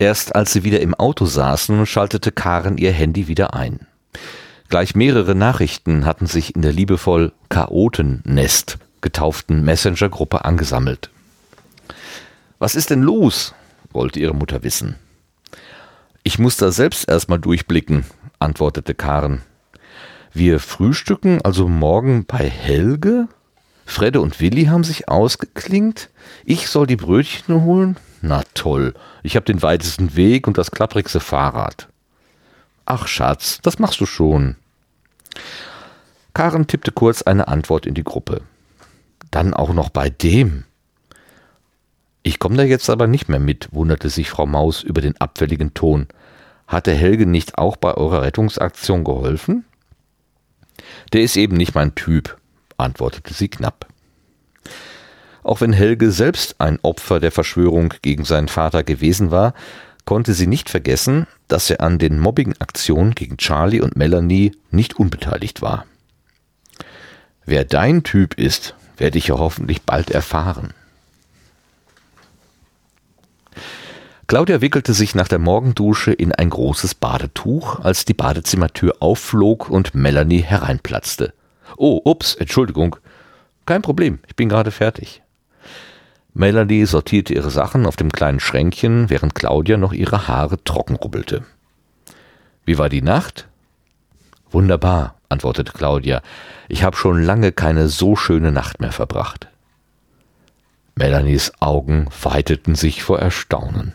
Erst als sie wieder im Auto saßen, schaltete Karen ihr Handy wieder ein. Gleich mehrere Nachrichten hatten sich in der liebevoll Chaotennest getauften Messenger-Gruppe angesammelt. Was ist denn los? wollte ihre Mutter wissen. Ich muss da selbst erstmal durchblicken, antwortete Karen. Wir frühstücken also morgen bei Helge? Fredde und Willi haben sich ausgeklingt. Ich soll die Brötchen holen? Na toll, ich habe den weitesten Weg und das klapprigste Fahrrad. Ach Schatz, das machst du schon. Karen tippte kurz eine Antwort in die Gruppe. Dann auch noch bei dem. Ich komme da jetzt aber nicht mehr mit, wunderte sich Frau Maus über den abfälligen Ton. Hatte Helge nicht auch bei eurer Rettungsaktion geholfen? Der ist eben nicht mein Typ, antwortete sie knapp. Auch wenn Helge selbst ein Opfer der Verschwörung gegen seinen Vater gewesen war, konnte sie nicht vergessen, dass er an den Mobbing-Aktionen gegen Charlie und Melanie nicht unbeteiligt war. Wer dein Typ ist, werde ich ja hoffentlich bald erfahren. Claudia wickelte sich nach der Morgendusche in ein großes Badetuch, als die Badezimmertür aufflog und Melanie hereinplatzte. Oh, ups, Entschuldigung. Kein Problem, ich bin gerade fertig. Melanie sortierte ihre Sachen auf dem kleinen Schränkchen, während Claudia noch ihre Haare trocken rubbelte. Wie war die Nacht? Wunderbar, antwortete Claudia. Ich habe schon lange keine so schöne Nacht mehr verbracht. Melanies Augen weiteten sich vor Erstaunen.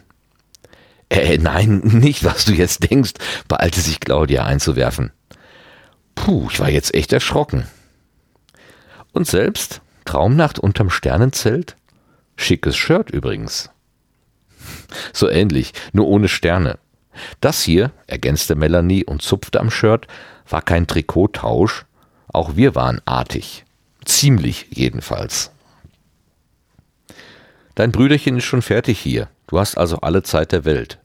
Äh, nein, nicht, was du jetzt denkst, beeilte sich Claudia einzuwerfen. Puh, ich war jetzt echt erschrocken. Und selbst? Traumnacht unterm Sternenzelt? Schickes Shirt übrigens. So ähnlich, nur ohne Sterne. Das hier, ergänzte Melanie und zupfte am Shirt, war kein Trikottausch. Auch wir waren artig. Ziemlich jedenfalls. Dein Brüderchen ist schon fertig hier. Du hast also alle Zeit der Welt.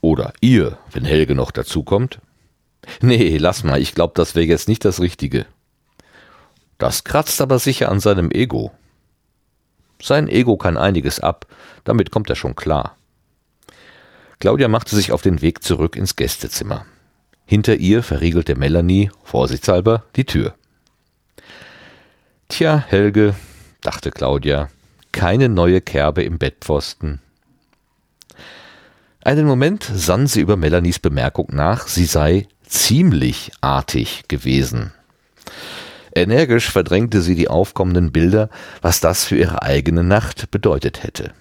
Oder ihr, wenn Helge noch dazukommt. Nee, lass mal, ich glaube, das wäre jetzt nicht das Richtige. Das kratzt aber sicher an seinem Ego. Sein Ego kann einiges ab, damit kommt er schon klar. Claudia machte sich auf den Weg zurück ins Gästezimmer. Hinter ihr verriegelte Melanie, vorsichtshalber, die Tür. Tja, Helge, dachte Claudia, keine neue Kerbe im Bettpfosten. Einen Moment sann sie über Melanies Bemerkung nach, sie sei ziemlich artig gewesen. Energisch verdrängte sie die aufkommenden Bilder, was das für ihre eigene Nacht bedeutet hätte.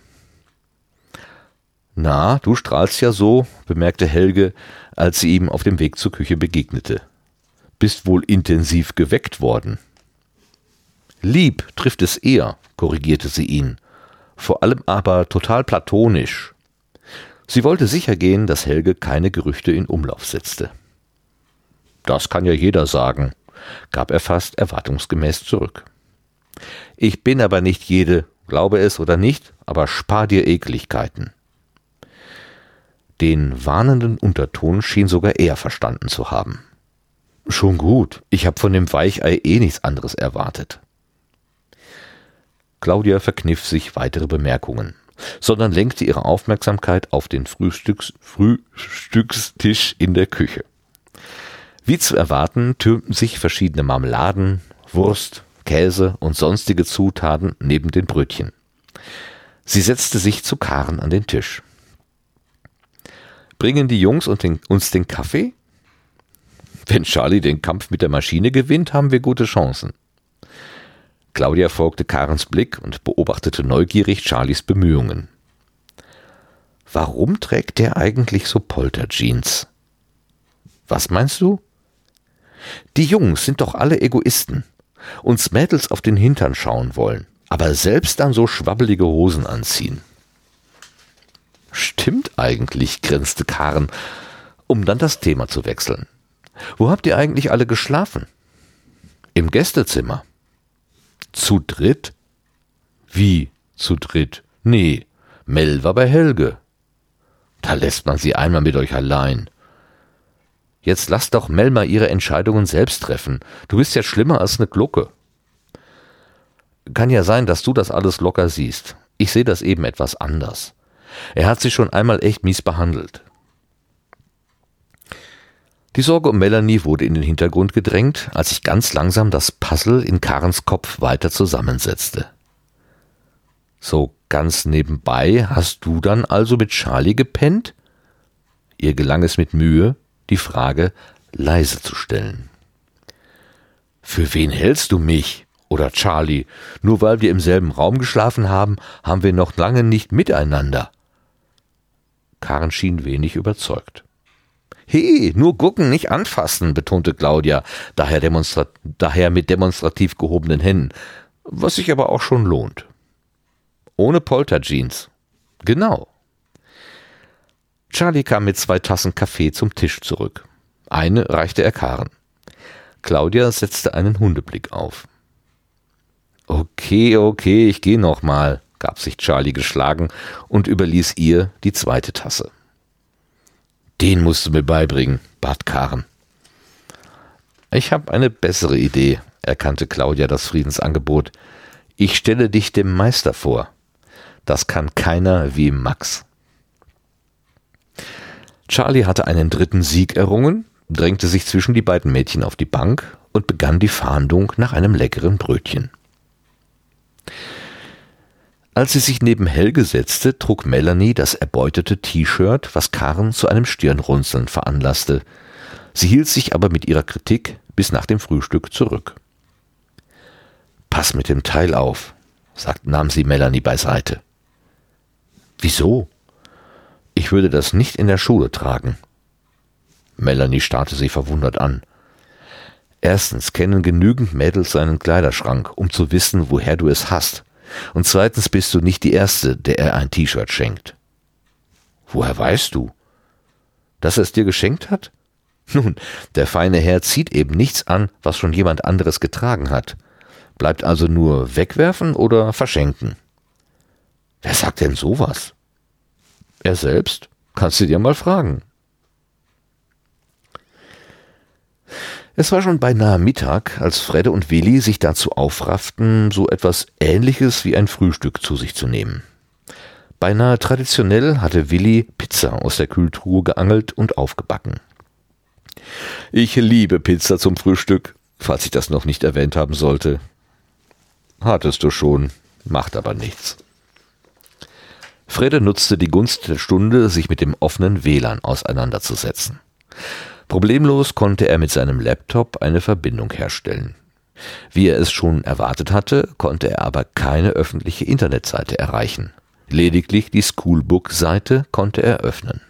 Na, du strahlst ja so, bemerkte Helge, als sie ihm auf dem Weg zur Küche begegnete. Bist wohl intensiv geweckt worden. Lieb trifft es eher, korrigierte sie ihn, vor allem aber total platonisch. Sie wollte sicher gehen, dass Helge keine Gerüchte in Umlauf setzte. Das kann ja jeder sagen, gab er fast erwartungsgemäß zurück. Ich bin aber nicht jede, glaube es oder nicht, aber spar dir Ekligkeiten. Den warnenden Unterton schien sogar er verstanden zu haben. Schon gut, ich habe von dem Weichei eh nichts anderes erwartet. Claudia verkniff sich weitere Bemerkungen, sondern lenkte ihre Aufmerksamkeit auf den Frühstücks Frühstückstisch in der Küche. Wie zu erwarten, türmten sich verschiedene Marmeladen, Wurst, Käse und sonstige Zutaten neben den Brötchen. Sie setzte sich zu Karen an den Tisch. Bringen die Jungs den, uns den Kaffee? Wenn Charlie den Kampf mit der Maschine gewinnt, haben wir gute Chancen. Claudia folgte Karens Blick und beobachtete neugierig Charlies Bemühungen. Warum trägt der eigentlich so Polterjeans? Was meinst du? Die Jungs sind doch alle Egoisten. Uns Mädels auf den Hintern schauen wollen, aber selbst dann so schwabbelige Hosen anziehen. Stimmt eigentlich, grinste Karen, um dann das Thema zu wechseln. Wo habt ihr eigentlich alle geschlafen? Im Gästezimmer. Zu dritt? Wie zu dritt? Nee, Mel war bei Helge. Da lässt man sie einmal mit euch allein. Jetzt lass doch Melma ihre Entscheidungen selbst treffen. Du bist ja schlimmer als eine Glucke. Kann ja sein, dass du das alles locker siehst. Ich sehe das eben etwas anders. Er hat sie schon einmal echt mies behandelt. Die Sorge um Melanie wurde in den Hintergrund gedrängt, als sich ganz langsam das Puzzle in Karens Kopf weiter zusammensetzte. So ganz nebenbei hast du dann also mit Charlie gepennt? Ihr gelang es mit Mühe, die Frage leise zu stellen. Für wen hältst du mich? Oder Charlie? Nur weil wir im selben Raum geschlafen haben, haben wir noch lange nicht miteinander. Karen schien wenig überzeugt. He, nur gucken, nicht anfassen, betonte Claudia, daher, daher mit demonstrativ gehobenen Händen, was sich aber auch schon lohnt. Ohne Polterjeans. Genau. Charlie kam mit zwei Tassen Kaffee zum Tisch zurück. Eine reichte er Karen. Claudia setzte einen Hundeblick auf. Okay, okay, ich geh noch mal, gab sich Charlie geschlagen und überließ ihr die zweite Tasse. Den musst du mir beibringen, bat Karen. Ich habe eine bessere Idee, erkannte Claudia das Friedensangebot. Ich stelle dich dem Meister vor. Das kann keiner wie Max. Charlie hatte einen dritten Sieg errungen, drängte sich zwischen die beiden Mädchen auf die Bank und begann die Fahndung nach einem leckeren Brötchen. Als sie sich neben Helge setzte, trug Melanie das erbeutete T-Shirt, was Karen zu einem Stirnrunzeln veranlasste. Sie hielt sich aber mit ihrer Kritik bis nach dem Frühstück zurück. Pass mit dem Teil auf, sagt, nahm sie Melanie beiseite. Wieso? Ich würde das nicht in der Schule tragen. Melanie starrte sie verwundert an. Erstens kennen genügend Mädels seinen Kleiderschrank, um zu wissen, woher du es hast. Und zweitens bist du nicht die Erste, der er ein T-Shirt schenkt. Woher weißt du? Dass er es dir geschenkt hat? Nun, der feine Herr zieht eben nichts an, was schon jemand anderes getragen hat. Bleibt also nur wegwerfen oder verschenken. Wer sagt denn sowas? Er selbst? Kannst du dir mal fragen. Es war schon beinahe Mittag, als Fredde und Willi sich dazu aufrafften, so etwas Ähnliches wie ein Frühstück zu sich zu nehmen. Beinahe traditionell hatte Willi Pizza aus der Kühltruhe geangelt und aufgebacken. Ich liebe Pizza zum Frühstück, falls ich das noch nicht erwähnt haben sollte. Hattest du schon, macht aber nichts. Fredde nutzte die Gunst der Stunde, sich mit dem offenen WLAN auseinanderzusetzen. Problemlos konnte er mit seinem Laptop eine Verbindung herstellen. Wie er es schon erwartet hatte, konnte er aber keine öffentliche Internetseite erreichen. Lediglich die Schoolbook-Seite konnte er öffnen.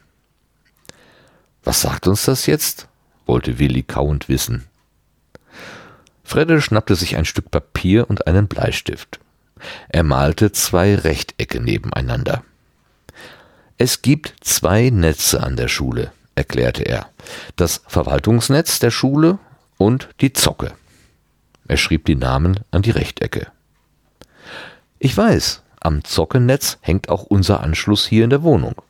Was sagt uns das jetzt? wollte Willi kauend wissen. Fredde schnappte sich ein Stück Papier und einen Bleistift. Er malte zwei Rechtecke nebeneinander. Es gibt zwei Netze an der Schule erklärte er. Das Verwaltungsnetz der Schule und die Zocke. Er schrieb die Namen an die Rechtecke. Ich weiß, am Zockennetz hängt auch unser Anschluss hier in der Wohnung.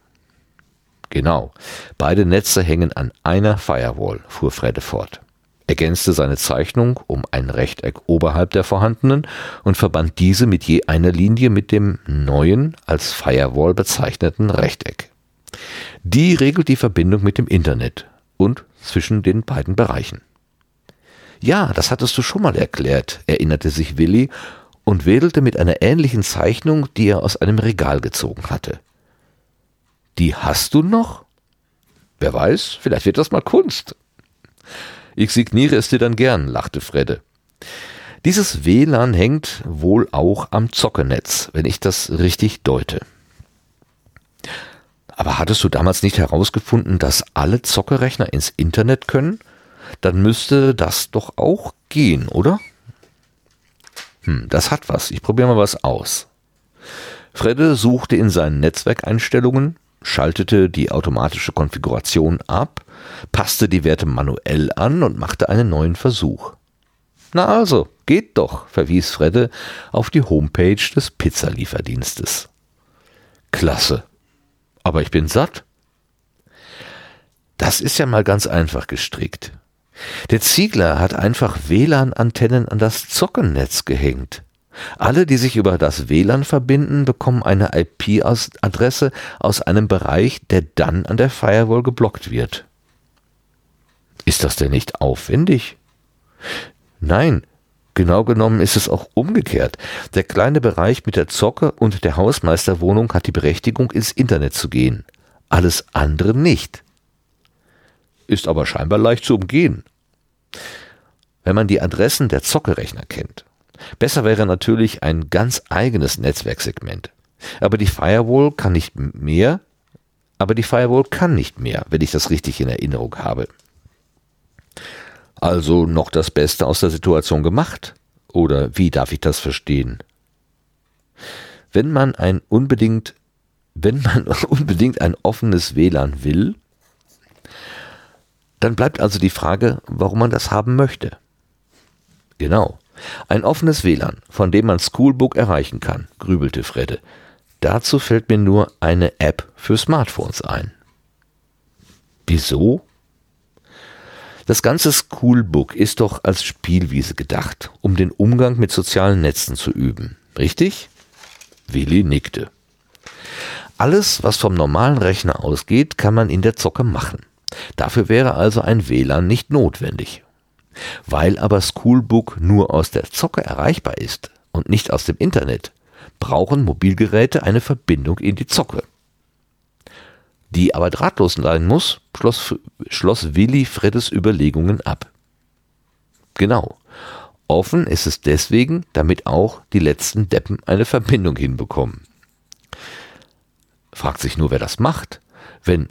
Genau, beide Netze hängen an einer Firewall, fuhr Fredde fort, ergänzte seine Zeichnung um ein Rechteck oberhalb der vorhandenen und verband diese mit je einer Linie mit dem neuen als Firewall bezeichneten Rechteck. Die regelt die Verbindung mit dem Internet und zwischen den beiden Bereichen. Ja, das hattest du schon mal erklärt, erinnerte sich Willi und wedelte mit einer ähnlichen Zeichnung, die er aus einem Regal gezogen hatte. Die hast du noch? Wer weiß, vielleicht wird das mal Kunst. Ich signiere es dir dann gern, lachte Fredde. Dieses WLAN hängt wohl auch am Zockernetz, wenn ich das richtig deute. Aber hattest du damals nicht herausgefunden, dass alle Zockerrechner ins Internet können? Dann müsste das doch auch gehen, oder? Hm, das hat was. Ich probiere mal was aus. Fredde suchte in seinen Netzwerkeinstellungen, schaltete die automatische Konfiguration ab, passte die Werte manuell an und machte einen neuen Versuch. Na also, geht doch, verwies Fredde auf die Homepage des Pizzalieferdienstes. Klasse, aber ich bin satt. Das ist ja mal ganz einfach gestrickt. Der Ziegler hat einfach WLAN-Antennen an das Zockennetz gehängt. Alle, die sich über das WLAN verbinden, bekommen eine IP-Adresse aus einem Bereich, der dann an der Firewall geblockt wird. Ist das denn nicht aufwendig? Nein, genau genommen ist es auch umgekehrt. Der kleine Bereich mit der Zocke und der Hausmeisterwohnung hat die Berechtigung, ins Internet zu gehen. Alles andere nicht. Ist aber scheinbar leicht zu umgehen. Wenn man die Adressen der Zockerechner kennt. Besser wäre natürlich ein ganz eigenes Netzwerksegment. Aber die Firewall kann nicht mehr, aber die Firewall kann nicht mehr, wenn ich das richtig in Erinnerung habe. Also noch das Beste aus der Situation gemacht? Oder wie darf ich das verstehen? Wenn man ein unbedingt, wenn man unbedingt ein offenes WLAN will, dann bleibt also die Frage, warum man das haben möchte. Genau. Ein offenes WLAN, von dem man Schoolbook erreichen kann, grübelte Fredde. Dazu fällt mir nur eine App für Smartphones ein. Wieso? Das ganze Schoolbook ist doch als Spielwiese gedacht, um den Umgang mit sozialen Netzen zu üben. Richtig? Willi nickte. Alles, was vom normalen Rechner ausgeht, kann man in der Zocke machen. Dafür wäre also ein WLAN nicht notwendig. Weil aber Schoolbook nur aus der Zocke erreichbar ist und nicht aus dem Internet, brauchen Mobilgeräte eine Verbindung in die Zocke die aber drahtlos sein muss, schloss, schloss Willi Freddes Überlegungen ab. Genau. Offen ist es deswegen, damit auch die letzten Deppen eine Verbindung hinbekommen. Fragt sich nur, wer das macht, wenn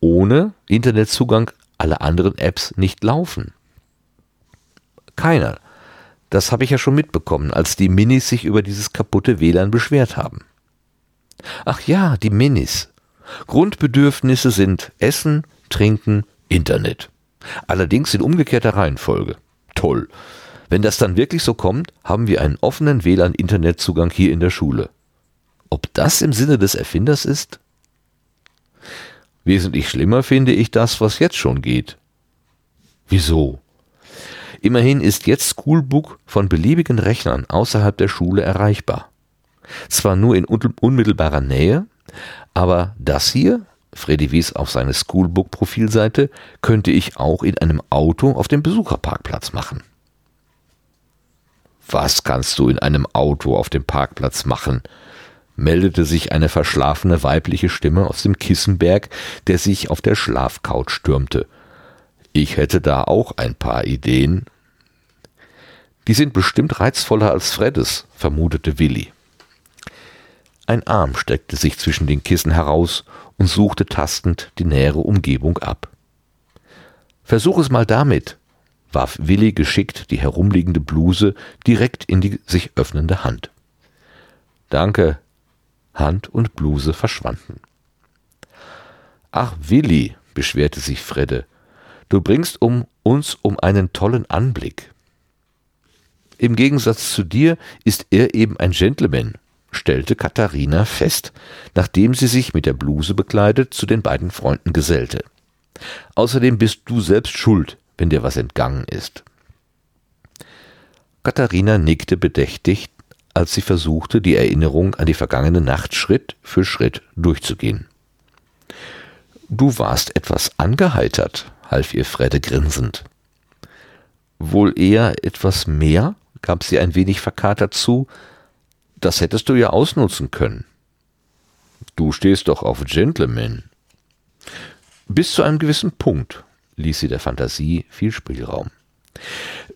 ohne Internetzugang alle anderen Apps nicht laufen. Keiner. Das habe ich ja schon mitbekommen, als die Minis sich über dieses kaputte WLAN beschwert haben. Ach ja, die Minis. Grundbedürfnisse sind Essen, Trinken, Internet. Allerdings in umgekehrter Reihenfolge. Toll. Wenn das dann wirklich so kommt, haben wir einen offenen WLAN-Internetzugang hier in der Schule. Ob das im Sinne des Erfinders ist? Wesentlich schlimmer finde ich das, was jetzt schon geht. Wieso? Immerhin ist jetzt Schoolbook von beliebigen Rechnern außerhalb der Schule erreichbar. Zwar nur in unmittelbarer Nähe, aber das hier, Freddy wies auf seine Schoolbook-Profilseite, könnte ich auch in einem Auto auf dem Besucherparkplatz machen. Was kannst du in einem Auto auf dem Parkplatz machen? meldete sich eine verschlafene weibliche Stimme aus dem Kissenberg, der sich auf der Schlafcouch stürmte. Ich hätte da auch ein paar Ideen. Die sind bestimmt reizvoller als Freddes, vermutete Willi. Ein Arm steckte sich zwischen den Kissen heraus und suchte tastend die nähere Umgebung ab. Versuch es mal damit, warf Willi geschickt die herumliegende Bluse direkt in die sich öffnende Hand. Danke. Hand und Bluse verschwanden. Ach, Willi, beschwerte sich Fredde, du bringst um uns um einen tollen Anblick. Im Gegensatz zu dir ist er eben ein Gentleman, stellte Katharina fest, nachdem sie sich mit der Bluse bekleidet zu den beiden Freunden gesellte. Außerdem bist du selbst schuld, wenn dir was entgangen ist. Katharina nickte bedächtig, als sie versuchte, die Erinnerung an die vergangene Nacht Schritt für Schritt durchzugehen. Du warst etwas angeheitert, half ihr Fredde grinsend. Wohl eher etwas mehr, gab sie ein wenig verkatert zu, das hättest du ja ausnutzen können. Du stehst doch auf Gentlemen. Bis zu einem gewissen Punkt ließ sie der Fantasie viel Spielraum.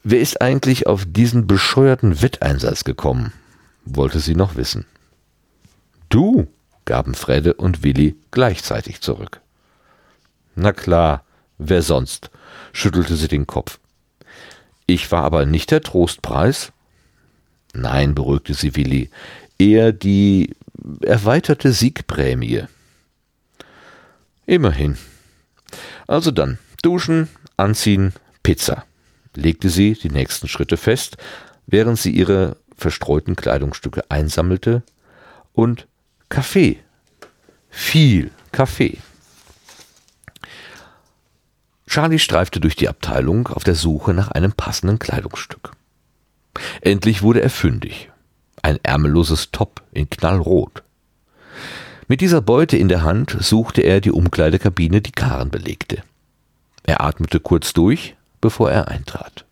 Wer ist eigentlich auf diesen bescheuerten Wetteinsatz gekommen? wollte sie noch wissen. Du, gaben Fredde und Willi gleichzeitig zurück. Na klar, wer sonst? schüttelte sie den Kopf. Ich war aber nicht der Trostpreis. Nein, beruhigte sie Willi, eher die erweiterte Siegprämie. Immerhin. Also dann, duschen, anziehen, Pizza, legte sie die nächsten Schritte fest, während sie ihre verstreuten Kleidungsstücke einsammelte, und Kaffee. Viel Kaffee. Charlie streifte durch die Abteilung auf der Suche nach einem passenden Kleidungsstück. Endlich wurde er fündig. ein ärmelloses Top in Knallrot. Mit dieser Beute in der Hand suchte er die Umkleidekabine, die Karen belegte. Er atmete kurz durch, bevor er eintrat.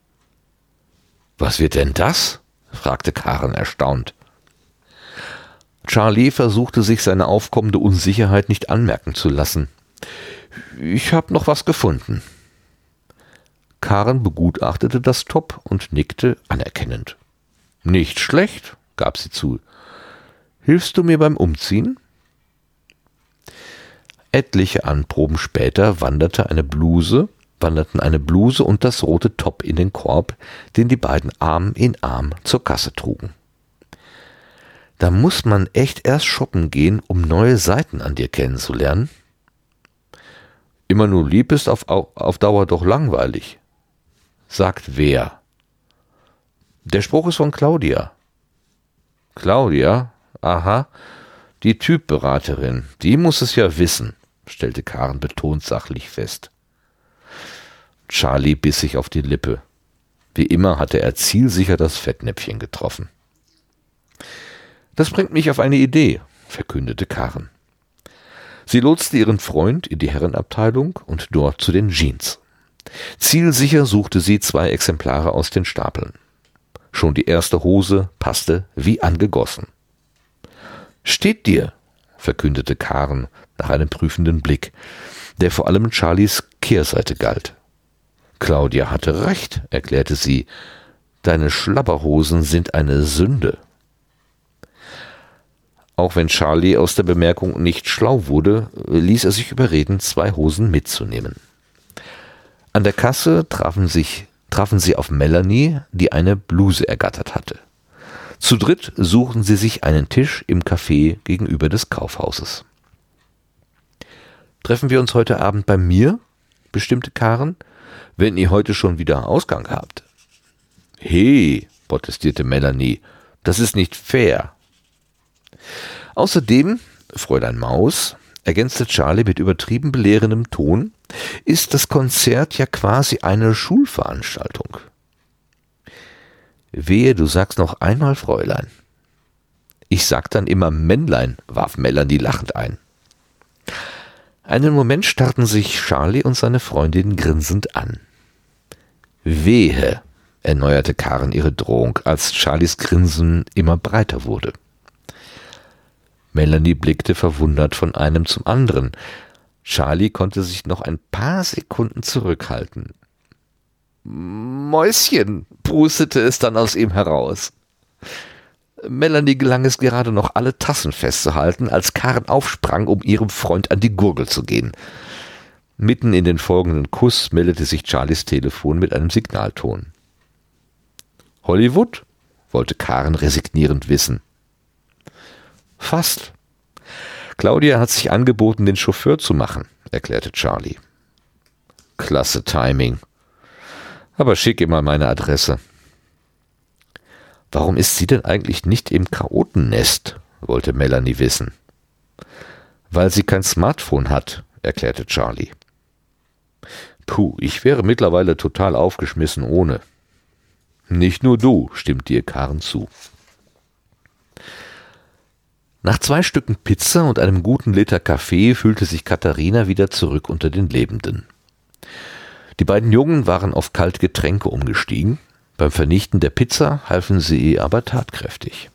Was wird denn das? fragte Karen erstaunt. Charlie versuchte sich seine aufkommende Unsicherheit nicht anmerken zu lassen. Ich habe noch was gefunden. Karen begutachtete das Top und nickte anerkennend. Nicht schlecht, gab sie zu. Hilfst du mir beim Umziehen? Etliche Anproben später wanderte eine Bluse, wanderten eine Bluse und das rote Top in den Korb, den die beiden Arm in Arm zur Kasse trugen. Da muss man echt erst shoppen gehen, um neue Seiten an dir kennenzulernen. Immer nur lieb ist auf, auf Dauer doch langweilig. Sagt wer? Der Spruch ist von Claudia. Claudia? Aha. Die Typberaterin, die muss es ja wissen, stellte Karen betont sachlich fest. Charlie biss sich auf die Lippe. Wie immer hatte er zielsicher das Fettnäpfchen getroffen. Das bringt mich auf eine Idee, verkündete Karen. Sie lotste ihren Freund in die Herrenabteilung und dort zu den Jeans. Zielsicher suchte sie zwei Exemplare aus den Stapeln. Schon die erste Hose passte wie angegossen. Steht dir, verkündete Karen nach einem prüfenden Blick, der vor allem Charlies Kehrseite galt. Claudia hatte recht, erklärte sie. Deine Schlabberhosen sind eine Sünde. Auch wenn Charlie aus der Bemerkung nicht schlau wurde, ließ er sich überreden, zwei Hosen mitzunehmen. An der Kasse trafen, sich, trafen sie auf Melanie, die eine Bluse ergattert hatte. Zu dritt suchten sie sich einen Tisch im Café gegenüber des Kaufhauses. Treffen wir uns heute Abend bei mir? bestimmte Karen, wenn ihr heute schon wieder Ausgang habt. He, protestierte Melanie, das ist nicht fair. Außerdem, Fräulein Maus, ergänzte Charlie mit übertrieben belehrendem Ton, ist das Konzert ja quasi eine Schulveranstaltung. Wehe, du sagst noch einmal Fräulein. Ich sag dann immer Männlein, warf Melanie lachend ein. Einen Moment starrten sich Charlie und seine Freundin grinsend an. Wehe, erneuerte Karen ihre Drohung, als Charlies Grinsen immer breiter wurde. Melanie blickte verwundert von einem zum anderen. Charlie konnte sich noch ein paar Sekunden zurückhalten. Mäuschen, prustete es dann aus ihm heraus. Melanie gelang es gerade noch, alle Tassen festzuhalten, als Karen aufsprang, um ihrem Freund an die Gurgel zu gehen. Mitten in den folgenden Kuss meldete sich Charlies Telefon mit einem Signalton. Hollywood? wollte Karen resignierend wissen. Fast. Claudia hat sich angeboten, den Chauffeur zu machen, erklärte Charlie. Klasse Timing. Aber schick ihr mal meine Adresse. Warum ist sie denn eigentlich nicht im Chaotennest? wollte Melanie wissen. Weil sie kein Smartphone hat, erklärte Charlie. Puh, ich wäre mittlerweile total aufgeschmissen ohne. Nicht nur du, stimmt dir Karen zu. Nach zwei Stücken Pizza und einem guten Liter Kaffee fühlte sich Katharina wieder zurück unter den Lebenden. Die beiden Jungen waren auf kalte Getränke umgestiegen, beim Vernichten der Pizza halfen sie ihr aber tatkräftig.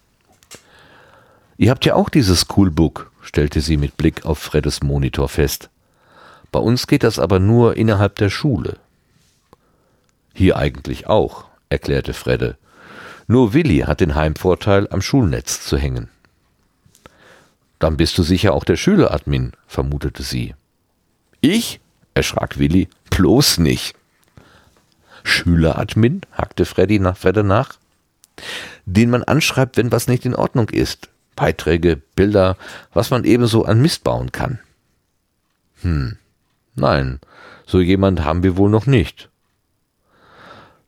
Ihr habt ja auch dieses Coolbook, stellte sie mit Blick auf Freddes Monitor fest. Bei uns geht das aber nur innerhalb der Schule. Hier eigentlich auch, erklärte Fredde. Nur Willi hat den Heimvorteil, am Schulnetz zu hängen. Dann bist du sicher auch der Schüleradmin, vermutete sie. Ich? erschrak Willi. Bloß nicht. Schüleradmin? hackte Freddy nach Fredde nach. Den man anschreibt, wenn was nicht in Ordnung ist. Beiträge, Bilder, was man ebenso an Mist bauen kann. Hm. Nein, so jemand haben wir wohl noch nicht.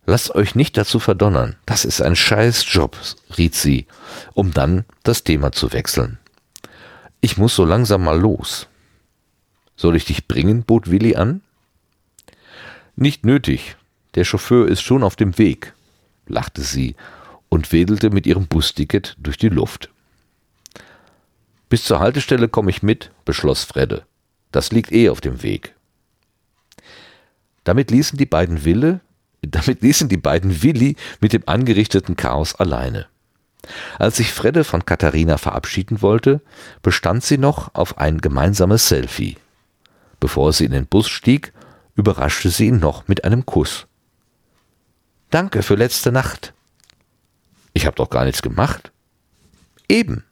Lasst euch nicht dazu verdonnern. Das ist ein scheiß Job, riet sie, um dann das Thema zu wechseln. Ich muss so langsam mal los. Soll ich dich bringen? bot Willi an. Nicht nötig. Der Chauffeur ist schon auf dem Weg, lachte sie und wedelte mit ihrem Busticket durch die Luft. Bis zur Haltestelle komme ich mit, beschloss Fredde. Das liegt eh auf dem Weg. Damit ließen die beiden Wille, damit ließen die beiden Willi mit dem angerichteten Chaos alleine. Als sich Fredde von Katharina verabschieden wollte, bestand sie noch auf ein gemeinsames Selfie. Bevor sie in den Bus stieg, überraschte sie ihn noch mit einem Kuss. Danke für letzte Nacht. Ich habe doch gar nichts gemacht. Eben.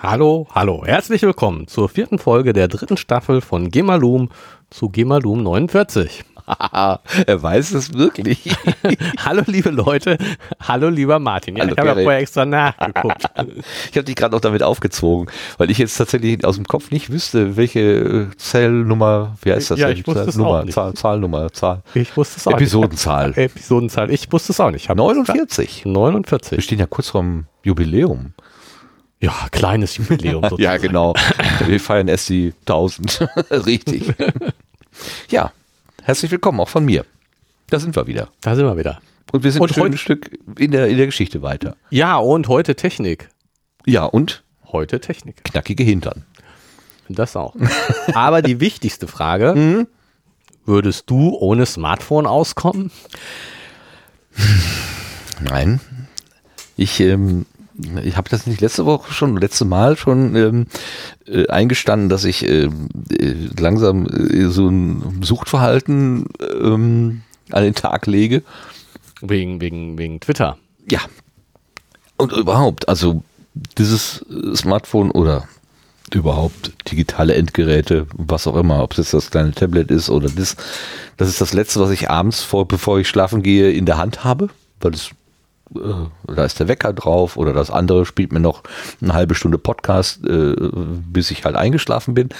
Hallo, hallo, herzlich willkommen zur vierten Folge der dritten Staffel von Gemalum zu Gemalum 49. er weiß es wirklich. hallo liebe Leute, hallo lieber Martin. Ja, hallo, ich habe ja vorher extra nachgeguckt. ich habe dich gerade noch damit aufgezogen, weil ich jetzt tatsächlich aus dem Kopf nicht wüsste, welche äh, Zellnummer, wie heißt das ja, denn? Ich wusste Nummer, auch nicht. Zahl, Zahlnummer, Zahl. Ich wusste es auch Episodenzahl. nicht. Episodenzahl. Ich wusste es auch nicht. 49. 49. Wir stehen ja kurz vorm Jubiläum. Ja, kleines Jubiläum sozusagen. ja, genau. Wir feiern erst die 1000. Richtig. ja, herzlich willkommen auch von mir. Da sind wir wieder. Da sind wir wieder. Und wir sind Und schon ein Stück in der, in der Geschichte weiter. Ja, und heute Technik. Ja, und Heute Technik. knackige Hintern. Das auch. Aber die wichtigste Frage, Mhm. würdest du ohne Smartphone auskommen? Nein. Ich, ähm, ich habe das nicht letzte Woche schon, letzte Mal schon ähm, äh, eingestanden, dass ich ähm, äh, langsam äh, so ein Suchtverhalten ähm, an den Tag lege. Wegen, wegen, wegen Twitter. Ja. Und überhaupt, also dieses äh, Smartphone oder überhaupt digitale Endgeräte, was auch immer, ob es jetzt das kleine Tablet ist oder das, das ist das letzte, was ich abends vor, bevor ich schlafen gehe, in der Hand habe, weil es äh, da ist der Wecker drauf oder das andere spielt mir noch eine halbe Stunde Podcast, äh, bis ich halt eingeschlafen bin.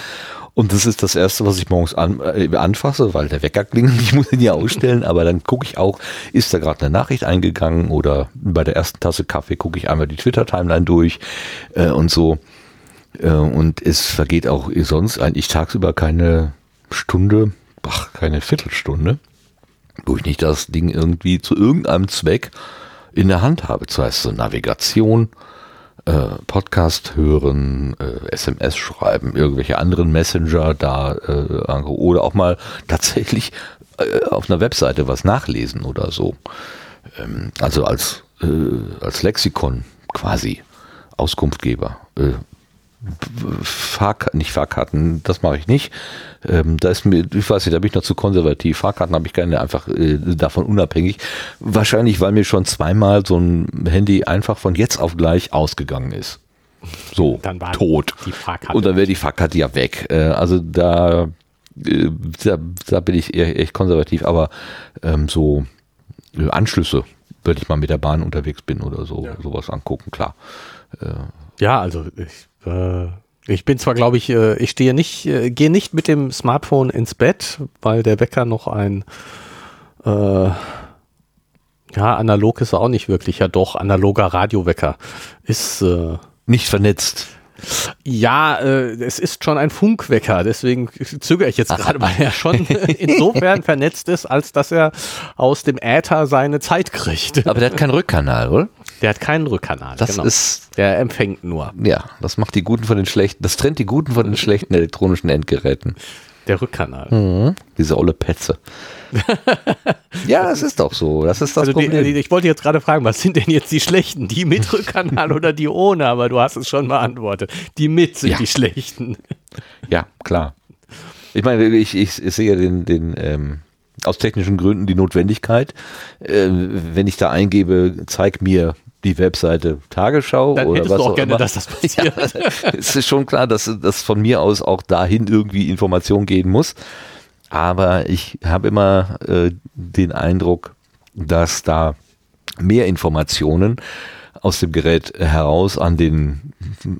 Und das ist das Erste, was ich morgens an, äh, anfasse, weil der Wecker klingelt. Ich muss ihn ja ausstellen, aber dann gucke ich auch, ist da gerade eine Nachricht eingegangen oder bei der ersten Tasse Kaffee gucke ich einmal die Twitter-Timeline durch äh, und so. Äh, und es vergeht auch sonst eigentlich tagsüber keine Stunde, ach, keine Viertelstunde, wo ich nicht das Ding irgendwie zu irgendeinem Zweck in der Hand habe. Das heißt so Navigation, äh, Podcast hören, äh, SMS schreiben, irgendwelche anderen Messenger da äh, oder auch mal tatsächlich äh, auf einer Webseite was nachlesen oder so. Ähm, also als, äh, als Lexikon quasi Auskunftgeber. Äh, Fahrkarten, nicht Fahrkarten, das mache ich nicht. Ähm, da ist mir, ich weiß nicht, da bin ich noch zu konservativ. Fahrkarten habe ich gerne einfach äh, davon unabhängig. Wahrscheinlich, weil mir schon zweimal so ein Handy einfach von jetzt auf gleich ausgegangen ist. So, Dann war tot. die Fahrkarte Und dann wäre die Fahrkarte ja weg. Äh, also da, äh, da, da bin ich eher echt konservativ, aber ähm, so äh, Anschlüsse, wenn ich mal mit der Bahn unterwegs bin oder so, Ja. sowas angucken, klar. Ja, also ich, äh, ich bin zwar, glaube ich, äh, ich stehe nicht, äh, gehe nicht mit dem Smartphone ins Bett, weil der Wecker noch ein äh, ja, analog ist er auch nicht wirklich, ja doch, analoger Radiowecker ist äh, Nicht vernetzt. ja, äh, es ist schon ein Funkwecker, deswegen zögere ich jetzt gerade, weil er schon insofern vernetzt ist, als dass er aus dem Äther seine Zeit kriegt. Aber der hat keinen Rückkanal, oder? Der hat keinen Rückkanal. Das genau. ist, der empfängt nur. ja, das macht die Guten von den Schlechten, das trennt die Guten von den schlechten elektronischen Endgeräten. Der Rückkanal. Mhm. Diese olle Petze. ja, es ist doch so. Das ist das Also die, Problem. die, ich wollte jetzt gerade fragen, was sind denn jetzt die schlechten? Die mit Rückkanal oder die ohne? Aber du hast es schon beantwortet. Die mit sind Ja. die schlechten. Ja, klar. Ich meine, ich, ich, ich sehe den, den ähm, aus technischen Gründen die Notwendigkeit. Äh, wenn ich da eingebe, zeig mir die Webseite Tagesschau Dann oder hättest was du auch auch gerne, immer. dass das passiert. es ist schon klar, dass, dass von mir aus auch dahin irgendwie Information gehen muss. Aber ich habe immer äh, den Eindruck, dass da mehr Informationen aus dem Gerät heraus an den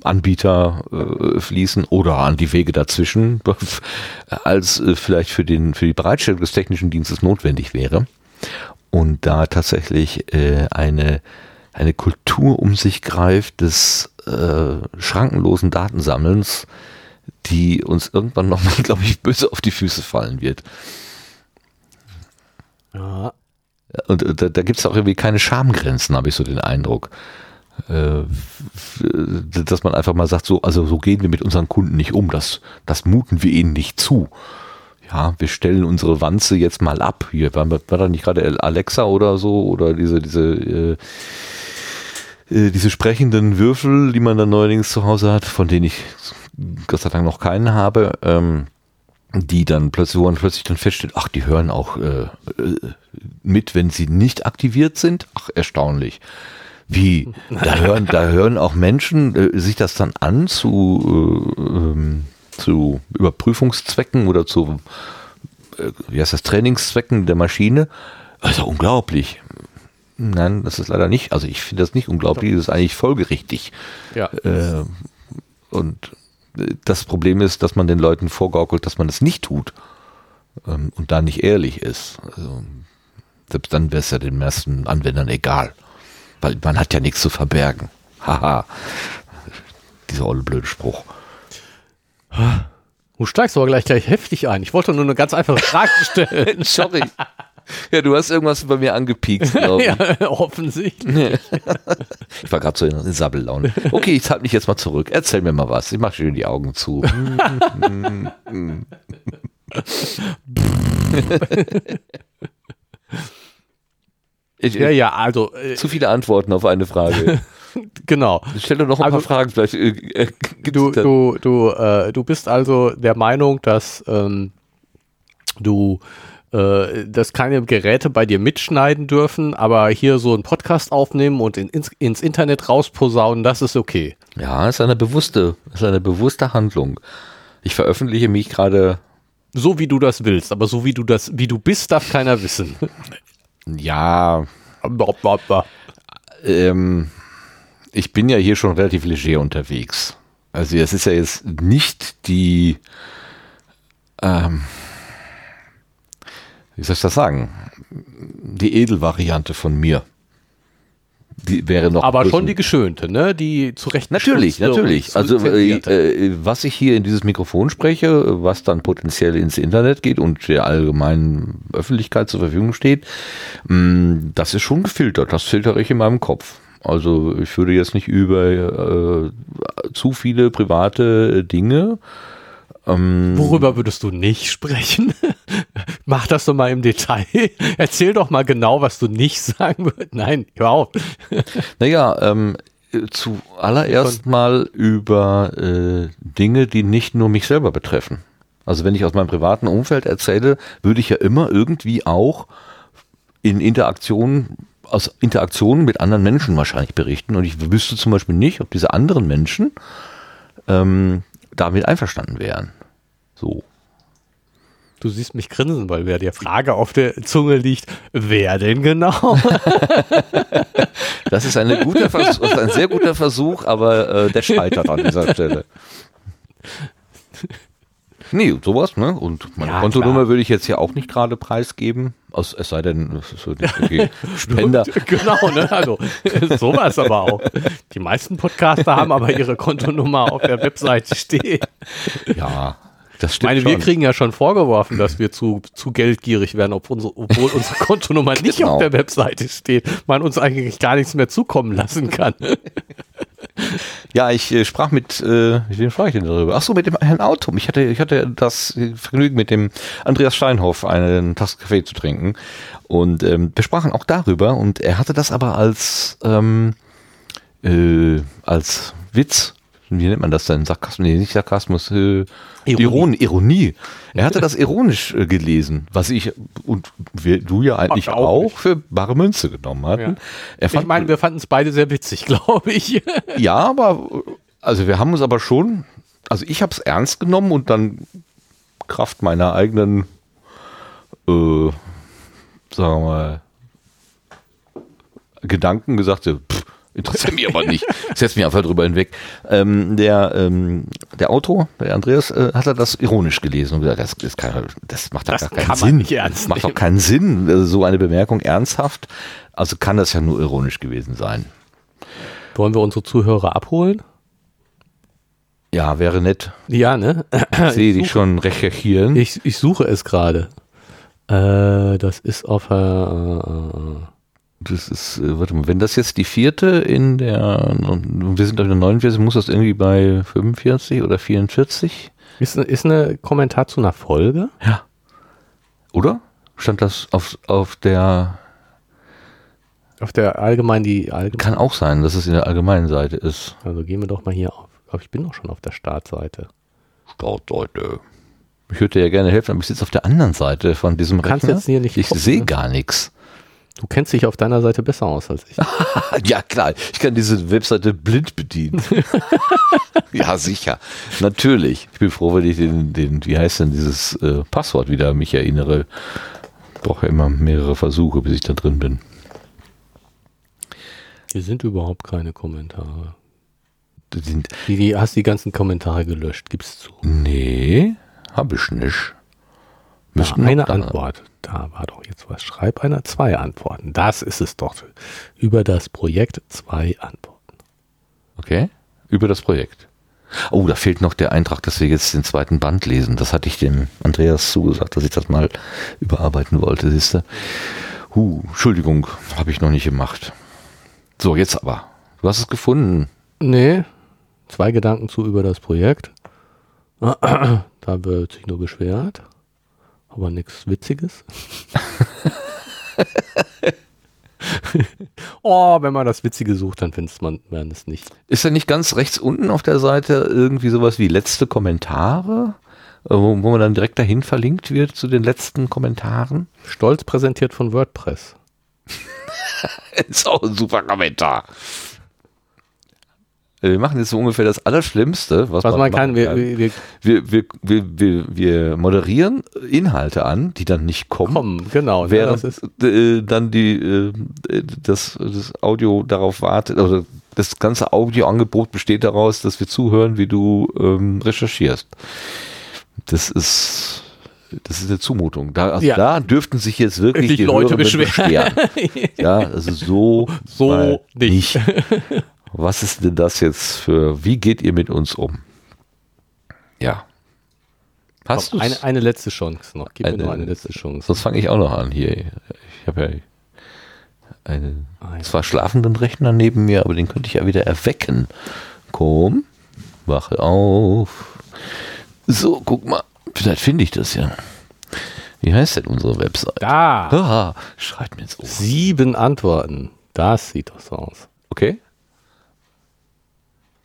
Anbieter äh, fließen oder an die Wege dazwischen, als äh, vielleicht für, den, für die Bereitstellung des technischen Dienstes notwendig wäre. und da tatsächlich äh, eine, eine Kultur um sich greift des äh, schrankenlosen Datensammelns, die uns irgendwann nochmal, glaube ich, böse auf die Füße fallen wird. Ja. Und äh, da, da gibt es auch irgendwie keine Schamgrenzen, habe ich so den Eindruck. Äh, dass man einfach mal sagt, so, also so gehen wir mit unseren Kunden nicht um, das, das muten wir ihnen nicht zu. Ja, wir stellen unsere Wanze jetzt mal ab. Hier war, war da nicht gerade Alexa oder so oder diese, diese, äh, äh, diese sprechenden Würfel, die man dann neuerdings zu Hause hat, von denen ich Gott sei Dank noch keinen habe. Ähm, die dann plötzlich, wo man plötzlich dann feststellt, ach, die hören auch äh, äh, mit, wenn sie nicht aktiviert sind. Ach, erstaunlich. Wie, da hören, da hören auch Menschen äh, sich das dann an zu, äh, ähm, zu Überprüfungszwecken oder zu, äh, wie heißt das, Trainingszwecken der Maschine. Also unglaublich. Nein, das ist leider nicht. Also ich finde das nicht unglaublich, das ist eigentlich folgerichtig. Ja. Äh, und das Problem ist, dass man den Leuten vorgaukelt, dass man das nicht tut ähm, und da nicht ehrlich ist. Also, selbst dann wäre es ja den meisten Anwendern egal, weil man hat ja nichts zu verbergen. Haha, dieser olle blöde Spruch. Du steigst aber gleich gleich heftig ein. Ich wollte nur eine ganz einfache Frage stellen. Sorry. Ja, du hast irgendwas bei mir angepiekt, glaube ich. ja, offensichtlich. Ich war gerade so in Sabbellaune. Okay, ich halte mich jetzt mal zurück. Erzähl mir mal was. Ich mache schön die Augen zu. Ich, Ja, ja, also äh, Zu viele Antworten auf eine Frage. genau. Stell doch noch ein Also- paar Fragen. Vielleicht äh, äh, Du, du, du, äh, du bist also der Meinung, dass ähm, du äh, dass keine Geräte bei dir mitschneiden dürfen, aber hier so einen Podcast aufnehmen und in, ins, ins Internet rausposaunen, das ist okay. Ja, ist eine bewusste, ist eine bewusste Handlung. Ich veröffentliche mich gerade, So wie du das willst, aber so wie du das, wie du bist, darf keiner wissen. ja, ähm, ich bin ja hier schon relativ leger unterwegs. Also es ist ja jetzt nicht die, ähm, wie soll ich das sagen, die Edelvariante von mir. Die wäre noch. aber schon die geschönte, ne? Die zurecht Natürlich, gestutzte und natürlich. Also äh, äh, was ich hier in dieses Mikrofon spreche, was dann potenziell ins Internet geht und der allgemeinen Öffentlichkeit zur Verfügung steht, mh, das ist schon gefiltert. Das filtere ich in meinem Kopf. Also ich würde jetzt nicht über äh, zu viele private Dinge. Ähm, Worüber würdest du nicht sprechen? Mach das doch mal im Detail. Erzähl doch mal genau, was du nicht sagen würdest. Nein, auf. Naja, ähm, äh, zuallererst mal über äh, Dinge, die nicht nur mich selber betreffen. Also wenn ich aus meinem privaten Umfeld erzähle, würde ich ja immer irgendwie auch in Interaktion, aus Interaktionen mit anderen Menschen wahrscheinlich berichten. Und ich wüsste zum Beispiel nicht, ob diese anderen Menschen ähm, damit einverstanden wären. So. Du siehst mich grinsen, weil wer der Frage auf der Zunge liegt, wer denn genau? Das ist eine gute Vers das ist ein sehr guter Versuch, aber äh, der scheitert an dieser Stelle. Nee, sowas, ne? Und meine Ja, Kontonummer würde ich jetzt ja auch nicht gerade preisgeben. Aus, es sei denn, es ist so nicht okay. Spender. genau, ne? Also sowas aber auch. Die meisten Podcaster haben aber ihre Kontonummer auf der Webseite stehen. Ja, das Ich stimmt meine, wir schon. kriegen ja schon vorgeworfen, dass wir zu, zu geldgierig werden, ob unsere, obwohl unsere Kontonummer nicht Genau. auf der Webseite steht, man uns eigentlich gar nichts mehr zukommen lassen kann. Ja, ich äh, sprach mit, äh, mit wem sprach ich denn darüber? Ach so, mit dem Herrn Autum. Ich hatte, ich hatte das Vergnügen, mit dem Andreas Steinhoff einen Tasse Kaffee zu trinken. Und ähm, wir sprachen auch darüber und er hatte das aber als, ähm, äh, als Witz, wie nennt man das denn? Sarkasmus, nee, nicht Sarkasmus, äh, Ironie. Ironie. Er hatte das ironisch äh, gelesen, was ich und wir, du ja eigentlich Ach, auch auch für bare Münze genommen hatten. Ja. Er Ich fand, meine, wir fanden es beide sehr witzig, glaube ich. ja, aber also wir haben uns aber schon, also ich habe es ernst genommen und dann Kraft meiner eigenen, äh, sagen wir mal, Gedanken gesagt, pff, Interessiert mich aber nicht. Setz mich einfach drüber hinweg. Ähm, der, ähm, der Autor, der Andreas, äh, hat er das ironisch gelesen und gesagt, das, das, kann, das macht Das gar keinen kann Sinn. man nicht ernst das macht doch keinen Sinn, äh, so eine Bemerkung ernsthaft. Also kann das ja nur ironisch gewesen sein. Wollen wir unsere Zuhörer abholen? Ja, wäre nett. Ja, ne? Ich sehe dich suche- schon recherchieren. Ich, ich suche es gerade. Äh, das ist auf äh, Das ist, äh, warte mal, wenn das jetzt die vierte in der, wir sind auf der 49, muss das irgendwie bei 45 oder 44? ist, ist eine Kommentar zu einer Folge. Ja. Oder? Stand das auf, auf der, Auf der allgemein die allgemein. kann auch sein, dass es in der allgemeinen Seite ist. Also gehen wir doch mal hier auf. Aber ich bin doch schon auf der Startseite. Startseite. Ich würde dir ja gerne helfen, aber ich sitze auf der anderen Seite von diesem kannst Rechner. jetzt hier nicht ich sehe gar nichts. Du kennst dich auf deiner Seite besser aus als ich. Ja, klar. Ich kann diese Webseite blind bedienen. ja, sicher. Natürlich. Ich bin froh, wenn ich den, den wie heißt denn dieses äh, Passwort wieder mich erinnere. Brauche ja immer mehrere Versuche, bis ich da drin bin. Hier sind überhaupt keine Kommentare. Die Die, hast die ganzen Kommentare gelöscht, gib's zu. nee, habe ich nicht. Müssten eine da- Antwort. Da war doch jetzt was. Schreib einer zwei Antworten. Das ist es doch. Über das Projekt zwei Antworten. Okay. Über das Projekt. Oh, da fehlt noch der Eintrag, dass wir jetzt den zweiten Band lesen. Das hatte ich dem Andreas zugesagt, dass ich das mal überarbeiten wollte, siehst du. Huh, Entschuldigung, habe ich noch nicht gemacht. So, jetzt aber. Du hast es gefunden. Nee, zwei Gedanken zu über das Projekt. Da wird sich nur beschwert. Aber nichts Witziges. oh, wenn man das Witzige sucht, dann findet man, man es nicht. Ist da nicht ganz rechts unten auf der Seite irgendwie sowas wie letzte Kommentare? Äh, Wo, wo man dann direkt dahin verlinkt wird zu den letzten Kommentaren? Stolz präsentiert von WordPress. Ist auch ein super Kommentar. Wir machen jetzt so ungefähr das Allerschlimmste, was, Was man machen kann, wir, wir, wir wir, wir, wir, moderieren Inhalte an, die dann nicht kommen, kommen, genau. während das ist, äh, dann die, äh, das, das Audio darauf wartet, also das ganze Audioangebot besteht daraus, dass wir zuhören, wie du ähm, recherchierst. Das ist, das ist eine Zumutung. Da, also Ja. da dürften sich jetzt wirklich die Leute Hörenden beschweren. ja, also so, So mal nicht. Was ist denn das jetzt für, wie geht ihr mit uns um? Ja. Hast du eine, eine letzte Chance noch. Gib Eine- mir noch eine letzte Chance. Sonst fange ich auch noch an hier. Ich habe ja einen Ein- zwar schlafenden Rechner neben mir, aber den könnte ich ja wieder erwecken. Komm, wache auf. So, guck mal. Vielleicht finde ich das ja. Wie heißt denn unsere Website? Da! Ah, schreibt mir ins Ohr. Sieben Antworten. Das sieht doch so aus. Okay.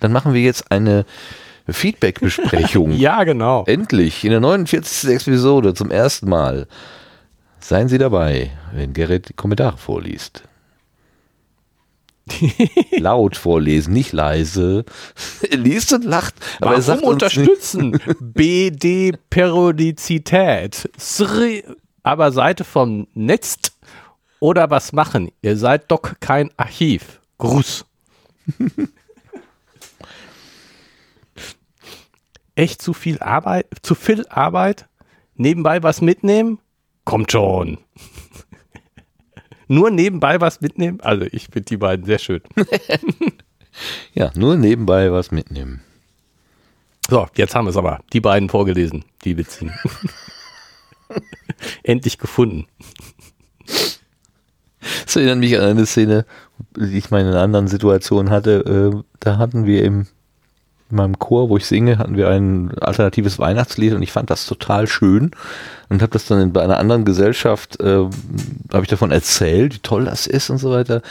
Dann machen wir jetzt eine Feedback-Besprechung. Ja, genau. Endlich, in der 49. Episode zum ersten Mal. Seien Sie dabei, wenn Gerrit die Kommentare vorliest. Laut vorlesen, nicht leise. Er liest und lacht. Aber er Warum sagt uns nicht, unterstützen? BD-Periodizität. Aber Seite vom Netz oder was machen? Ihr seid doch kein Archiv. Gruß. Echt zu viel Arbeit? Zu viel Arbeit? Nebenbei was mitnehmen? Kommt schon. Nur nebenbei was mitnehmen? Also ich finde die beiden sehr schön. ja, nur nebenbei was mitnehmen. So, jetzt haben wir es aber. Die beiden vorgelesen, die witzigen. Endlich gefunden. Das erinnert mich an eine Szene, die ich mal in einer anderen Situation hatte. Äh, da hatten wir im, in meinem Chor, wo ich singe, hatten wir ein alternatives Weihnachtslied und ich fand das total schön und habe das dann bei einer anderen Gesellschaft, äh, habe ich davon erzählt, wie toll das ist und so weiter.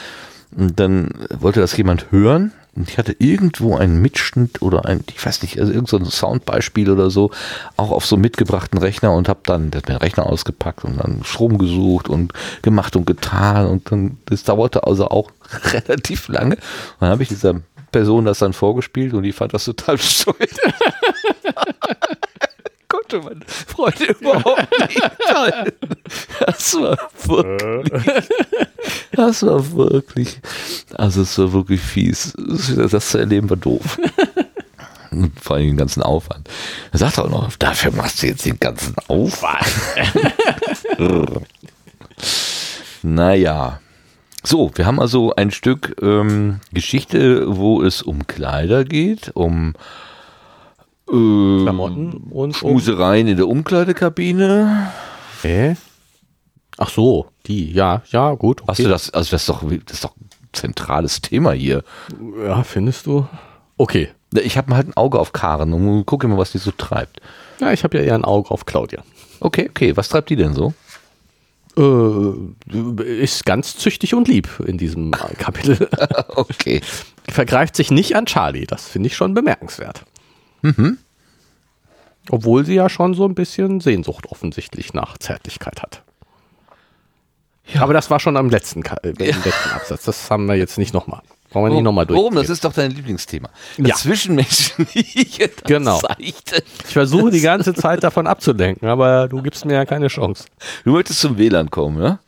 Und dann wollte das jemand hören und ich hatte irgendwo einen Mitschnitt oder ein, ich weiß nicht, also irgend so Soundbeispiel oder so, auch auf so mitgebrachten Rechner und habe dann den Rechner ausgepackt und dann Strom gesucht und gemacht und getan und dann, das dauerte also auch relativ lange. Und dann habe ich dieser Person das dann vorgespielt und die fand das total bescheuert. Konnte meine Freunde überhaupt nicht teilen. Das war wirklich Das war wirklich, also es war wirklich fies. Das zu erleben war doof. Vor allem den ganzen Aufwand. Er sagt auch noch, dafür machst du jetzt den ganzen Aufwand. naja. So, wir haben also ein Stück ähm, Geschichte, wo es um Kleider geht, um äh, Klamotten und Schmusereien in der Umkleidekabine. Hä? Ach so, die, ja, ja, gut. Hast du das, also das ist doch, das ist doch ein zentrales Thema hier. Ja, findest du? Okay. Ich habe halt ein Auge auf Karen und gucke mal, was die so treibt. Ja, ich habe ja eher ein Auge auf Claudia. Okay, okay. Was treibt die denn so? Äh, ist ganz züchtig und lieb in diesem Kapitel. okay. Vergreift sich nicht an Charlie. Das finde ich schon bemerkenswert. Mhm. Obwohl sie ja schon so ein bisschen Sehnsucht offensichtlich nach Zärtlichkeit hat. Ja. Aber das war schon am letzten, Ka- äh, im letzten Absatz. Das haben wir jetzt nicht nochmal. Wollen wir nicht nochmal durch. Warum? Das ist doch dein Lieblingsthema. Das Ja. Zwischenmenschliche. das Genau. Seichte. Ich versuche die ganze Zeit davon abzulenken, aber du gibst mir ja keine Chance. Du möchtest zum WLAN kommen, ne?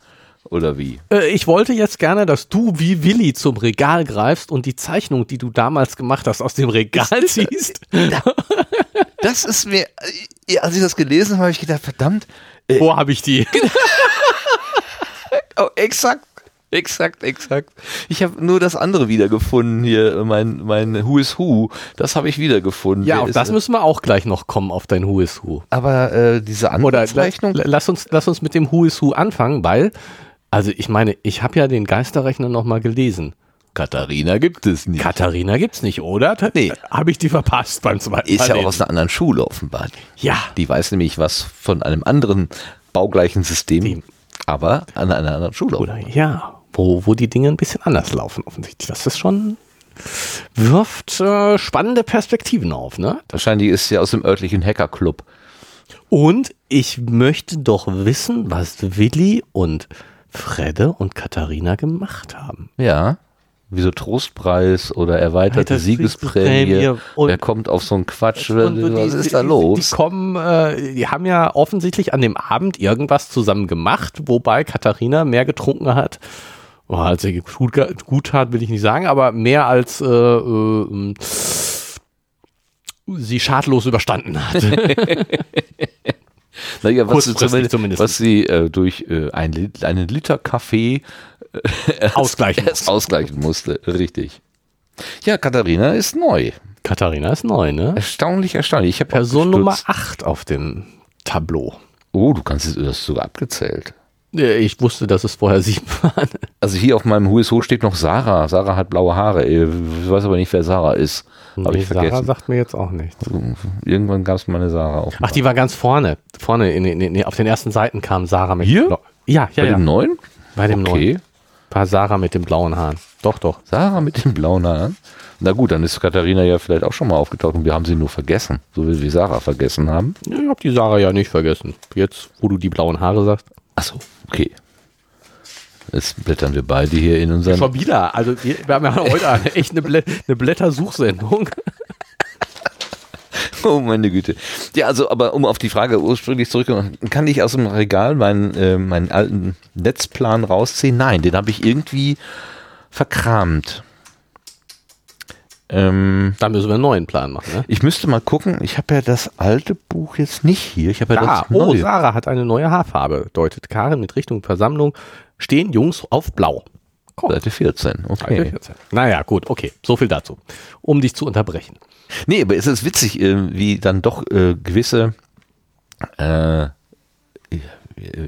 Oder wie? Äh, ich wollte jetzt gerne, dass du wie Willi zum Regal greifst und die Zeichnung, die du damals gemacht hast, aus dem Regal ziehst. Das ist mir, äh, als ich das gelesen habe, habe ich gedacht, verdammt, äh, Wo habe ich die? oh, exakt. Exakt, exakt. Ich habe nur das andere wiedergefunden hier, mein, mein Who is Who. Das habe ich wiedergefunden. Ja, Wer auf ist das es? müssen wir auch gleich noch kommen, auf dein Who is Who. Aber äh, diese andere Oder lass uns, lass uns mit dem Who is Who anfangen, weil, also ich meine, ich habe ja den Geisterrechner nochmal gelesen. Katharina gibt es nicht. Katharina gibt's nicht, oder? Nee. Habe ich die verpasst beim zweiten ist Mal ja auch aus einer anderen Schule offenbar. Ja. Die weiß nämlich was von einem anderen baugleichen System, Dem. aber an einer anderen Schule. Oder ja, wo, wo die Dinge ein bisschen anders laufen, offensichtlich. Das ist schon, wirft äh, spannende Perspektiven auf, ne? Wahrscheinlich ist sie aus dem örtlichen Hackerclub. Und ich möchte doch wissen, was Willi und Fredde und Katharina gemacht haben. Ja. Wie so Trostpreis oder erweiterte Erweiterte Siegesprämie. Wer kommt auf so einen Quatsch? Und was die- ist da die, los? Die kommen, äh, die haben ja offensichtlich an dem Abend irgendwas zusammen gemacht, wobei Katharina mehr getrunken hat. Oh, als sie gut, gut tat, will ich nicht sagen, aber mehr als äh, äh, sie schadlos überstanden hat. Naja, was sie, zumindest, zumindest. was sie äh, durch äh, ein einen Liter Kaffee Ausgleichen erst ausgleichen musste. Richtig. Ja, Katharina ist neu. Katharina ist neu, ne? Erstaunlich, erstaunlich. Ich habe Person Nummer 8 auf dem Tableau. Oh, du kannst es du hast es sogar abgezählt. Ich wusste, dass es vorher sieben waren. Also hier auf meinem Who steht noch Sarah. Sarah hat blaue Haare. Ich weiß aber nicht, wer Sarah ist. Habe Nee, ich Sarah vergessen. sagt mir jetzt auch nichts. Irgendwann gab es mal eine Sarah. Auf Ach, die war ganz vorne. Vorne in, in, in, auf den ersten Seiten kam Sarah mit Hier? Blau- Ja, ja, Bei ja. dem neuen? Bei dem Okay. neuen. War Sarah mit den blauen Haaren. Doch, doch. Sarah mit den blauen Haaren. Na gut, dann ist Katharina ja vielleicht auch schon mal aufgetaucht und wir haben sie nur vergessen. So wie wir Sarah vergessen haben. Ich hab die Sarah ja nicht vergessen. Jetzt, wo du die blauen Haare sagst. Achso, okay. Jetzt blättern wir beide hier in unseren. Schon wieder. Also, wir, wir haben ja heute eine, echt eine, Blä eine Blättersuchsendung. Oh, meine Güte. Ja, also, aber um auf die Frage ursprünglich zurückzukommen, kann ich aus dem Regal meinen, äh, meinen alten Netzplan rausziehen? Nein, den habe ich irgendwie verkramt. Ähm, Da müssen wir einen neuen Plan machen. Ne? ich müsste mal gucken, ich habe ja das alte Buch jetzt nicht hier. Ich habe ja Ah, das oh, neue. Sarah hat eine neue Haarfarbe. Deutet Karin mit Richtung Versammlung. Stehen Jungs auf Blau. Komm. Seite 14, okay. Naja, gut, okay. So viel dazu. Um dich zu unterbrechen. Nee, aber es ist witzig, äh, wie dann doch äh, gewisse äh,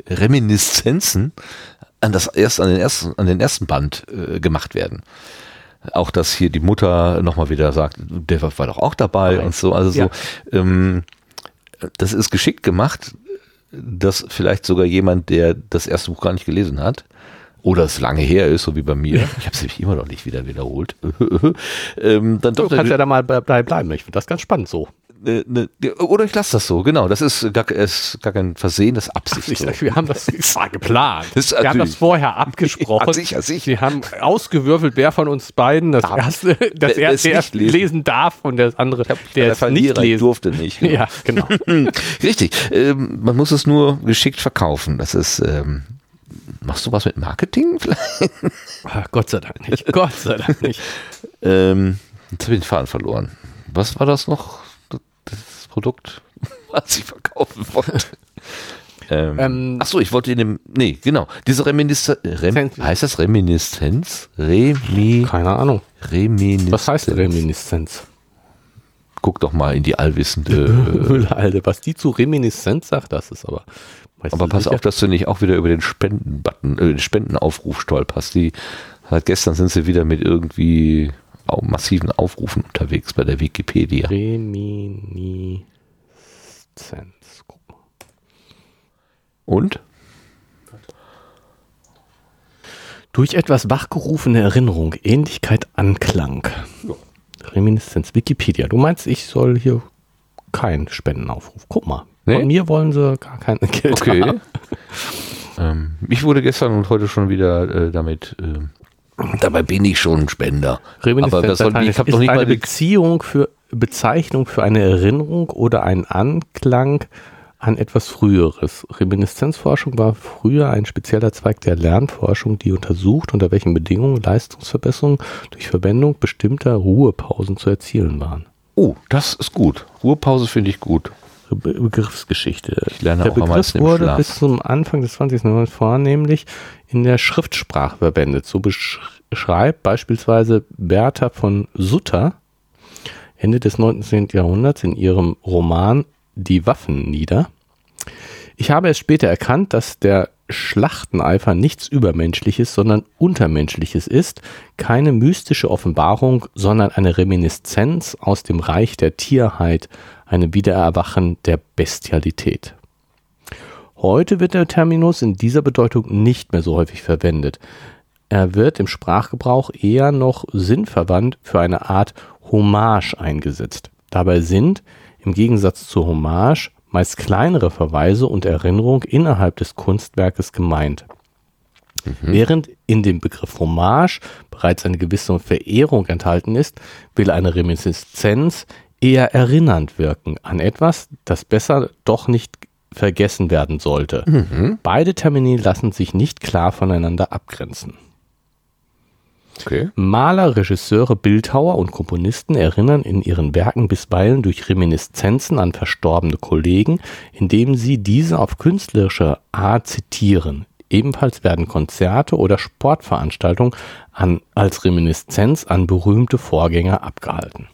Reminiszenzen an das erst an den ersten an den ersten Band äh, gemacht werden. Auch dass hier die Mutter nochmal wieder sagt, der war, doch auch dabei Nein. und so. Also Ja. so, ähm, das ist geschickt gemacht, dass vielleicht sogar jemand, der das erste Buch gar nicht gelesen hat, oder es lange her ist, so wie bei mir, ich habe es nämlich immer noch nicht wieder wiederholt, ähm, dann Du doch kannst ja da mal bleiben. Ich finde das ganz spannend so. Ne, ne, oder ich lasse das so, genau. Das ist gar, ist gar kein Versehen, das ist Absicht. Ich so. sag, wir haben das, war geplant. Das wir haben das vorher abgesprochen. Ja, sicher, sicher. Wir haben ausgewürfelt, wer von uns beiden das erste, das es erste nicht lesen. lesen. darf und das andere, der der es nicht lesen. durfte nicht. Ja, genau. Richtig. Ähm, man muss es nur geschickt verkaufen. Das ist, ähm, machst machst du was mit Marketing vielleicht? Ach, Gott sei Dank nicht. Gott sei Dank nicht. ähm, jetzt habe ich den Faden verloren. Was war das noch? Produkt, was ich verkaufen wollte. Ähm, Ähm, ach so, ich wollte in dem, nee, genau, diese Reminiszenz, Rem, heißt das Reminiszenz? Remi, Keine Ahnung. Reminiszenz. Was heißt Reminiszenz? Guck doch mal in die allwissende. Müllalde. Was die zu Reminiszenz sagt, das ist aber. aber pass sicher? auf, dass du nicht auch wieder über den Spendenbutton, äh, den Spendenaufruf stolperst. Die, halt gestern sind sie wieder mit irgendwie massiven Aufrufen unterwegs bei der Wikipedia. Reminiszenz. Guck mal. Und? Durch etwas wachgerufene Erinnerung, Ähnlichkeit, Anklang. Reminiszenz, Wikipedia. Du meinst, ich soll hier keinen Spendenaufruf. Guck mal. Nee? Von mir wollen sie gar kein Geld Okay. haben. ähm, ich wurde gestern und heute schon wieder äh, damit. Äh, dabei bin ich schon ein Spender. Reminiszenz Aber das soll, ich habe ist doch nicht eine mal. Beziehung für Bezeichnung für eine Erinnerung oder einen Anklang an etwas Früheres. Reminiszenzforschung war früher ein spezieller Zweig der Lernforschung, die untersucht, unter welchen Bedingungen Leistungsverbesserungen durch Verwendung bestimmter Ruhepausen zu erzielen waren. Oh, das ist gut. Ruhepause finde ich gut. Be Begriffsgeschichte. Ich lerne der auch Begriff wurde Schlaf. bis zum Anfang des 20. Jahrhunderts vornehmlich in der Schriftsprache verwendet. So beschreibt beispielsweise Bertha von Sutter Ende des 19. Jahrhunderts in ihrem Roman Die Waffen nieder. Ich habe es später erkannt, dass der Schlachteneifer nichts Übermenschliches, sondern Untermenschliches ist, keine mystische Offenbarung, sondern eine Reminiszenz aus dem Reich der Tierheit, eine Wiedererwachen der Bestialität. Heute wird der Terminus in dieser Bedeutung nicht mehr so häufig verwendet. Er wird im Sprachgebrauch eher noch sinnverwandt für eine Art Hommage eingesetzt. Dabei sind, im Gegensatz zur Hommage, meist kleinere Verweise und Erinnerung innerhalb des Kunstwerkes gemeint. Während in dem Begriff Hommage bereits eine gewisse Verehrung enthalten ist, will eine Reminiszenz eher erinnernd wirken an etwas, das besser doch nicht vergessen werden sollte. Beide Termini lassen sich nicht klar voneinander abgrenzen. Okay. Maler, Regisseure, Bildhauer und Komponisten erinnern in ihren Werken bisweilen durch Reminiszenzen an verstorbene Kollegen, indem sie diese auf künstlerische Art zitieren. Ebenfalls werden Konzerte oder Sportveranstaltungen an, als Reminiszenz an berühmte Vorgänger abgehalten.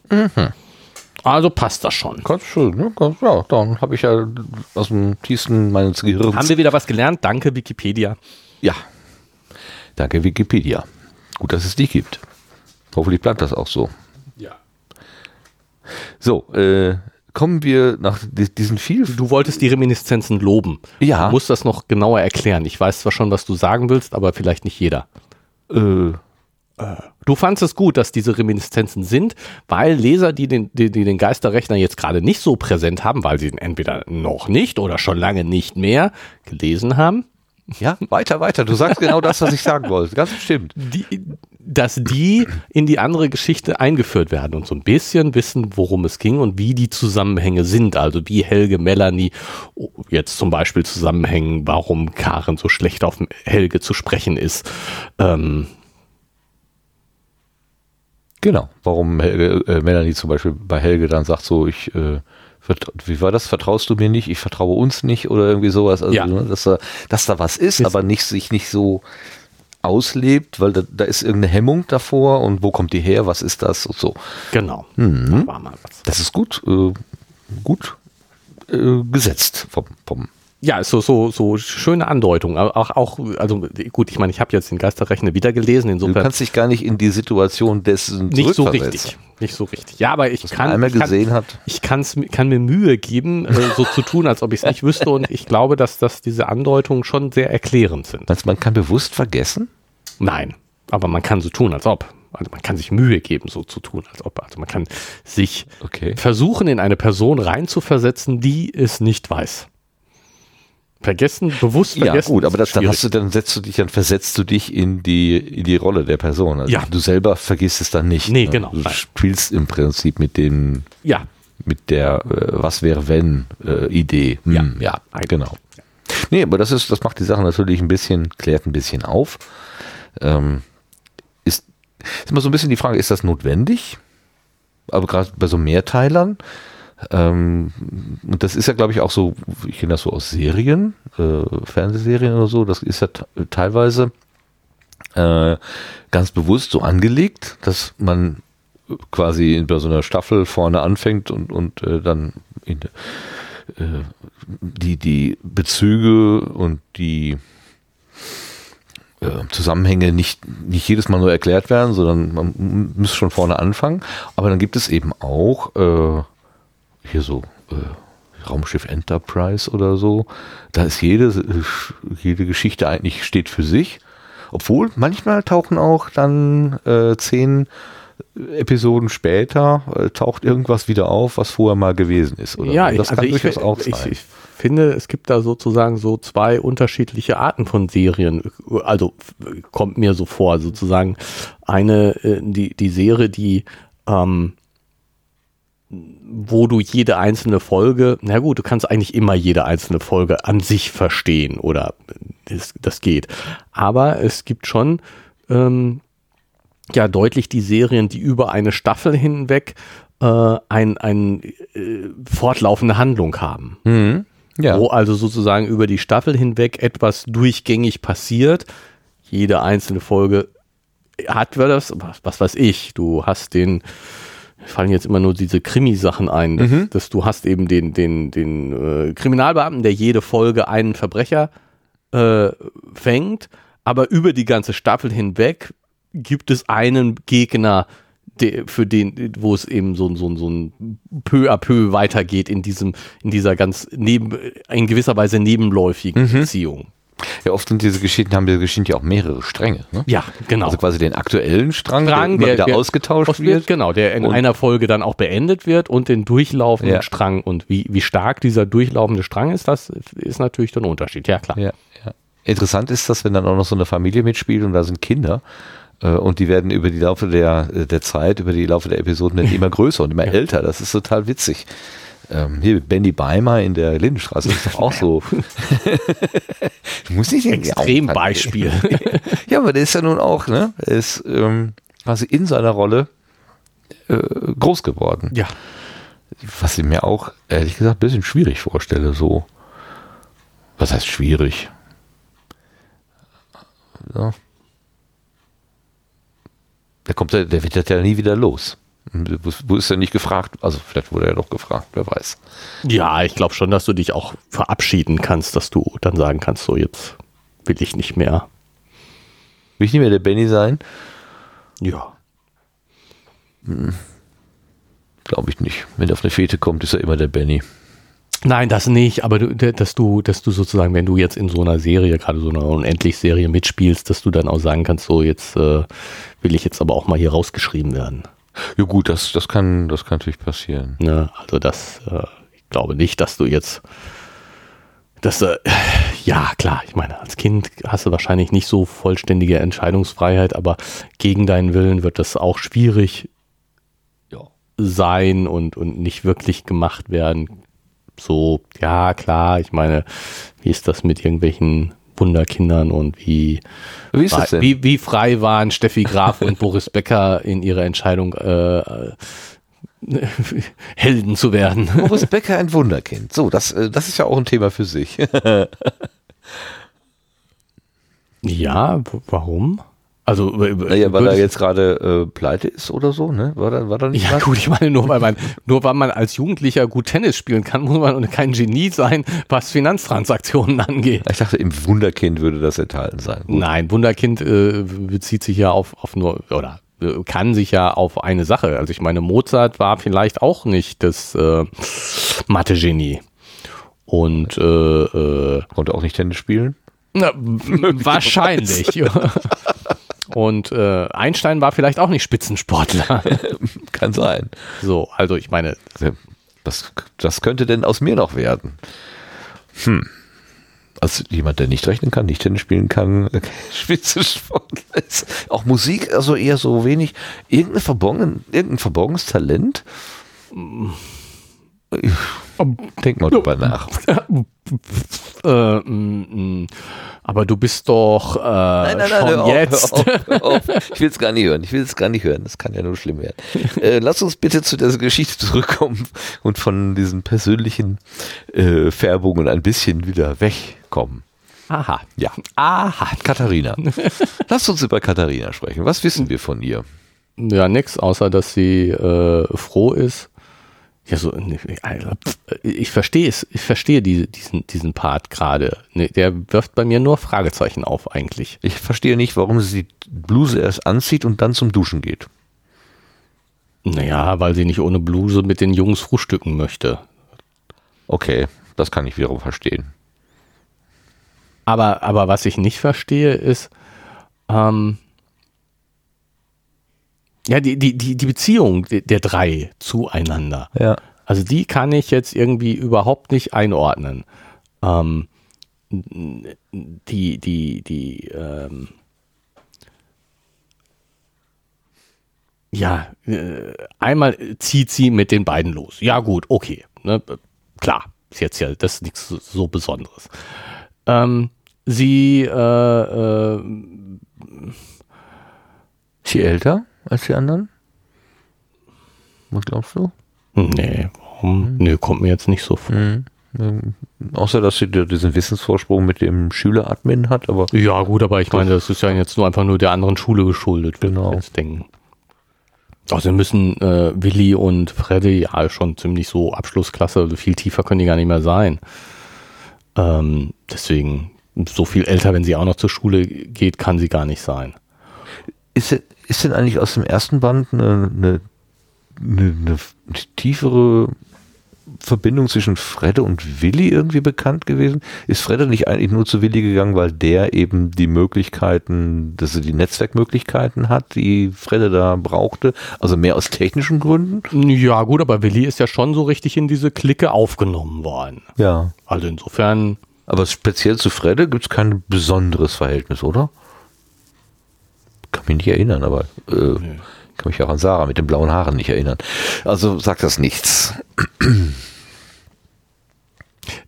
Also passt das schon. Ganz schön, ne? Ja, dann habe ich ja aus dem tiefsten meines Gehirns. Haben wir wieder was gelernt? Danke, Wikipedia. ja. Danke, Wikipedia. Gut, dass es die gibt. Hoffentlich bleibt das auch so. Ja. So, äh, kommen wir nach di- diesen viel. Du wolltest die Reminiszenzen loben. Ja. Du musst das noch genauer erklären. Ich weiß zwar schon, was du sagen willst, aber vielleicht nicht jeder. Äh, Du fandest es gut, dass diese Reminiszenzen sind, weil Leser, die den, die, die den Geisterrechner jetzt gerade nicht so präsent haben, weil sie ihn entweder noch nicht oder schon lange nicht mehr gelesen haben, ja, weiter, weiter. Du sagst genau das, was ich sagen wollte. Ganz bestimmt. die, dass die in die andere Geschichte eingeführt werden und so ein bisschen wissen, worum es ging und wie die Zusammenhänge sind. Also wie Helge, Melanie jetzt zum Beispiel zusammenhängen, warum Karen so schlecht auf Helge zu sprechen ist. Ähm, Genau. Warum Helge, äh, Melanie zum Beispiel bei Helge dann sagt so, ich, äh, wie war das? Vertraust du mir nicht? Ich vertraue uns nicht oder irgendwie sowas. Also, Ja. ne, dass, da, dass da was ist, Ist- aber nicht sich nicht so auslebt, weil da, da ist irgendeine Hemmung davor und wo kommt die her? Was ist das? Und so. genau. Mhm. Da. Das ist gut, äh, gut äh, gesetzt vom, vom Ja, so, so, so schöne Andeutung. Aber Auch, auch, also gut, ich meine, ich habe jetzt den Geisterrechner wieder gelesen, Du insofern kannst dich gar nicht in die Situation dessen nicht so richtig. Nicht so richtig. Ja, aber ich Was kann, einmal ich kann, gesehen hat. ich kann's, kann mir Mühe geben, äh, so zu tun, als ob ich es nicht wüsste. Und ich glaube, dass, dass diese Andeutungen schon sehr erklärend sind. Du, man kann bewusst vergessen? Nein, aber man kann so tun, als ob. Also man kann sich Mühe geben, so zu tun, als ob. Also man kann sich Okay. versuchen, in eine Person reinzuversetzen, die es nicht weiß. Vergessen, bewusst Ja, vergessen. gut, aber das, dann hast du, dann setzt du dich, dann versetzt du dich in die, in die Rolle der Person. Also Ja. Du selber vergisst es dann nicht. Nee, ne? genau. Du Nein. spielst im Prinzip mit den, Ja, mit der, äh, was wäre wenn, äh, Idee. Hm, ja, genau. Nee, aber das ist, das macht die Sache natürlich ein bisschen, klärt ein bisschen auf. Ähm, ist, ist immer so ein bisschen die Frage, ist das notwendig? Aber gerade bei so Mehrteilern, ähm, und das ist ja, glaube ich, auch so, ich kenne das so aus Serien, äh, Fernsehserien oder so, das ist ja teilweise äh, ganz bewusst so angelegt, dass man quasi bei so einer Staffel vorne anfängt und, und äh, dann in, äh, die, die Bezüge und die äh, Zusammenhänge nicht, nicht jedes Mal nur erklärt werden, sondern man muss schon vorne anfangen. Aber dann gibt es eben auch äh, hier so äh, Raumschiff Enterprise oder so. Da ist jede, jede Geschichte eigentlich steht für sich. Obwohl manchmal tauchen auch dann äh, zehn Episoden später äh, taucht irgendwas wieder auf, was vorher mal gewesen ist. Oder? Ja, das ich, also ich, auch sein. Ich, ich, finde, es gibt da sozusagen so zwei unterschiedliche Arten von Serien. Also kommt mir so vor, sozusagen eine, äh, die, die Serie, die ähm, wo du jede einzelne Folge, na gut, du kannst eigentlich immer jede einzelne Folge an sich verstehen oder das, das geht. Aber es gibt schon ähm, ja deutlich die Serien, die über eine Staffel hinweg äh, ein, ein äh, fortlaufende Handlung haben. Mhm. Ja. Wo also sozusagen über die Staffel hinweg etwas durchgängig passiert. Jede einzelne Folge hat was, was weiß ich, du hast den fallen jetzt immer nur diese Krimi-Sachen ein, dass, mhm. dass, du hast eben den, den, den äh, Kriminalbeamten, der jede Folge einen Verbrecher äh, fängt, aber über die ganze Staffel hinweg gibt es einen Gegner, der, für den, wo es eben so, so, so ein peu à peu weitergeht in diesem, in dieser ganz neben, in gewisser Weise nebenläufigen mhm. Beziehung. Ja, oft sind diese Geschichten, haben diese Geschichten ja auch mehrere Stränge. Ne? Ja, genau. Also quasi den aktuellen Strang, Strang der, der wieder ausgetauscht wird, wird. Genau, der in einer Folge dann auch beendet wird und den durchlaufenden ja. Strang. Und wie, wie stark dieser durchlaufende Strang ist, das ist natürlich dann ein Unterschied. Ja, klar. Ja, ja. Interessant ist das, wenn dann auch noch so eine Familie mitspielt und da sind Kinder äh, und die werden über die Laufe der, der Zeit, über die Laufe der Episoden immer größer und immer älter. Das ist total witzig. Ähm, hier, Benny Beimer in der Lindenstraße ist doch auch so. Muss ich Extrembeispiel. ja, aber der ist ja nun auch, ne? Er ist ähm, quasi in seiner Rolle äh, groß geworden. Ja. Was ich mir auch, ehrlich gesagt, ein bisschen schwierig vorstelle, so. Was heißt schwierig? Ja. Der kommt, der wird ja nie wieder los. Wo ist er nicht gefragt? Also vielleicht wurde er doch gefragt, wer weiß. Ja, ich glaube schon, dass du dich auch verabschieden kannst, dass du dann sagen kannst, so jetzt will ich nicht mehr. Will ich nicht mehr der Benny sein? Ja. Hm. Glaube ich nicht. Wenn er auf eine Fete kommt, ist er immer der Benny. Nein, das nicht, aber du, dass du, dass du sozusagen, wenn du jetzt in so einer Serie, gerade so einer Unendlich-Serie mitspielst, dass du dann auch sagen kannst, so jetzt äh, will ich jetzt aber auch mal hier rausgeschrieben werden. Ja gut, das, das, kann, das kann natürlich passieren. Ne, also das, äh, ich glaube nicht, dass du jetzt, dass, äh, ja klar, ich meine, als Kind hast du wahrscheinlich nicht so vollständige Entscheidungsfreiheit, aber gegen deinen Willen wird das auch schwierig ja. sein und, und nicht wirklich gemacht werden. So, ja klar, ich meine, wie ist das mit irgendwelchen Wunderkindern und wie, wie, frei, wie, wie, frei waren Steffi Graf und Boris Becker in ihrer Entscheidung, äh, Helden zu werden. Boris Becker ein Wunderkind. So, das, äh, das ist ja auch ein Thema für sich. ja, warum? Also, naja, weil er jetzt gerade äh, pleite ist oder so, ne? War da, war da nicht Ja, was? gut, ich meine, nur weil man, nur weil man als Jugendlicher gut Tennis spielen kann, muss man kein Genie sein, was Finanztransaktionen angeht. Ich dachte, im Wunderkind würde das enthalten sein. Gut. Nein, Wunderkind äh, bezieht sich ja auf, auf nur, oder äh, kann sich ja auf eine Sache. Also ich meine, Mozart war vielleicht auch nicht das äh, Mathe-Genie. Und äh, äh, konnte auch nicht Tennis spielen? Na, wahrscheinlich. Und äh, Einstein war vielleicht auch nicht Spitzensportler. Kann sein. So, also ich meine. Was, was könnte denn aus mir noch werden? Hm. Als jemand, der nicht rechnen kann, nicht Tennis spielen kann, Spitzensportler ist. Auch Musik, also eher so wenig. Irgendein, verborgen, irgendein verborgenes Talent? Denk mal drüber nach. Äh, mm, mm. aber du bist doch äh, schon hör auf, jetzt. Hör auf, hör auf. Ich will es gar nicht hören. Ich will es gar nicht hören. Das kann ja nur schlimm werden. Äh, lass uns bitte zu dieser Geschichte zurückkommen und von diesen persönlichen äh, Färbungen ein bisschen wieder wegkommen. Aha. Ja. Aha. Katharina. Lass uns über Katharina sprechen. Was wissen wir von ihr? Ja, nix, außer dass sie äh, froh ist. Ja, so, ne, pf, ich verstehe es, ich verstehe die, diesen, diesen Part gerade. Ne, der wirft bei mir nur Fragezeichen auf, eigentlich. Ich verstehe nicht, warum sie die Bluse erst anzieht und dann zum Duschen geht. Naja, weil sie nicht ohne Bluse mit den Jungs frühstücken möchte. Okay, das kann ich wiederum verstehen. Aber, aber was ich nicht verstehe, ist, ähm, ja, die, die, die, die Beziehung der, drei zueinander. Ja. Also die kann ich jetzt irgendwie überhaupt nicht einordnen. Ähm, die, die, die, ähm, ja, äh, einmal zieht sie mit den beiden los. Ja, gut, okay. Ne, klar, ist jetzt ja, das ist nichts so- so Besonderes. Ähm, sie, äh, äh, Ist sie älter als die anderen? Was glaubst du? nee, warum? Nee, kommt mir jetzt nicht so vor. Mhm. Ähm, Außer, dass sie dir diesen Wissensvorsprung mit dem Schüleradmin hat, aber Ja, gut, aber ich meine, das ist ja jetzt nur einfach nur der anderen Schule geschuldet, würde Genau. ich jetzt denken. Außerdem müssen äh, Willi und Freddy ja schon ziemlich so Abschlussklasse, also viel tiefer können die gar nicht mehr sein. Ähm, deswegen, so viel älter, wenn sie auch noch zur Schule geht, kann sie gar nicht sein. ist, ist denn eigentlich aus dem ersten Band eine, eine, eine, eine tiefere Verbindung zwischen Fredde und Willi irgendwie bekannt gewesen? Ist Fredde nicht eigentlich nur zu Willi gegangen, weil der eben die Möglichkeiten, dass er die Netzwerkmöglichkeiten hat, die Fredde da brauchte? Also mehr aus technischen Gründen? Ja, gut, aber Willi ist ja schon so richtig in diese Clique aufgenommen worden. Ja. Also insofern, Aber speziell zu Fredde gibt es kein besonderes Verhältnis, oder? Kann mich nicht erinnern, aber äh, kann mich auch an Sarah mit den blauen Haaren nicht erinnern. Also sagt das nichts.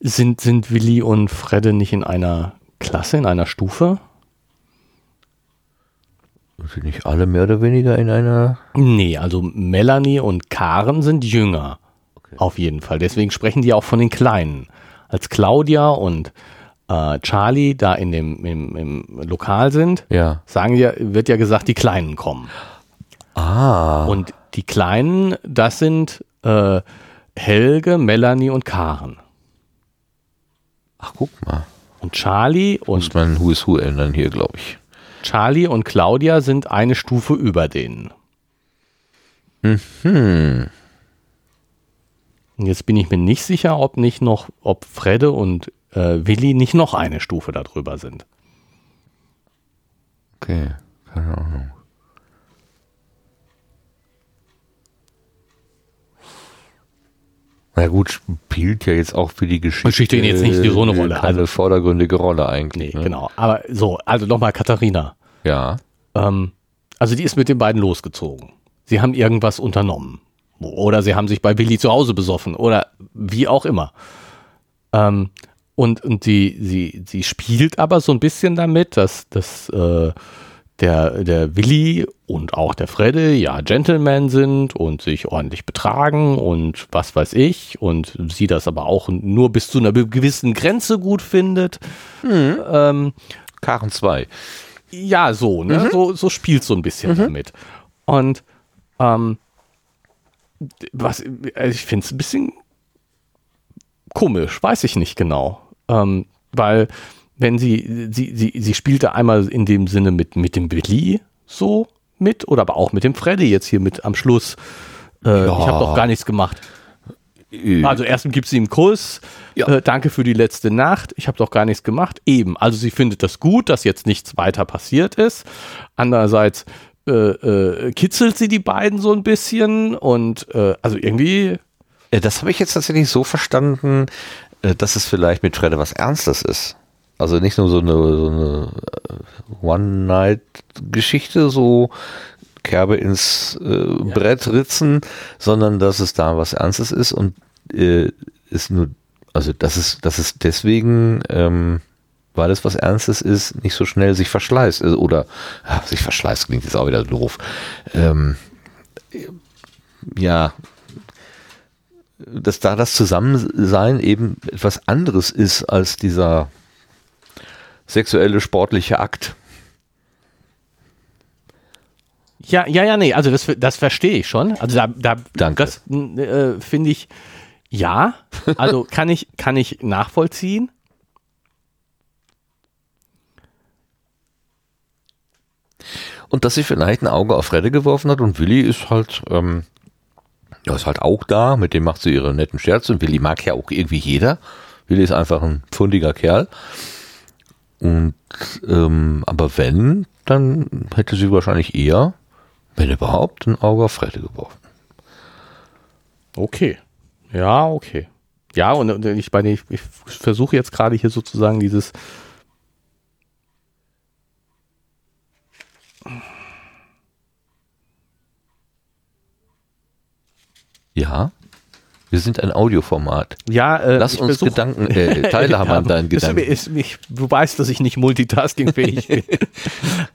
sind, sind Willi und Fredde nicht in einer Klasse, in einer Stufe? Sind nicht alle mehr oder weniger in einer. Nee, also Melanie und Karen sind jünger. Auf jeden Fall. Deswegen sprechen die auch von den Kleinen. Als Claudia und äh, Charlie da in dem im, im Lokal sind, Ja. sagen ja, wird ja gesagt, die Kleinen kommen. Ah. Und die Kleinen, das sind äh, Helge, Melanie und Karen. Ach, guck mal. Und Charlie und Muss man Who is Who ändern hier, glaube ich. Charlie und Claudia sind eine Stufe über denen. Hm. Und jetzt bin ich mir nicht sicher, ob nicht noch, ob Fredde und äh, Willi nicht noch eine Stufe darüber sind. Okay. Keine Ahnung. Na gut, spielt ja jetzt auch für die Geschichte, Geschichte jetzt nicht so eine Rolle. Keine Also- vordergründige Rolle eigentlich. Nee, ne? genau. Aber so, also nochmal Katharina. Ja. Ähm, also die ist mit den beiden losgezogen. Sie haben irgendwas unternommen. Oder sie haben sich bei Willi zu Hause besoffen. Oder wie auch immer. Ähm, und und sie, sie, sie spielt aber so ein bisschen damit, dass, dass äh, der, der Willi und auch der Fredde ja Gentlemen sind und sich ordentlich betragen und was weiß ich. Und sie das aber auch nur bis zu einer gewissen Grenze gut findet. Ähm, Karen 2. ja, so, ne? So, so spielt so ein bisschen damit. Und ähm, was, also ich finde es ein bisschen komisch, weiß ich nicht genau. Ähm, weil, wenn sie, sie, sie, sie spielte einmal in dem Sinne mit, mit dem Billy so mit, oder aber auch mit dem Freddy jetzt hier mit am Schluss. Äh, Ja. Ich habe doch gar nichts gemacht. Äh, Also erstens gibt sie ihm Kuss. Ja. Äh, danke für die letzte Nacht. Ich habe doch gar nichts gemacht. Eben. Also sie findet das gut, dass jetzt nichts weiter passiert ist. Andererseits äh, äh, kitzelt sie die beiden so ein bisschen und äh, also irgendwie. Äh, Das habe ich jetzt tatsächlich so verstanden, dass es vielleicht mit Fredde was Ernstes ist. Also nicht nur so eine, so eine äh, One-Night-Geschichte, so Kerbe ins äh, Brett ritzen, sondern dass es da was Ernstes ist und äh, ist nur, also das ist, das ist deswegen, ähm, weil es was Ernstes ist, nicht so schnell sich verschleißt. Also, oder ja, sich verschleißt klingt jetzt auch wieder doof. Ähm, ja, dass da das Zusammensein eben etwas anderes ist als dieser sexuelle, sportliche Akt. Ja, ja, ja, nee, also das, das verstehe ich schon. Also da, da Danke. das äh, finde ich, ja, also kann ich, kann ich nachvollziehen. Und dass sie vielleicht ein Auge auf Fredde geworfen hat und Willi ist halt, ähm, ja, ist halt auch da, mit dem macht sie ihre netten Scherze und Willi mag ja auch irgendwie jeder. Willi ist einfach ein pfundiger Kerl. Und, ähm, aber wenn, dann hätte sie wahrscheinlich eher, wenn überhaupt, ein Auge auf Fredde geworfen. Okay. Ja, okay. Ja, und, und ich meine, ich, ich versuche jetzt gerade hier sozusagen dieses Ja, wir sind ein Audioformat. Ja, äh, Lass uns versuch- Gedanken, äh, Teilhabe an deinen Ist- Gedanken. Ist, ich, du weißt, dass ich nicht multitaskingfähig bin.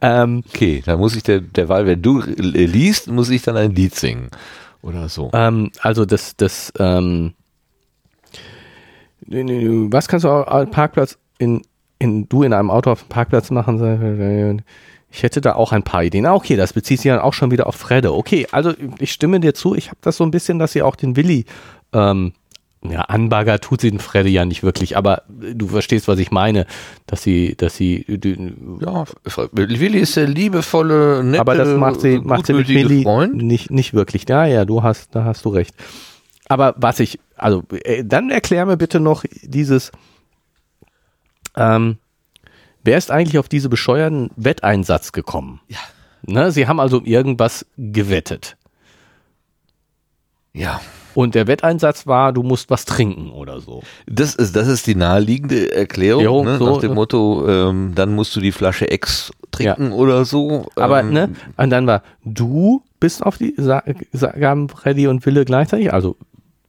ähm, Okay, dann muss ich der, derweil, wenn du äh, liest, muss ich dann ein Lied singen. Oder so. ähm, also das, das, ähm, was kannst du auf einem Parkplatz in, in, du in einem Auto auf dem Parkplatz machen? Ich hätte da auch ein paar Ideen. Ah, okay, das bezieht sich dann auch schon wieder auf Fredde. Okay, also ich stimme dir zu. Ich habe das so ein bisschen, dass sie auch den Willi, ähm, ja, Anbagger tut sie den Fredde ja nicht wirklich, aber du verstehst, was ich meine, dass sie, dass sie, die, Ja, Willi ist der liebevolle, nette, aber das macht sie, macht sie mit Willi Freund. nicht, nicht wirklich. Ja, ja, du hast, da hast du recht. Aber was ich, also äh, dann erklär mir bitte noch dieses, ähm, wer ist eigentlich auf diese bescheuerten Wetteinsatz gekommen? Ja. Ne, sie haben also irgendwas gewettet. Ja. Und der Wetteinsatz war, du musst was trinken oder so. Das ist, das ist die naheliegende Erklärung, Jo, ne? so, nach dem äh, Motto, ähm, dann musst du die Flasche X trinken oder so. Aber, ähm, ne, und dann war, du bist auf die, gaben Freddy und Wille gleichzeitig, also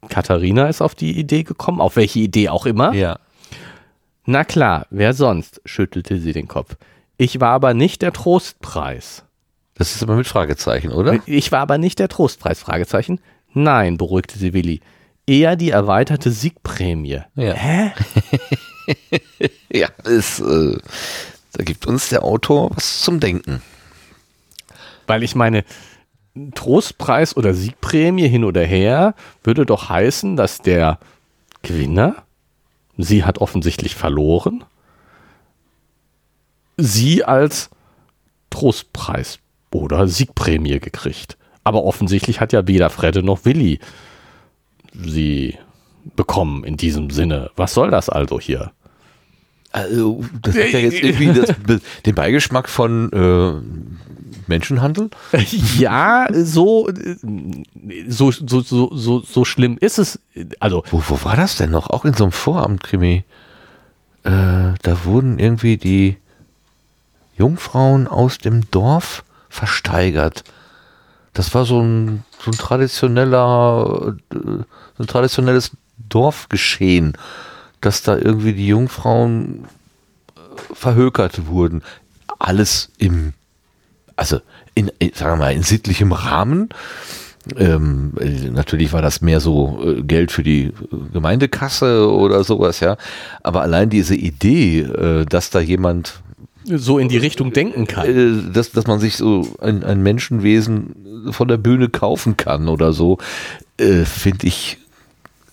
Katharina ist auf die Idee gekommen, auf welche Idee auch immer. Ja. Na klar, wer sonst? schüttelte sie den Kopf. Ich war aber nicht der Trostpreis. Das ist aber mit Fragezeichen, oder? Ich war aber nicht der Trostpreis, Fragezeichen. Nein, beruhigte sie Willi. Eher die erweiterte Siegprämie. Ja. Hä? Ja, ist, äh, da gibt uns der Autor was zum Denken. Weil ich meine, Trostpreis oder Siegprämie hin oder her würde doch heißen, dass der Gewinner, sie hat offensichtlich verloren, sie als Trostpreis oder Siegprämie gekriegt. Aber offensichtlich hat ja weder Fredde noch Willi sie bekommen in diesem Sinne. Was soll das also hier? Also, das hat ja jetzt irgendwie das, den Beigeschmack von äh, Menschenhandel. Ja, so, so, so, so, so, schlimm ist es. Also, Wo, wo war das denn noch? Auch in so einem Vorabendkrimi. Äh, da wurden irgendwie die Jungfrauen aus dem Dorf versteigert. Das war so ein, so ein traditioneller, äh, so ein traditionelles Dorfgeschehen, dass da irgendwie die Jungfrauen äh, verhökert wurden. Alles im, also in, sagen wir mal, in sittlichem Rahmen. Ähm, äh, natürlich war das mehr so äh, Geld für die äh, Gemeindekasse oder sowas, ja. Aber allein diese Idee, äh, dass da jemand, so in die Richtung denken kann. äh, dass, dass man sich so ein, ein Menschenwesen von der Bühne kaufen kann oder so, äh, finde ich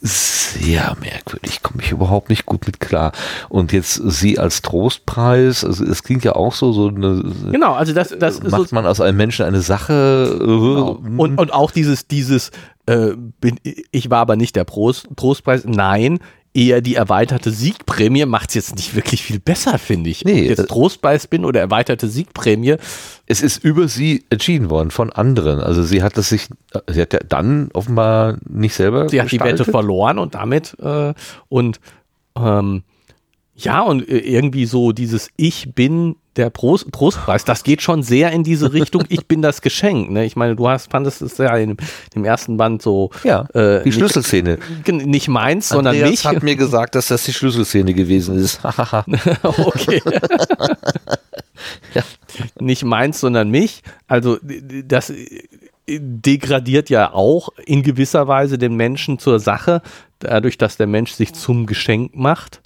sehr merkwürdig, komme ich überhaupt nicht gut mit klar. Und jetzt sie als Trostpreis, also es klingt ja auch so, so eine, Genau, also das, das ist so, macht man aus einem Menschen eine Sache. äh, Genau. Und, und auch dieses, dieses, äh, bin, ich war aber nicht der Prost, Trostpreis, nein, eher die erweiterte Siegprämie macht es jetzt nicht wirklich viel besser, finde ich. Ob Nee, ich jetzt das- Trostpreis bin oder erweiterte Siegprämie, es ist über sie entschieden worden von anderen. Also sie hat das sich, sie hat ja dann offenbar nicht selber sie hat die Wette gestaltet. verloren und damit, äh, und ähm, ja, und äh, irgendwie so dieses Ich bin der Prost, Trostpreis, das geht schon sehr in diese Richtung, ich bin das Geschenk. Ne? Ich meine, du hast, fandest es ja in dem ersten Band so. Ja, äh, die Schlüsselszene. Nicht, nicht meins, sondern Andreas mich. hat mir gesagt, dass das die Schlüsselszene gewesen ist. okay. Ja. Nicht meins, sondern mich. Also das degradiert ja auch in gewisser Weise den Menschen zur Sache, dadurch, dass der Mensch sich zum Geschenk macht.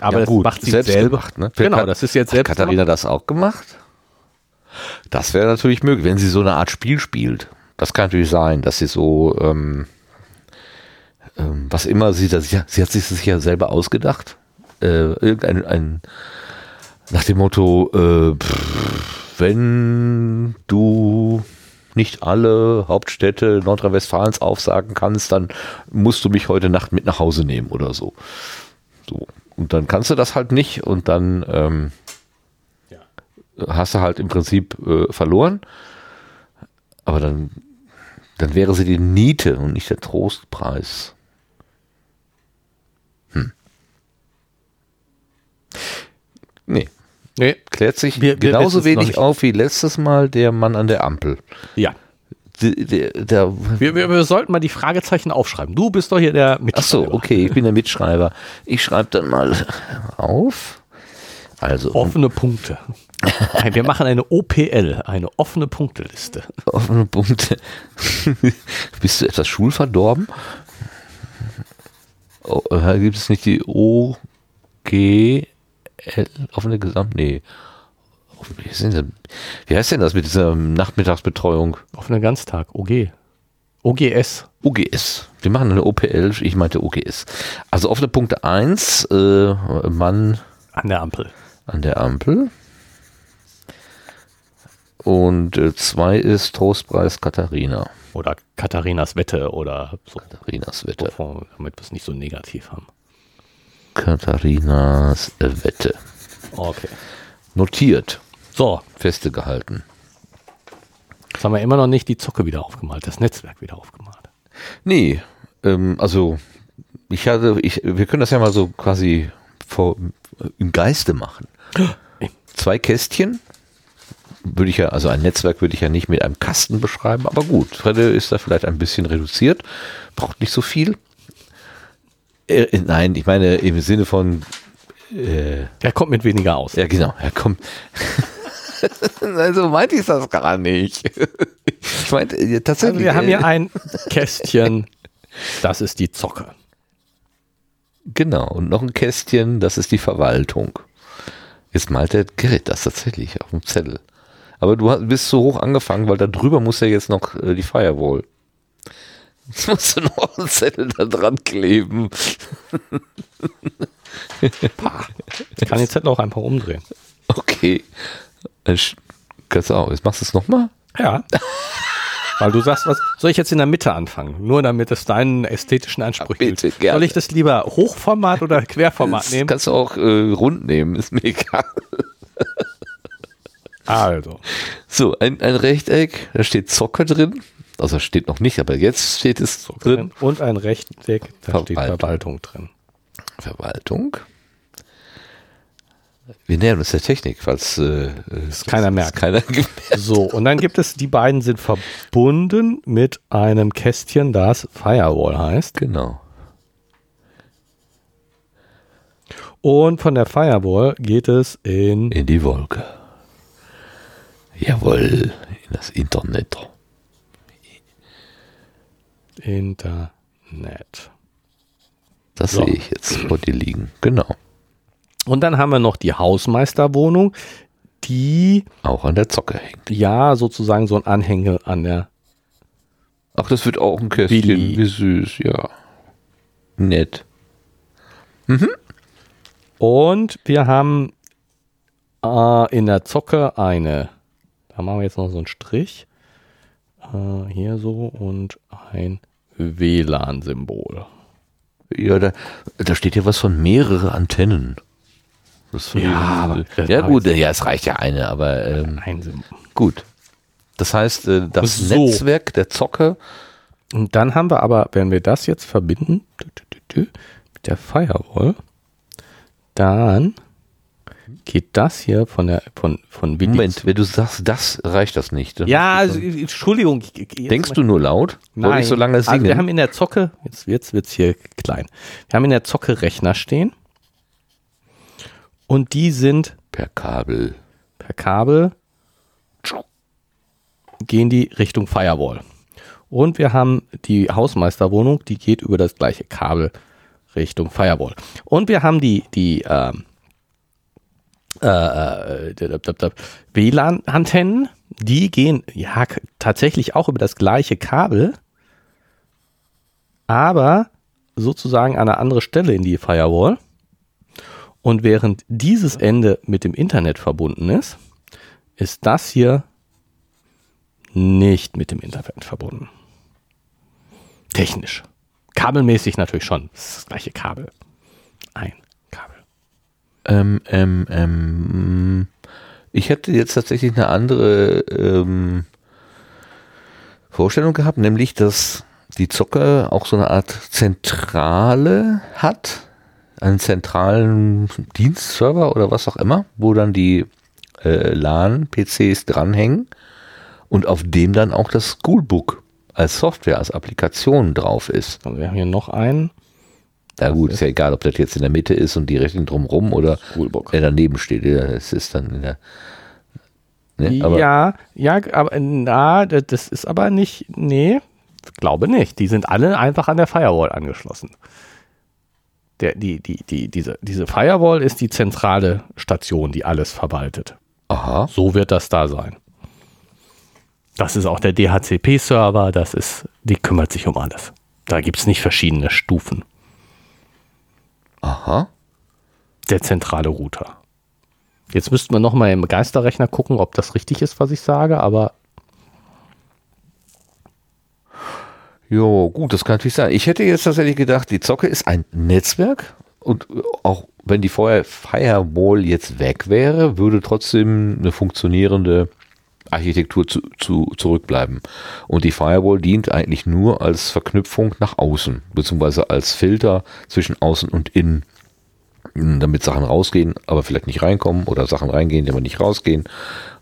Aber Ja, das gut, macht sie selbst selber. gemacht, ne? Genau, Hat- das ist jetzt Hat selbst Katharina das auch gemacht? Das wäre natürlich möglich, wenn sie so eine Art Spiel spielt. Das kann natürlich sein, dass sie so, ähm, ähm, was immer sie, das, ja, sie hat sich das ja selber ausgedacht. Äh, irgendein, ein, nach dem Motto, äh, pff, wenn du nicht alle Hauptstädte Nordrhein-Westfalens aufsagen kannst, dann musst du mich heute Nacht mit nach Hause nehmen oder so. So. Und dann kannst du das halt nicht und dann ähm, hast du halt im Prinzip äh, verloren. Aber dann, dann wäre sie die Niete und nicht der Trostpreis. Hm. Nee, Nee, klärt sich Wir- wir genauso wenig auf wie letztes Mal der Mann an der Ampel. ja. Der, der, Wir, wir, wir sollten mal die Fragezeichen aufschreiben. Du bist doch hier der Ach Mitschreiber. so, okay, ich bin der Mitschreiber. Ich schreibe dann mal auf. Also, Offene Punkte. Wir machen eine OPL, eine offene Punkteliste. offene Punkte. Bist du etwas schulverdorben? Oh, äh, gibt es nicht die OGL, offene Gesamt? Nee. Wie, ist denn, wie heißt denn das mit dieser Nachmittagsbetreuung? Offene Ganztag, OG. OGS. OGS. Wir machen eine OPL, ich meinte OGS. Also offene Punkte 1, äh, Mann An der Ampel. an der Ampel. Und 2 ist Trostpreis Katharina. Oder Katharinas Wette oder so. Katharinas Wette. Damit wir es nicht so negativ haben. Katharinas Wette. Okay. Notiert. So, Feste gehalten. jetzt haben wir immer noch nicht die Zocke wieder aufgemalt, das Netzwerk wieder aufgemalt. Nee, ähm, also ich hatte, ich, wir können das ja mal so quasi vor, im Geiste machen. Zwei Kästchen. Würde ich ja, also ein Netzwerk würde ich ja nicht mit einem Kasten beschreiben, aber gut, Fredde ist da vielleicht ein bisschen reduziert, braucht nicht so viel. Äh, nein, ich meine im Sinne von, äh, Der kommt mit weniger aus. ja genau, ja komm. also meinte ich das gar nicht. ich meinte äh, Also tatsächlich. wir haben äh, hier ein Kästchen, das ist die Zocke. Genau, und noch ein Kästchen, das ist die Verwaltung. Jetzt malt der Gerrit das tatsächlich auf dem Zettel. Aber du bist so hoch angefangen, weil da drüber muss ja jetzt noch äh, die Firewall. Jetzt musst du noch einen Zettel da dran kleben. Ich kann den Zettel auch einfach umdrehen. Okay. Kannst du auch. Jetzt machst du es nochmal? Ja. Weil du sagst, was soll ich jetzt in der Mitte anfangen? Nur damit es deinen ästhetischen Ansprüchen bitte, gilt. gerne. Soll ich das lieber Hochformat oder Querformat Das nehmen? kannst du auch äh, rund nehmen, ist mir egal. Also, So, ein, ein Rechteck, da steht Zocker drin. Also steht noch nicht, aber jetzt steht es drin. und ein Rechteck, da steht Verwaltung. Verwaltung drin. Verwaltung. Wir nähern uns der Technik, falls äh, es keiner merkt. Keiner. So, und dann gibt es, die beiden sind verbunden mit einem Kästchen, das Firewall heißt. Genau. Und von der Firewall geht es in In die Wolke. Jawohl, in das Internet. Internet. Das So. sehe ich jetzt vor dir liegen. Genau. Und dann haben wir noch die Hausmeisterwohnung, die Auch an der Zocke hängt. ja sozusagen so ein Anhängel an der Ach, das wird auch ein Kästchen. Billy. Wie süß, ja. Nett. Und wir haben äh, in der Zocke eine, da machen wir jetzt noch so einen Strich, äh, hier so und ein WLAN-Symbol. Ja, da, da steht ja was von mehrere Antennen. Das Ja, aber- ja gut, ja, es reicht ja eine, aber ähm, gut. Das heißt, äh, das So. Netzwerk der Zocke, Und dann haben wir aber, wenn wir das jetzt verbinden mit der Firewall, dann geht das hier von der von von Willi Moment, wenn du sagst, das reicht das nicht. Ja, also, Entschuldigung. denkst du nur laut? Soll Nein. ich so lange singen? Also wir haben in der Zocke, jetzt wird's, wird's hier klein. Wir haben in der Zocke Rechner stehen. Und die sind per Kabel. per Kabel, gehen die Richtung Firewall. Und wir haben die Hausmeisterwohnung, die geht über das gleiche Kabel Richtung Firewall. Und wir haben die, die ähm, äh, äh, d- WLAN-Antennen, die gehen ja tatsächlich auch über das gleiche Kabel, aber sozusagen an eine andere Stelle in die Firewall. Und während dieses Ende mit dem Internet verbunden ist, ist das hier nicht mit dem Internet verbunden. Technisch. Kabelmäßig natürlich schon. Das ist das gleiche Kabel. Ein Kabel. Ähm, ähm, ähm, ich hätte jetzt tatsächlich eine andere ähm, Vorstellung gehabt, nämlich, dass die Zocke auch so eine Art Zentrale hat, einen zentralen Dienstserver oder was auch immer, wo dann die äh, LAN-PCs dranhängen und auf dem dann auch das Schoolbook als Software, als Applikation drauf ist. Also wir haben hier noch einen. Na gut, ist ja egal, ob das jetzt in der Mitte ist und die Rechnung drumrum oder Schoolbook. der daneben steht. Ja, Es ist dann in der. Ne, aber ja, ja, aber na, das das ist aber nicht, nee, glaube nicht. Die sind alle einfach an der Firewall angeschlossen. Der, die, die, die, diese, diese Firewall ist die zentrale Station, die alles verwaltet. aha, So wird das da sein. Das ist auch der DHCP-Server, das ist, die kümmert sich um alles. Da gibt es nicht verschiedene Stufen. aha. Der zentrale Router. Jetzt müssten wir nochmal im Geisterrechner gucken, ob das richtig ist, was ich sage, aber Jo, gut, das kann natürlich sein. Ich hätte jetzt tatsächlich gedacht, die Zocke ist ein Netzwerk und auch wenn die vorher Firewall jetzt weg wäre, würde trotzdem eine funktionierende Architektur zu, zu, zurückbleiben. Und die Firewall dient eigentlich nur als Verknüpfung nach außen, beziehungsweise als Filter zwischen außen und innen, damit Sachen rausgehen, aber vielleicht nicht reinkommen oder Sachen reingehen, die aber nicht rausgehen.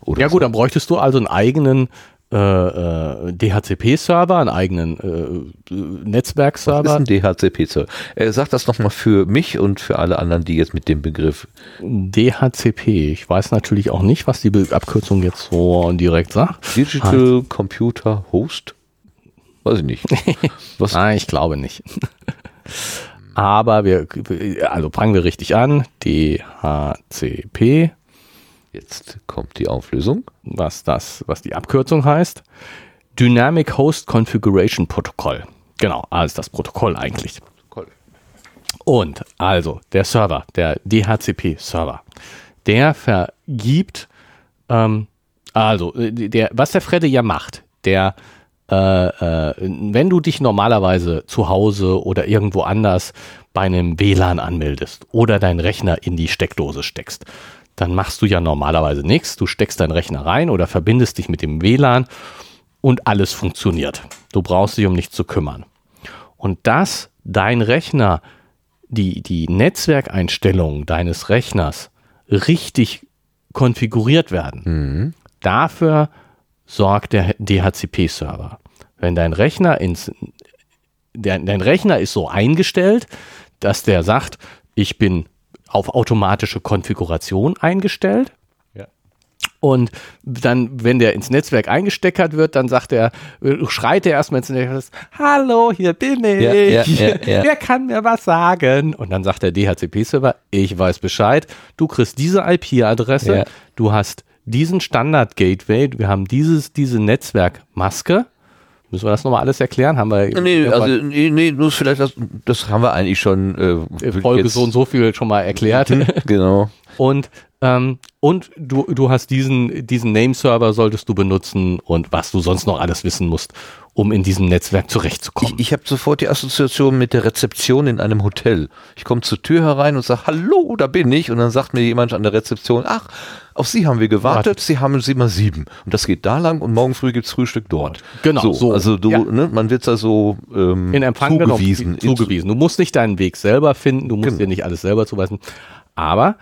Oder Ja gut, dann bräuchtest du also einen eigenen äh, äh, DHCP-Server, einen eigenen äh, äh, Das ist Netzwerkserver. ein DHCP-Server. Er sagt das nochmal für mich und für alle anderen, die jetzt mit dem Begriff. DHCP. Ich weiß natürlich auch nicht, was die Abkürzung jetzt so direkt sagt. Digital Computer Host? Weiß ich nicht. Was? Nein, ich glaube nicht. Aber wir, also fangen wir richtig an. DHCP, Jetzt kommt die Auflösung. was das, was die Abkürzung heißt. Dynamic Host Configuration Protocol. Genau, also das Protokoll eigentlich. Und also der Server, der DHCP-Server, der vergibt, ähm, also äh, der, was der Fredde ja macht, der, äh, äh, wenn du dich normalerweise zu Hause oder irgendwo anders bei einem WLAN anmeldest oder deinen Rechner in die Steckdose steckst, dann machst du ja normalerweise nichts. Du steckst deinen Rechner rein oder verbindest dich mit dem WLAN und alles funktioniert. Du brauchst dich um nichts zu kümmern. Und dass dein Rechner, die, die Netzwerkeinstellungen deines Rechners richtig konfiguriert werden, dafür sorgt der DHCP-Server. Wenn dein Rechner ins, dein Rechner ist so eingestellt, dass der sagt, ich bin auf automatische Konfiguration eingestellt. Ja. Und dann, wenn der ins Netzwerk eingesteckert wird, dann sagt er, äh, schreit er erstmal ins Netzwerk, hallo, hier bin ich. Ja, ja, ja. Wer kann mir was sagen? Und dann sagt der DHCP-Server, ich weiß Bescheid, du kriegst diese IP-Adresse, du hast diesen Standard-Gateway, wir haben dieses, diese Netzwerkmaske. Müssen wir das nochmal alles erklären? Haben wir Nee, also, nee, nee, nur vielleicht das, das haben wir eigentlich schon. Äh, Folge so und so viel schon mal erklärt. Genau. Und, ähm, und du, du hast diesen, diesen Name-Server solltest du benutzen und was du sonst noch alles wissen musst, um in diesem Netzwerk zurechtzukommen. Ich, ich habe sofort die Assoziation mit der Rezeption in einem Hotel. Ich komme zur Tür herein und sage, hallo, da bin ich. Und dann sagt mir jemand an der Rezeption, ach, auf Sie haben wir gewartet, Sie haben Sie mal sieben. Und das geht da lang und morgen früh gibt's Frühstück dort. Genau, so. so. Also du, Ja. ne, man wird da so ähm, in Empfang zugewiesen. genommen, zugewiesen. Du musst nicht deinen Weg selber finden, du musst Genau. dir nicht alles selber zuweisen. Aber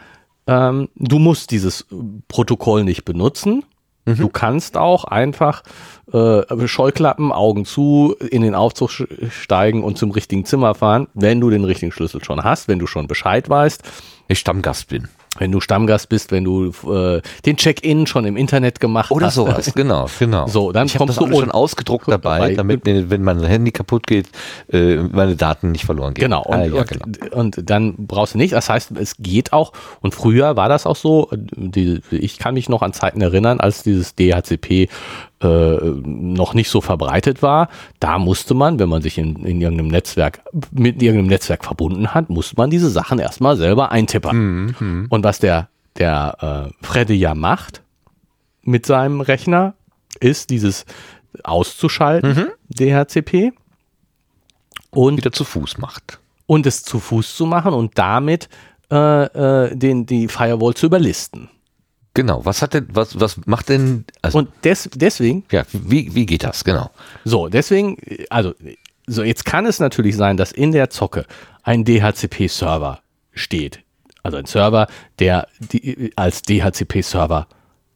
ähm, du musst dieses Protokoll nicht benutzen. Mhm. Du kannst auch einfach äh, Scheuklappen, Augen zu, in den Aufzug steigen und zum richtigen Zimmer fahren, wenn du den richtigen Schlüssel schon hast, wenn du schon Bescheid weißt, Ich Stammgast bin. Wenn du Stammgast bist, wenn du äh, den Check-in schon im Internet gemacht Oder hast. sowas, genau, genau. So, dann ich kommst das du schon ausgedruckt dabei, dabei. damit, mir, wenn mein Handy kaputt geht, äh, meine Daten nicht verloren gehen. Genau. Und, Ah, ja, und, genau. und dann brauchst du nicht. Das heißt, es geht auch. Und früher war das auch so. Die, ich kann mich noch an Zeiten erinnern, als dieses DHCP äh, noch nicht so verbreitet war. Da musste man, wenn man sich in, in irgendeinem Netzwerk mit irgendeinem Netzwerk verbunden hat, musste man diese Sachen erstmal selber eintippern. Mhm, Und was der der äh, Fredde ja macht mit seinem Rechner, ist dieses auszuschalten, Mhm. DHCP. Und Wieder zu Fuß macht. und es zu Fuß zu machen und damit äh, äh, den, die Firewall zu überlisten. Genau. Was hat denn, was, was macht denn, also, Und des, deswegen, ja, wie, wie geht das? Genau. so, deswegen, also, so, jetzt kann es natürlich sein, dass in der Zocke ein DHCP-Server steht. Also ein Server, der die, als DHCP-Server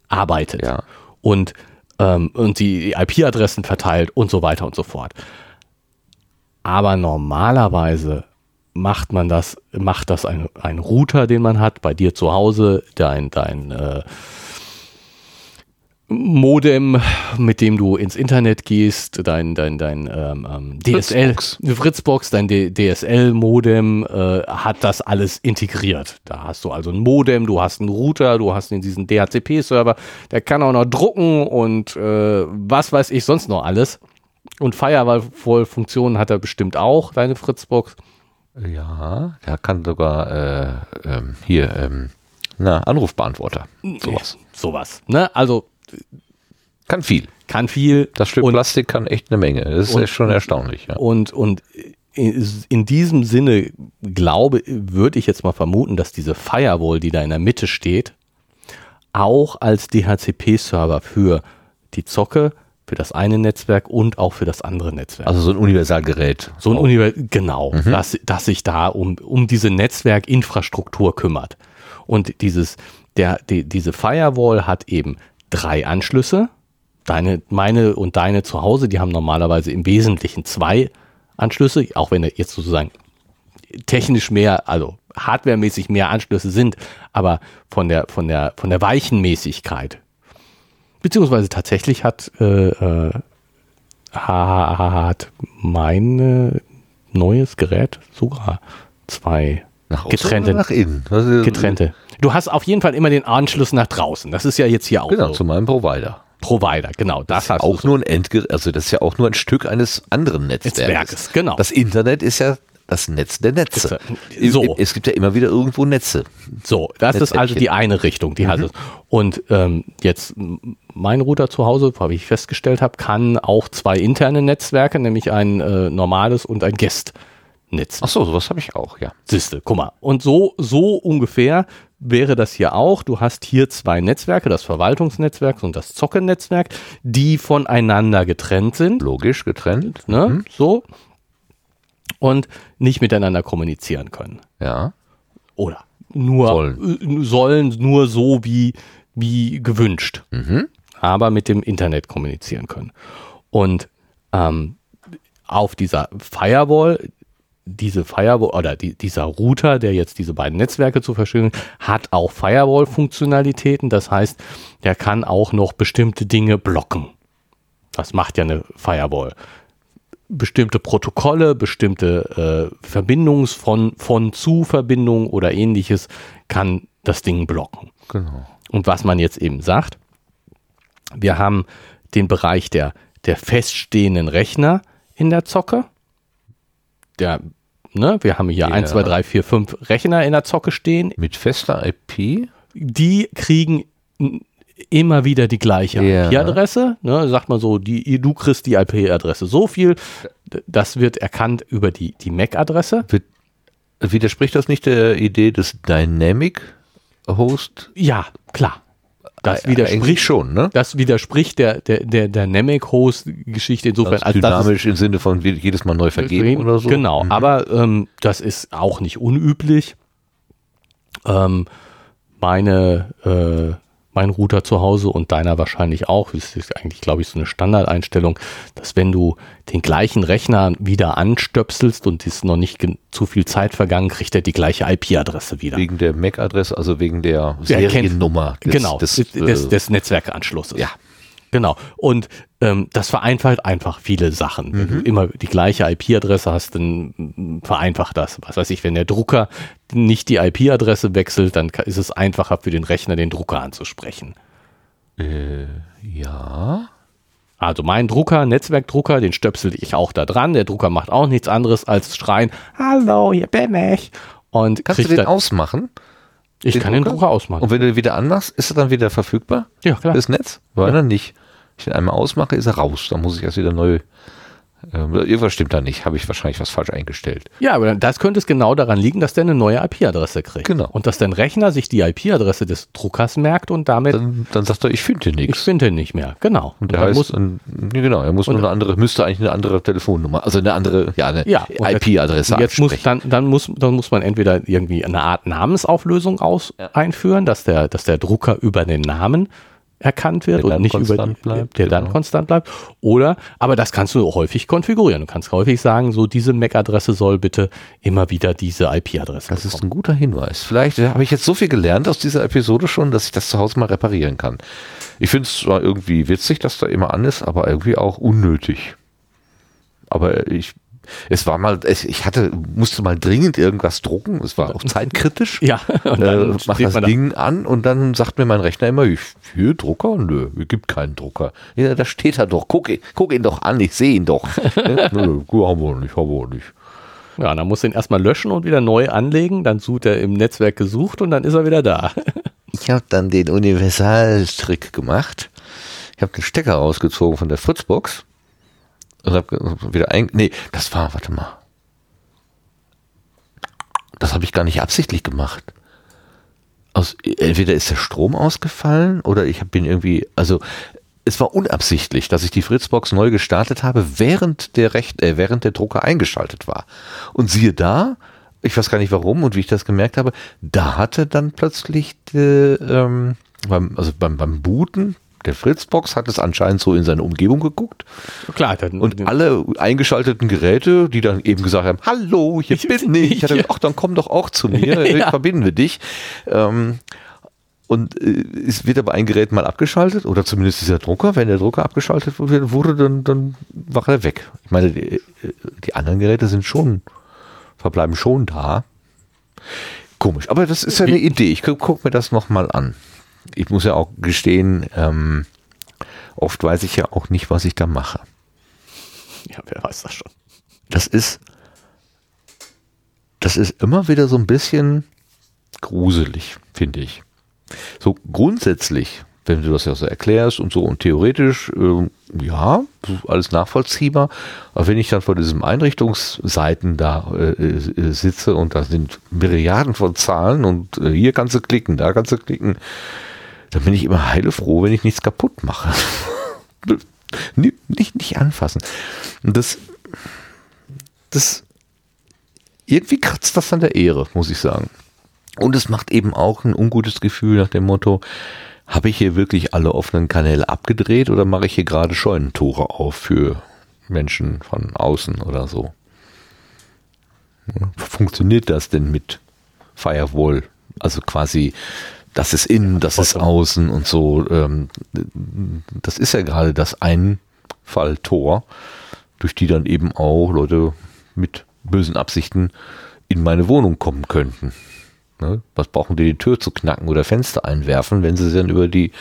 arbeitet. Ja. Und, ähm, und die IP-Adressen verteilt und so weiter und so fort. Aber normalerweise macht man das, macht das ein, ein Router, den man hat, bei dir zu Hause, dein, dein äh, Modem, mit dem du ins Internet gehst, dein, dein, dein ähm, ähm, DSL, Fritzbox. Fritzbox, dein DSL-Modem äh, hat das alles integriert. Da hast du also ein Modem, du hast einen Router, du hast diesen DHCP-Server, der kann auch noch drucken und äh, was weiß ich sonst noch alles. Und Firewall-Funktionen hat er bestimmt auch, deine Fritzbox. Ja, der kann sogar, äh, ähm, hier, ähm, na, Anrufbeantworter. Sowas. Sowas. Ne? Also Kann viel. kann viel. Das Stück und, Plastik kann echt eine Menge. Das ist und- echt schon erstaunlich. Ja. Und, und in, diesem Sinne glaube, würde ich jetzt mal vermuten, dass diese Firewall, die da in der Mitte steht, auch als DHCP-Server für die Zocke, für das eine Netzwerk und auch für das andere Netzwerk. Also so ein Universalgerät. so ein Univers genau, dass, dass sich da um, um diese Netzwerkinfrastruktur kümmert. Und dieses, der, die, diese Firewall hat eben drei Anschlüsse. Deine, meine und deine zu Hause, die haben normalerweise im Wesentlichen zwei Anschlüsse, auch wenn jetzt sozusagen technisch mehr, also hardwaremäßig mehr Anschlüsse sind, aber von der, von der, von der Weichenmäßigkeit. Beziehungsweise tatsächlich hat, äh, äh, ha- hat mein neues Gerät sogar zwei Nach getrennte, nach innen. Getrennte. Du hast auf jeden Fall immer den Anschluss nach draußen. Das ist ja jetzt hier auch Genau, so. zu meinem Provider. Provider, genau. Das hast Auch du. nur ein Endgerät, also das ist ja auch nur ein Stück eines anderen Netzwerkes. Netzwerkes, genau. Das Internet ist ja das Netz der Netze. Ist, so. Es gibt ja immer wieder irgendwo Netze. So, das ist also die eine Richtung, die hat es. Und ähm, jetzt mein Router zu Hause, wie ich festgestellt habe, kann auch zwei interne Netzwerke, nämlich ein äh, normales und ein Guest-Netz. Ach so, sowas habe ich auch, ja. Siehste, guck mal. Und so, so ungefähr wäre das hier auch. Du hast hier zwei Netzwerke, das Verwaltungsnetzwerk und das Zockennetzwerk, die voneinander getrennt sind. Logisch, getrennt. Ne? So. Und nicht miteinander kommunizieren können. Ja. Oder nur Sollen. sollen nur so wie, wie gewünscht. Aber mit dem Internet kommunizieren können. Und ähm, auf dieser Firewall, diese Firewall oder die, dieser Router, der jetzt diese beiden Netzwerke zu verstehen, hat auch Firewall-Funktionalitäten. Das heißt, der kann auch noch bestimmte Dinge blocken. Das macht ja eine Firewall. Bestimmte Protokolle, bestimmte äh, Verbindungs von, von zu Verbindungen oder ähnliches kann das Ding blocken. Genau. Und was man jetzt eben sagt, wir haben den Bereich der, der feststehenden Rechner in der Zocke. Der, ne, wir haben hier Ja. 1, 2, 3, 4, 5 Rechner in der Zocke stehen. Mit fester IP. Die kriegen immer wieder die gleiche Ja. IP-Adresse. Ne, sagt man so, die, du kriegst die IP-Adresse so viel. Das wird erkannt über die, die MAC-Adresse. Widerspricht das nicht der Idee des Dynamic Host? Ja, klar. Das Äh, widerspricht schon, ne? Das widerspricht der, der, der Dynamic-Host-Geschichte insofern, Also als dass es dynamisch im Sinne von jedes Mal neu vergeben oder so. Genau, aber ähm, das ist auch nicht unüblich. Ähm, meine, äh, mein Router zu Hause und deiner wahrscheinlich auch. Das ist eigentlich, glaube ich, so eine Standardeinstellung, dass wenn du den gleichen Rechner wieder anstöpselst und ist noch nicht zu viel Zeit vergangen, kriegt er die gleiche IP-Adresse wieder. Wegen der MAC-Adresse, also wegen der Seriennummer des, genau, des, des, des, des Netzwerkanschlusses. Ja. Genau. Und ähm, das vereinfacht einfach viele Sachen. Wenn du Mhm. immer die gleiche IP-Adresse hast, dann mm, vereinfacht das. Was weiß ich, wenn der Drucker nicht die IP-Adresse wechselt, dann ist es einfacher für den Rechner, den Drucker anzusprechen. Äh, ja. Also mein Drucker, Netzwerkdrucker, den stöpsel ich auch da dran. Der Drucker macht auch nichts anderes als schreien, hallo, hier bin ich. Und Kannst du den ausmachen? ich den kann den Drucker? Drucker ausmachen. Und wenn du den wieder anmachst, ist er dann wieder verfügbar? ja, klar. Das Netz? Weil dann nicht. Ich den einmal ausmache, ist er raus. Dann muss ich erst wieder neu. Ähm, irgendwas stimmt da nicht. Habe ich wahrscheinlich was falsch eingestellt. Ja, aber das könnte es genau daran liegen, dass der eine neue IP-Adresse kriegt. Genau. Und dass dein Rechner sich die IP-Adresse des Druckers merkt und damit, Dann, dann sagt er, ich finde hier ich nichts. finde ihn nicht mehr. Genau. Und der dann heißt, muss, und, ja, genau, er muss nur eine andere, müsste eigentlich eine andere Telefonnummer, also eine andere, ja, eine Ja, und jetzt- IP-Adresse jetzt muss, dann, dann, muss, dann muss man entweder irgendwie eine Art Namensauflösung aus, einführen, dass der, dass der Drucker über den Namen erkannt wird und dann nicht über die, bleibt, der dann genau. konstant bleibt. Oder, aber das kannst du häufig konfigurieren. Du kannst häufig sagen, so diese MAC-Adresse soll bitte immer wieder diese IP-Adresse Das ist ein guter Hinweis. Vielleicht äh, habe ich jetzt so viel gelernt aus dieser Episode schon, dass ich das zu Hause mal reparieren kann. Ich finde es zwar irgendwie witzig, dass da immer an ist, aber irgendwie auch unnötig. Aber ich, es war mal, es, ich hatte, musste mal dringend irgendwas drucken. Es war auch zeitkritisch. Ja, und Äh, dann mach steht das man da- Ding an und dann sagt mir mein Rechner immer, ich, hier Drucker? Nö, es gibt keinen Drucker. Ja, da steht er doch. Guck, ihn- guck ihn doch an, ich sehe ihn doch. Ja, Nö, haben wir nicht, haben wir nicht. Ja, dann muss du ihn erstmal löschen und wieder neu anlegen. Dann sucht er im Netzwerk gesucht und dann ist er wieder da. Ich habe dann den Universaltrick gemacht. Ich habe den Stecker rausgezogen von der Fritzbox und habe wieder ein. Nee, das war, warte mal. Das habe ich gar nicht absichtlich gemacht. Aus, entweder ist der Strom ausgefallen oder ich ihn irgendwie, also es war unabsichtlich, dass ich die Fritzbox neu gestartet habe, während der Recht, äh, während der Drucker eingeschaltet war. Und siehe da, ich weiß gar nicht warum und wie ich das gemerkt habe, da hatte dann plötzlich die, ähm, beim, also beim, beim Booten der Fritzbox hat es anscheinend so in seine Umgebung geguckt Klar, dann, und alle eingeschalteten Geräte, die dann eben gesagt haben, hallo, hier Ich bin ich. Ich hatte ich. gesagt, ach, dann komm doch auch zu mir, Ja. verbinden wir dich. Ähm, und äh, es wird aber ein Gerät mal abgeschaltet, oder zumindest dieser Drucker, wenn der Drucker abgeschaltet wurde, dann, dann war er weg. Ich meine, die, äh, die anderen Geräte sind schon, verbleiben schon da. Komisch, aber das ist ja eine Idee. Ich gucke guck mir das nochmal an. Ich muss ja auch gestehen, ähm, oft weiß ich ja auch nicht, was ich da mache. ja, wer weiß das schon. Das ist, das ist immer wieder so ein bisschen gruselig, finde ich. So grundsätzlich, wenn du das ja so erklärst und so und theoretisch, ähm, ja, alles nachvollziehbar. Aber wenn ich dann vor diesem Einrichtungsseiten da äh, äh, sitze und da sind Milliarden von Zahlen und äh, hier kannst du klicken, da kannst du klicken, dann bin ich immer heilefroh, wenn ich nichts kaputt mache. nicht, nicht, anfassen. Und das, das, irgendwie kratzt das an der Ehre, muss ich sagen. Und es macht eben auch ein ungutes Gefühl nach dem Motto, habe ich hier wirklich alle offenen Kanäle abgedreht oder mache ich hier gerade Scheunentore auf für Menschen von außen oder so? Funktioniert das denn mit Firewall? Also quasi, das ist innen, das ist außen und so. Ähm, das ist ja gerade das Einfalltor, durch die dann eben auch Leute mit bösen Absichten in meine Wohnung kommen könnten. Ne? Was brauchen die, die Tür zu knacken oder Fenster einwerfen, wenn sie sie dann über die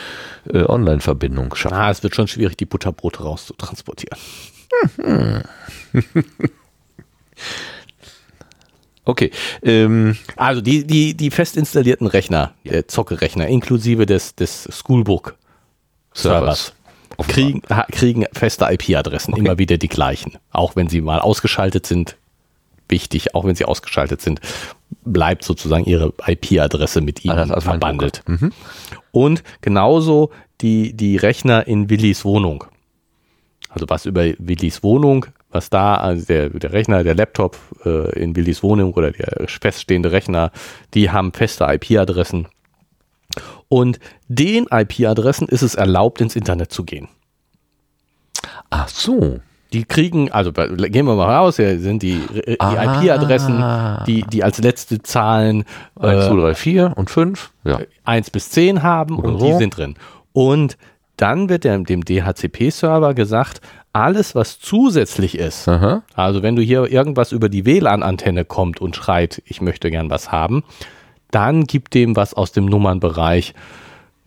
äh, Online-Verbindung schaffen? Ah, es wird schon schwierig, die Butterbrote rauszutransportieren. Okay, ähm, Also die, die, die fest installierten Rechner, der Zockerechner, inklusive des, des Schoolbook-Servers, kriegen, ha- kriegen feste IP-Adressen, Okay. immer wieder die gleichen. Auch wenn sie mal ausgeschaltet sind, wichtig, auch wenn sie ausgeschaltet sind, bleibt sozusagen ihre IP-Adresse mit ihnen Anders als mein verbandelt. Mhm. Und genauso die, die Rechner in Willis Wohnung. Also was über Willis Wohnung, was da, also der, der Rechner, der Laptop äh, in Willis Wohnung oder der feststehende Rechner, die haben feste IP-Adressen Und den IP-Adressen ist es erlaubt, ins Internet zu gehen. Ach so. Die kriegen, also gehen wir mal raus, hier sind die, die Ah. IP-Adressen, die, die als letzte Zahlen 1, äh, 2, 3, 4 und 5. Ja. 1 bis 10 haben Oder und so. die sind drin. Und dann wird dem, dem DHCP-Server gesagt, alles, was zusätzlich ist, Aha. also wenn du hier irgendwas über die WLAN-Antenne kommt und schreit, ich möchte gern was haben, dann gib dem was aus dem Nummernbereich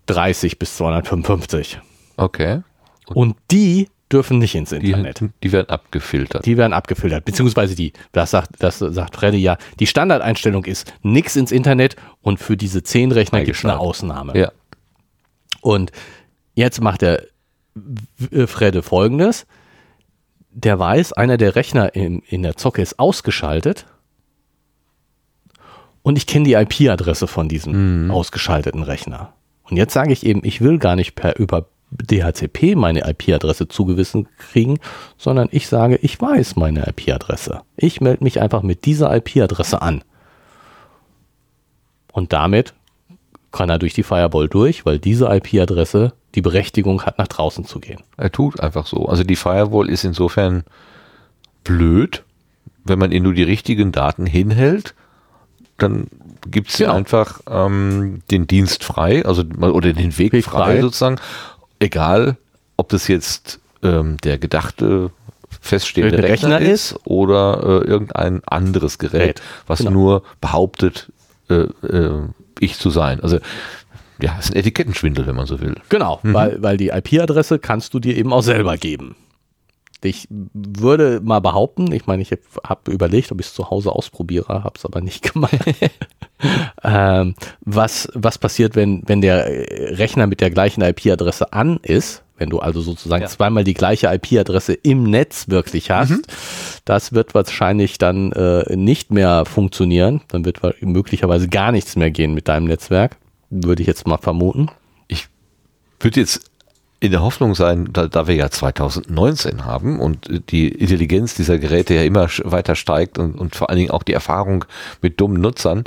30 bis 255. Okay. Und die dürfen nicht ins Die, Internet. die werden abgefiltert. Die werden abgefiltert, beziehungsweise die, das sagt, das sagt Freddy ja, die Standardeinstellung ist nix ins Internet und für diese 10 Rechner gibt es eine. Ausnahme. ja. Und jetzt macht äh, Fredde folgendes. Der weiß, einer der Rechner in, in der Zocke ist ausgeschaltet. Und ich kenne die IP-Adresse von diesem ausgeschalteten Rechner. Und jetzt sage ich eben, ich will gar nicht per über DHCP meine IP-Adresse zugewiesen kriegen, sondern ich sage, ich weiß meine IP-Adresse. Ich melde mich einfach mit dieser IP-Adresse an. Und damit kann er durch die Firewall durch, weil diese IP-Adresse die Berechtigung hat, nach draußen zu gehen. Er tut einfach so. Also die Firewall ist insofern blöd, wenn man ihr nur die richtigen Daten hinhält, dann gibt sie Genau. einfach ähm, den Dienst frei, also oder den Weg, Weg frei, frei. sozusagen. Egal, ob das jetzt ähm, der gedachte feststehende Rechner, Rechner ist oder äh, irgendein anderes Gerät, Gerät, was genau. nur behauptet, äh, äh, ich zu sein. Also ja, ist ein Etikettenschwindel, wenn man so will. Genau, weil, weil die IP-Adresse kannst du dir eben auch selber geben. Ich würde mal behaupten, ich meine, ich habe überlegt, ob ich es zu Hause ausprobiere, habe es aber nicht gemacht. ähm, was, was passiert, wenn, wenn der Rechner mit der gleichen IP-Adresse an ist? Wenn du also sozusagen Ja. zweimal die gleiche IP-Adresse im Netz wirklich hast, das wird wahrscheinlich dann äh, nicht mehr funktionieren. Dann wird möglicherweise gar nichts mehr gehen mit deinem Netzwerk, würde ich jetzt mal vermuten. ich würde jetzt in der Hoffnung sein, da, da wir ja 2019 haben und die Intelligenz dieser Geräte ja immer weiter steigt und, und vor allen Dingen auch die Erfahrung mit dummen Nutzern,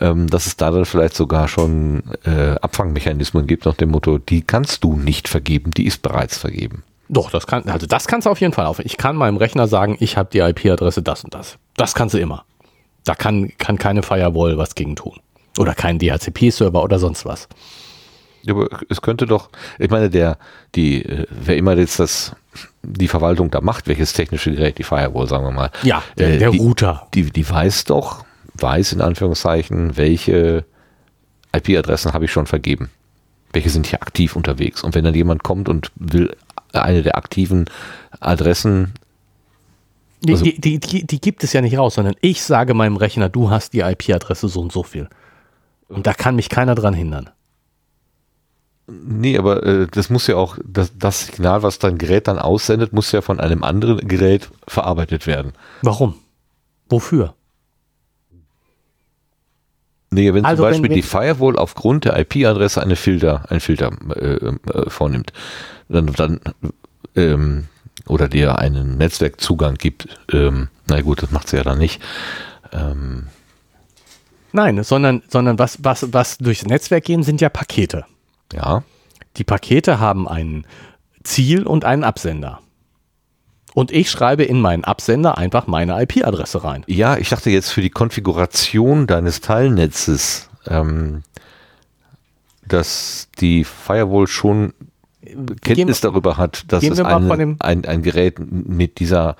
ähm, dass es da dann vielleicht sogar schon äh, Abfangmechanismen gibt nach dem Motto, die kannst du nicht vergeben, die ist bereits vergeben. Doch, das kann, also das kannst du auf jeden Fall auf. Ich kann meinem Rechner sagen, ich habe die IP-Adresse das und das. Das kannst du immer. Da kann, kann keine Firewall was gegen tun. Oder kein DHCP-Server oder sonst was. Ja, Aber es könnte doch, ich meine, der, die, äh, wer immer jetzt das, die Verwaltung da macht, welches technische Gerät, die Firewall, sagen wir mal. Ja, der, äh, der die, Router. die, die weiß doch, weiß in Anführungszeichen, welche IP-Adressen habe ich schon vergeben. Welche sind hier aktiv unterwegs? Und wenn dann jemand kommt und will eine der aktiven Adressen, Die, also- die, die, die, die gibt es ja nicht raus, sondern ich sage meinem Rechner, du hast die IP-Adresse so und so viel. Und da kann mich keiner dran hindern. nee, aber äh, das muss ja auch, das, das Signal, was dein Gerät dann aussendet, muss ja von einem anderen Gerät verarbeitet werden. Warum? Wofür? Nee, wenn Also zum wenn Beispiel wir- die Firewall aufgrund der IP-Adresse eine Filter, einen Filter äh, äh, vornimmt, dann, dann ähm, oder dir einen Netzwerkzugang gibt, ähm, na gut, das macht sie ja dann nicht. Ähm, Nein, sondern, sondern was, was, was durchs Netzwerk gehen, sind ja Pakete. ja, Die Pakete haben ein Ziel und einen Absender. Und ich schreibe in meinen Absender einfach meine IP-Adresse rein. ja, ich dachte jetzt für die Konfiguration deines Teilnetzes, ähm, dass die Firewall schon Kenntnis darüber hat, dass gehen es eine, ein, ein Gerät mit dieser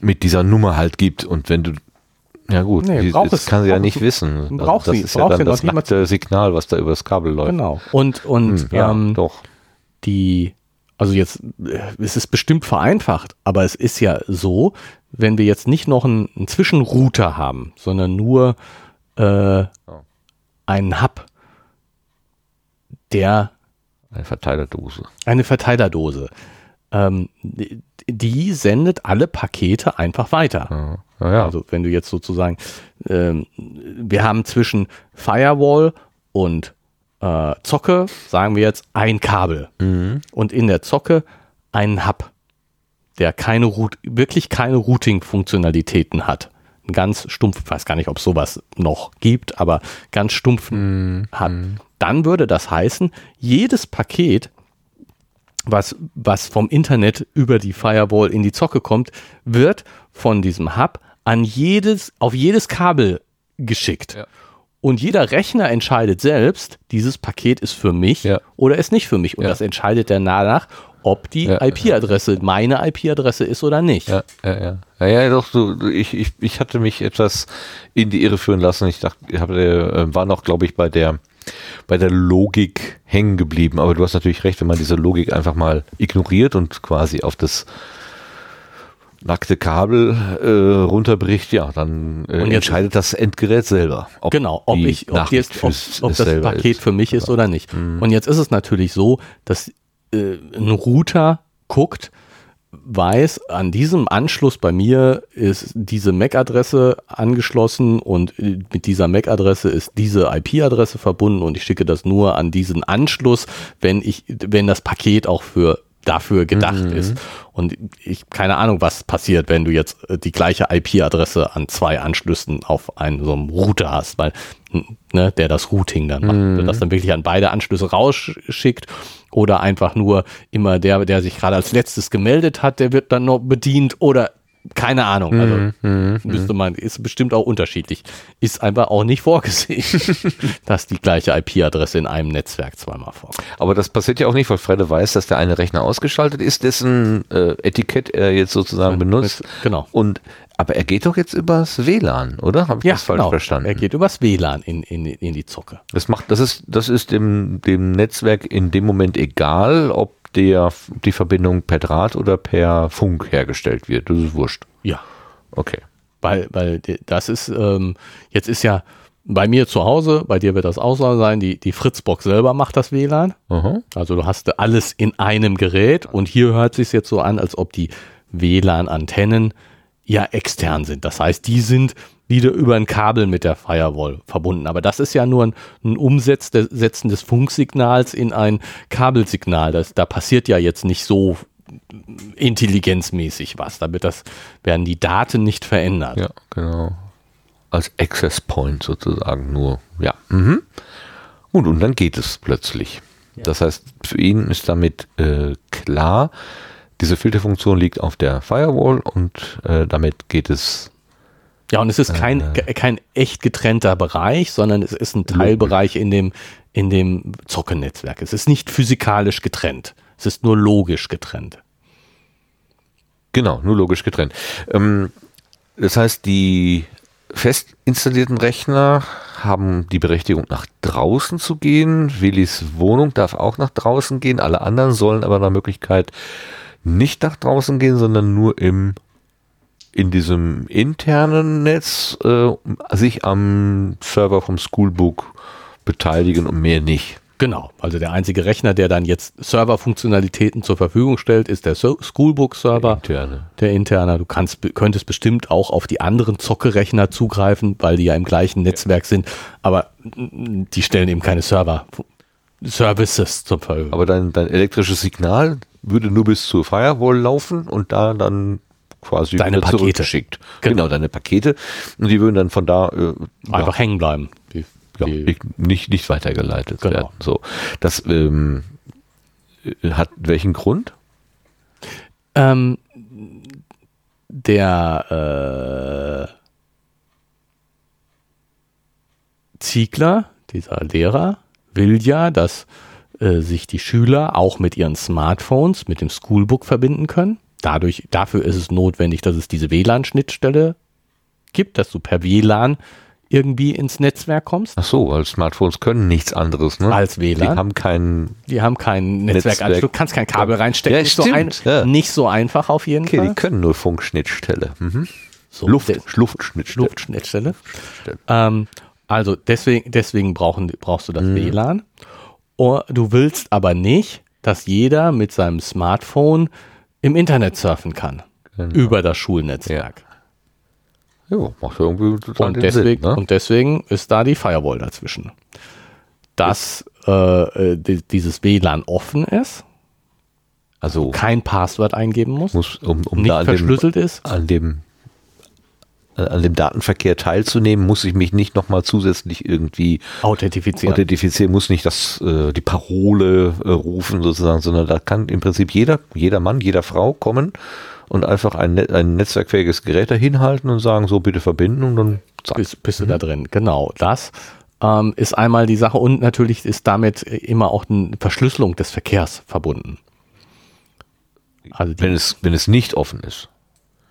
mit dieser Nummer halt gibt und wenn du ja gut, Nee, die, braucht das es- kann sie ja nicht wissen. Braucht das sie- ist ja braucht dann sie noch das nackte Signal, was da übers Kabel läuft. Genau. Und, und Hm, ja, ähm, doch. die, also jetzt, äh, es ist bestimmt vereinfacht, aber es ist ja so, wenn wir jetzt nicht noch einen, einen Zwischenrouter haben, sondern nur äh, einen Hub, der Eine Verteilerdose. eine Verteilerdose, ähm, die- die sendet alle Pakete einfach weiter. Ja, ja, ja. Also wenn du jetzt sozusagen, ähm, wir haben zwischen Firewall und äh, Zocke, sagen wir jetzt ein Kabel Mhm. und in der Zocke einen Hub, der keine Rout wirklich keine Routing-Funktionalitäten hat. Ein ganz stumpf, ich weiß gar nicht, ob es sowas noch gibt, aber ganz stumpfen Mhm. hat. dann würde das heißen, jedes Paket, was, was vom Internet über die Firewall in die Zocke kommt, wird von diesem Hub an jedes, auf jedes Kabel geschickt. Ja. Und jeder Rechner entscheidet selbst, dieses Paket ist für mich Ja. oder ist nicht für mich. Und Ja. das entscheidet er danach, ob die Ja. IP-Adresse meine IP-Adresse ist oder nicht. Ja, ja, ja. Ja, doch, so, ich, ich, ich hatte mich etwas in die Irre führen lassen. Ich dachte, ich habe, äh, war noch, glaube ich, bei der, bei der Logik hängen geblieben. Aber du hast natürlich recht, wenn man diese Logik einfach mal ignoriert und quasi auf das nackte Kabel äh, runterbricht, ja, dann äh, Und entscheidet das Endgerät selber. ob genau, ob, ich, ob, jetzt, ob, ob das Paket ist. für mich ist oder nicht. Und jetzt ist es natürlich so, dass äh, ein Router guckt, weiß, an diesem Anschluss bei mir ist diese MAC-Adresse angeschlossen und äh, mit dieser MAC-Adresse ist diese IP-Adresse verbunden und ich schicke das nur an diesen Anschluss, wenn ich, wenn das Paket auch für dafür gedacht ist. Und ich, keine Ahnung, was passiert, wenn du jetzt äh, die gleiche IP-Adresse an zwei Anschlüssen auf einem so einem Router hast, weil, ne, der das Routing dann macht, der das dann wirklich an beide Anschlüsse rausschickt oder einfach nur immer der, der sich gerade als letztes gemeldet hat, der wird dann noch bedient oder keine Ahnung. Also müsste man, ist bestimmt auch unterschiedlich. Ist einfach auch nicht vorgesehen, dass die gleiche IP-Adresse in einem Netzwerk zweimal vorkommt. Aber das passiert ja auch nicht, weil Fredde weiß, dass der eine Rechner ausgeschaltet ist, dessen äh, Etikett er jetzt sozusagen benutzt. Genau. Und aber er geht doch jetzt übers WLAN, oder? Habe ich das falsch verstanden? genau. Er geht übers WLAN in, in, in die Zocke. Das macht, das ist, das ist dem, dem Netzwerk in dem Moment egal, ob der, die Verbindung per Draht oder per Funk hergestellt wird. Das ist wurscht. Ja. Okay. Weil, weil das ist, ähm, jetzt ist ja bei mir zu Hause, bei dir wird das auch so sein, die, die Fritzbox selber macht das WLAN. Aha. Also du hast alles in einem Gerät und hier hört sich jetzt so an, als ob die WLAN-Antennen ja extern sind. Das heißt, die sind wieder über ein Kabel mit der Firewall verbunden. Aber das ist ja nur ein, ein Umsetzen des Funksignals in ein Kabelsignal. Das, da passiert ja jetzt nicht so intelligenzmäßig was. Da wird das, werden die Daten nicht verändert. Ja, genau. Als Access Point sozusagen nur. Ja. Mhm. Und, und dann geht es plötzlich. Das heißt, für ihn ist damit äh, klar, diese Filterfunktion liegt auf der Firewall und äh, damit geht es Ja, und es ist kein, ke- kein echt getrennter Bereich, sondern es ist ein Teilbereich in dem, in dem Zockennetzwerk. Es ist nicht physikalisch getrennt. Es ist nur logisch getrennt. Genau, nur logisch getrennt. Ähm, das heißt, die fest installierten Rechner haben die Berechtigung, nach draußen zu gehen. Willis Wohnung darf auch nach draußen gehen. Alle anderen sollen aber nach Möglichkeit nicht nach draußen gehen, sondern nur im in diesem internen Netz äh, sich am Server vom Schoolbook beteiligen und mehr nicht. Genau. Also der einzige Rechner, der dann jetzt Serverfunktionalitäten zur Verfügung stellt, ist der Schoolbook-Server. Interne. Der interne, du kannst, könntest bestimmt auch auf die anderen Zockerechner zugreifen, weil die ja im gleichen Netzwerk sind, aber die stellen eben keine Server, Services zur Verfügung. Aber dein, dein elektrisches Signal würde nur bis zur Firewall laufen und da dann quasi Deine Pakete. zurückgeschickt. Genau. Genau. deine Pakete. Und die würden dann von da äh, Einfach hängen bleiben. Die, ja, die, ja, nicht, nicht weitergeleitet Genau. werden. So. Das ähm, äh, hat welchen Grund? ähm, der äh, Ziegler, dieser Lehrer, will ja, dass äh, sich die Schüler auch mit ihren Smartphones mit dem Schoolbook verbinden können. Dadurch, dafür ist es notwendig, dass es diese WLAN-Schnittstelle gibt, dass du per WLAN irgendwie ins Netzwerk kommst. Ach so, weil Smartphones können nichts anderes, ne? Als Die WLAN. haben keinen. Die haben kein Netzwerk. Netzwerk. Du kannst kein Kabel reinstecken. Ja, nicht, so ein, ja. nicht so einfach auf jeden Okay, die Fall. können nur Funkschnittstelle. Mhm. So, Luft, der- Luftschnittstelle. Luftschnittstelle. Ähm, also deswegen, deswegen brauchen, brauchst du das WLAN. Oh, du willst aber nicht, dass jeder mit seinem Smartphone im Internet surfen kann. Genau. Über das Schulnetzwerk. Ja, macht ja irgendwie total Und, deswegen, Sinn, ne? und deswegen ist da die Firewall dazwischen. Dass äh, äh, di- dieses WLAN offen ist, Also kein Passwort eingeben muss, muss, um, um nicht an dem, verschlüsselt ist. an dem an dem Datenverkehr teilzunehmen, muss ich mich nicht nochmal zusätzlich irgendwie Authentifizieren. authentifizieren, muss nicht das, äh, die Parole äh, rufen sozusagen, sondern da kann im Prinzip jeder, jeder Mann, jeder Frau kommen und einfach ein, Net- ein netzwerkfähiges Gerät dahin halten und sagen, so bitte verbinden und dann zack. bist, bist du da drin. Genau, das ähm, ist einmal die Sache und natürlich ist damit immer auch eine Verschlüsselung des Verkehrs verbunden. Also Wenn es, wenn es nicht offen ist.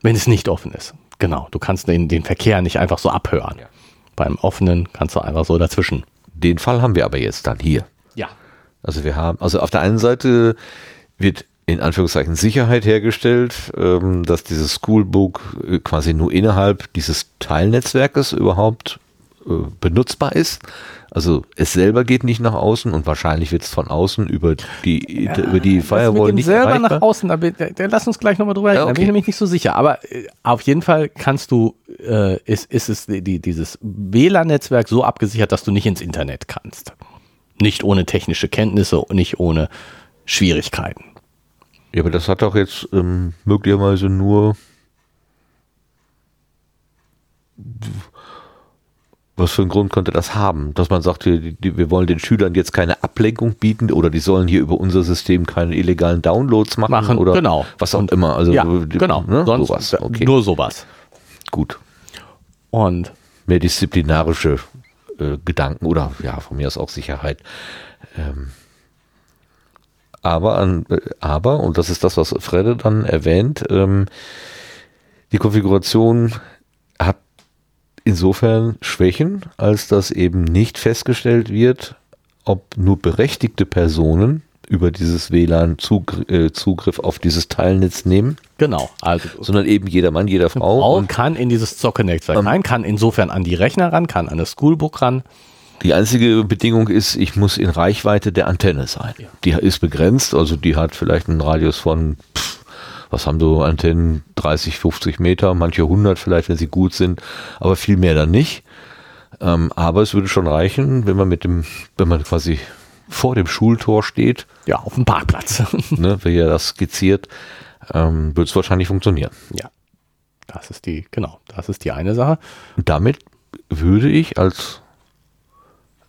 wenn es nicht offen ist. Genau, du kannst den, den Verkehr nicht einfach so abhören. Ja. Beim offenen kannst du einfach so dazwischen. Den Fall haben wir aber jetzt dann hier. Ja. Also wir haben, also auf der einen Seite wird in Anführungszeichen Sicherheit hergestellt, ähm, dass dieses Schoolbook äh, quasi nur innerhalb dieses Teilnetzwerkes überhaupt benutzbar ist. Also es selber geht nicht nach außen und wahrscheinlich wird es von außen über die über die Firewall nicht selber erreichbar. nach außen, da, bin- der, der lass uns gleich nochmal drüber reden, Ja, da bin okay. ich nämlich nicht so sicher. Aber äh, auf jeden Fall kannst du, äh, ist, ist es die, die, dieses WLAN-Netzwerk so abgesichert, dass du nicht ins Internet kannst. Nicht ohne technische Kenntnisse und nicht ohne Schwierigkeiten. Ja, aber das hat doch jetzt ähm, möglicherweise nur. Was für einen Grund könnte das haben? Dass man sagt, wir, wir wollen den Schülern jetzt keine Ablenkung bieten oder die sollen hier über unser System keine illegalen Downloads machen, Machen, oder genau. was auch immer. Also ja, genau. Ne? Sonst sowas. Okay, nur sowas. gut. Und Mehr disziplinarische äh, Gedanken oder ja, von mir aus auch Sicherheit. Ähm, aber, an, äh, aber, und das ist das, was Fredde dann erwähnt, ähm, die Konfiguration insofern Schwächen, als dass eben nicht festgestellt wird, ob nur berechtigte Personen über dieses WLAN Zugr äh, Zugriff auf dieses Teilnetz nehmen, genau, also sondern eben jeder Mann, jede Frau. Frau Und kann in dieses Zocke-Netzwerk Ähm, rein, kann insofern an die Rechner ran, kann an das Schoolbook ran. Die einzige Bedingung ist, ich muss in Reichweite der Antenne sein. Die ist begrenzt, also die hat vielleicht einen Radius von, pff, was haben so Antennen, 30, 50 Meter, manche 100 vielleicht, wenn sie gut sind, aber viel mehr dann nicht. Ähm, aber es würde schon reichen, wenn man mit dem, wenn man quasi vor dem Schultor steht, Ja, auf dem Parkplatz. ne, wie er das skizziert, ähm, wird es wahrscheinlich funktionieren. ja, das ist die, genau, das ist die eine Sache. Und damit würde ich als,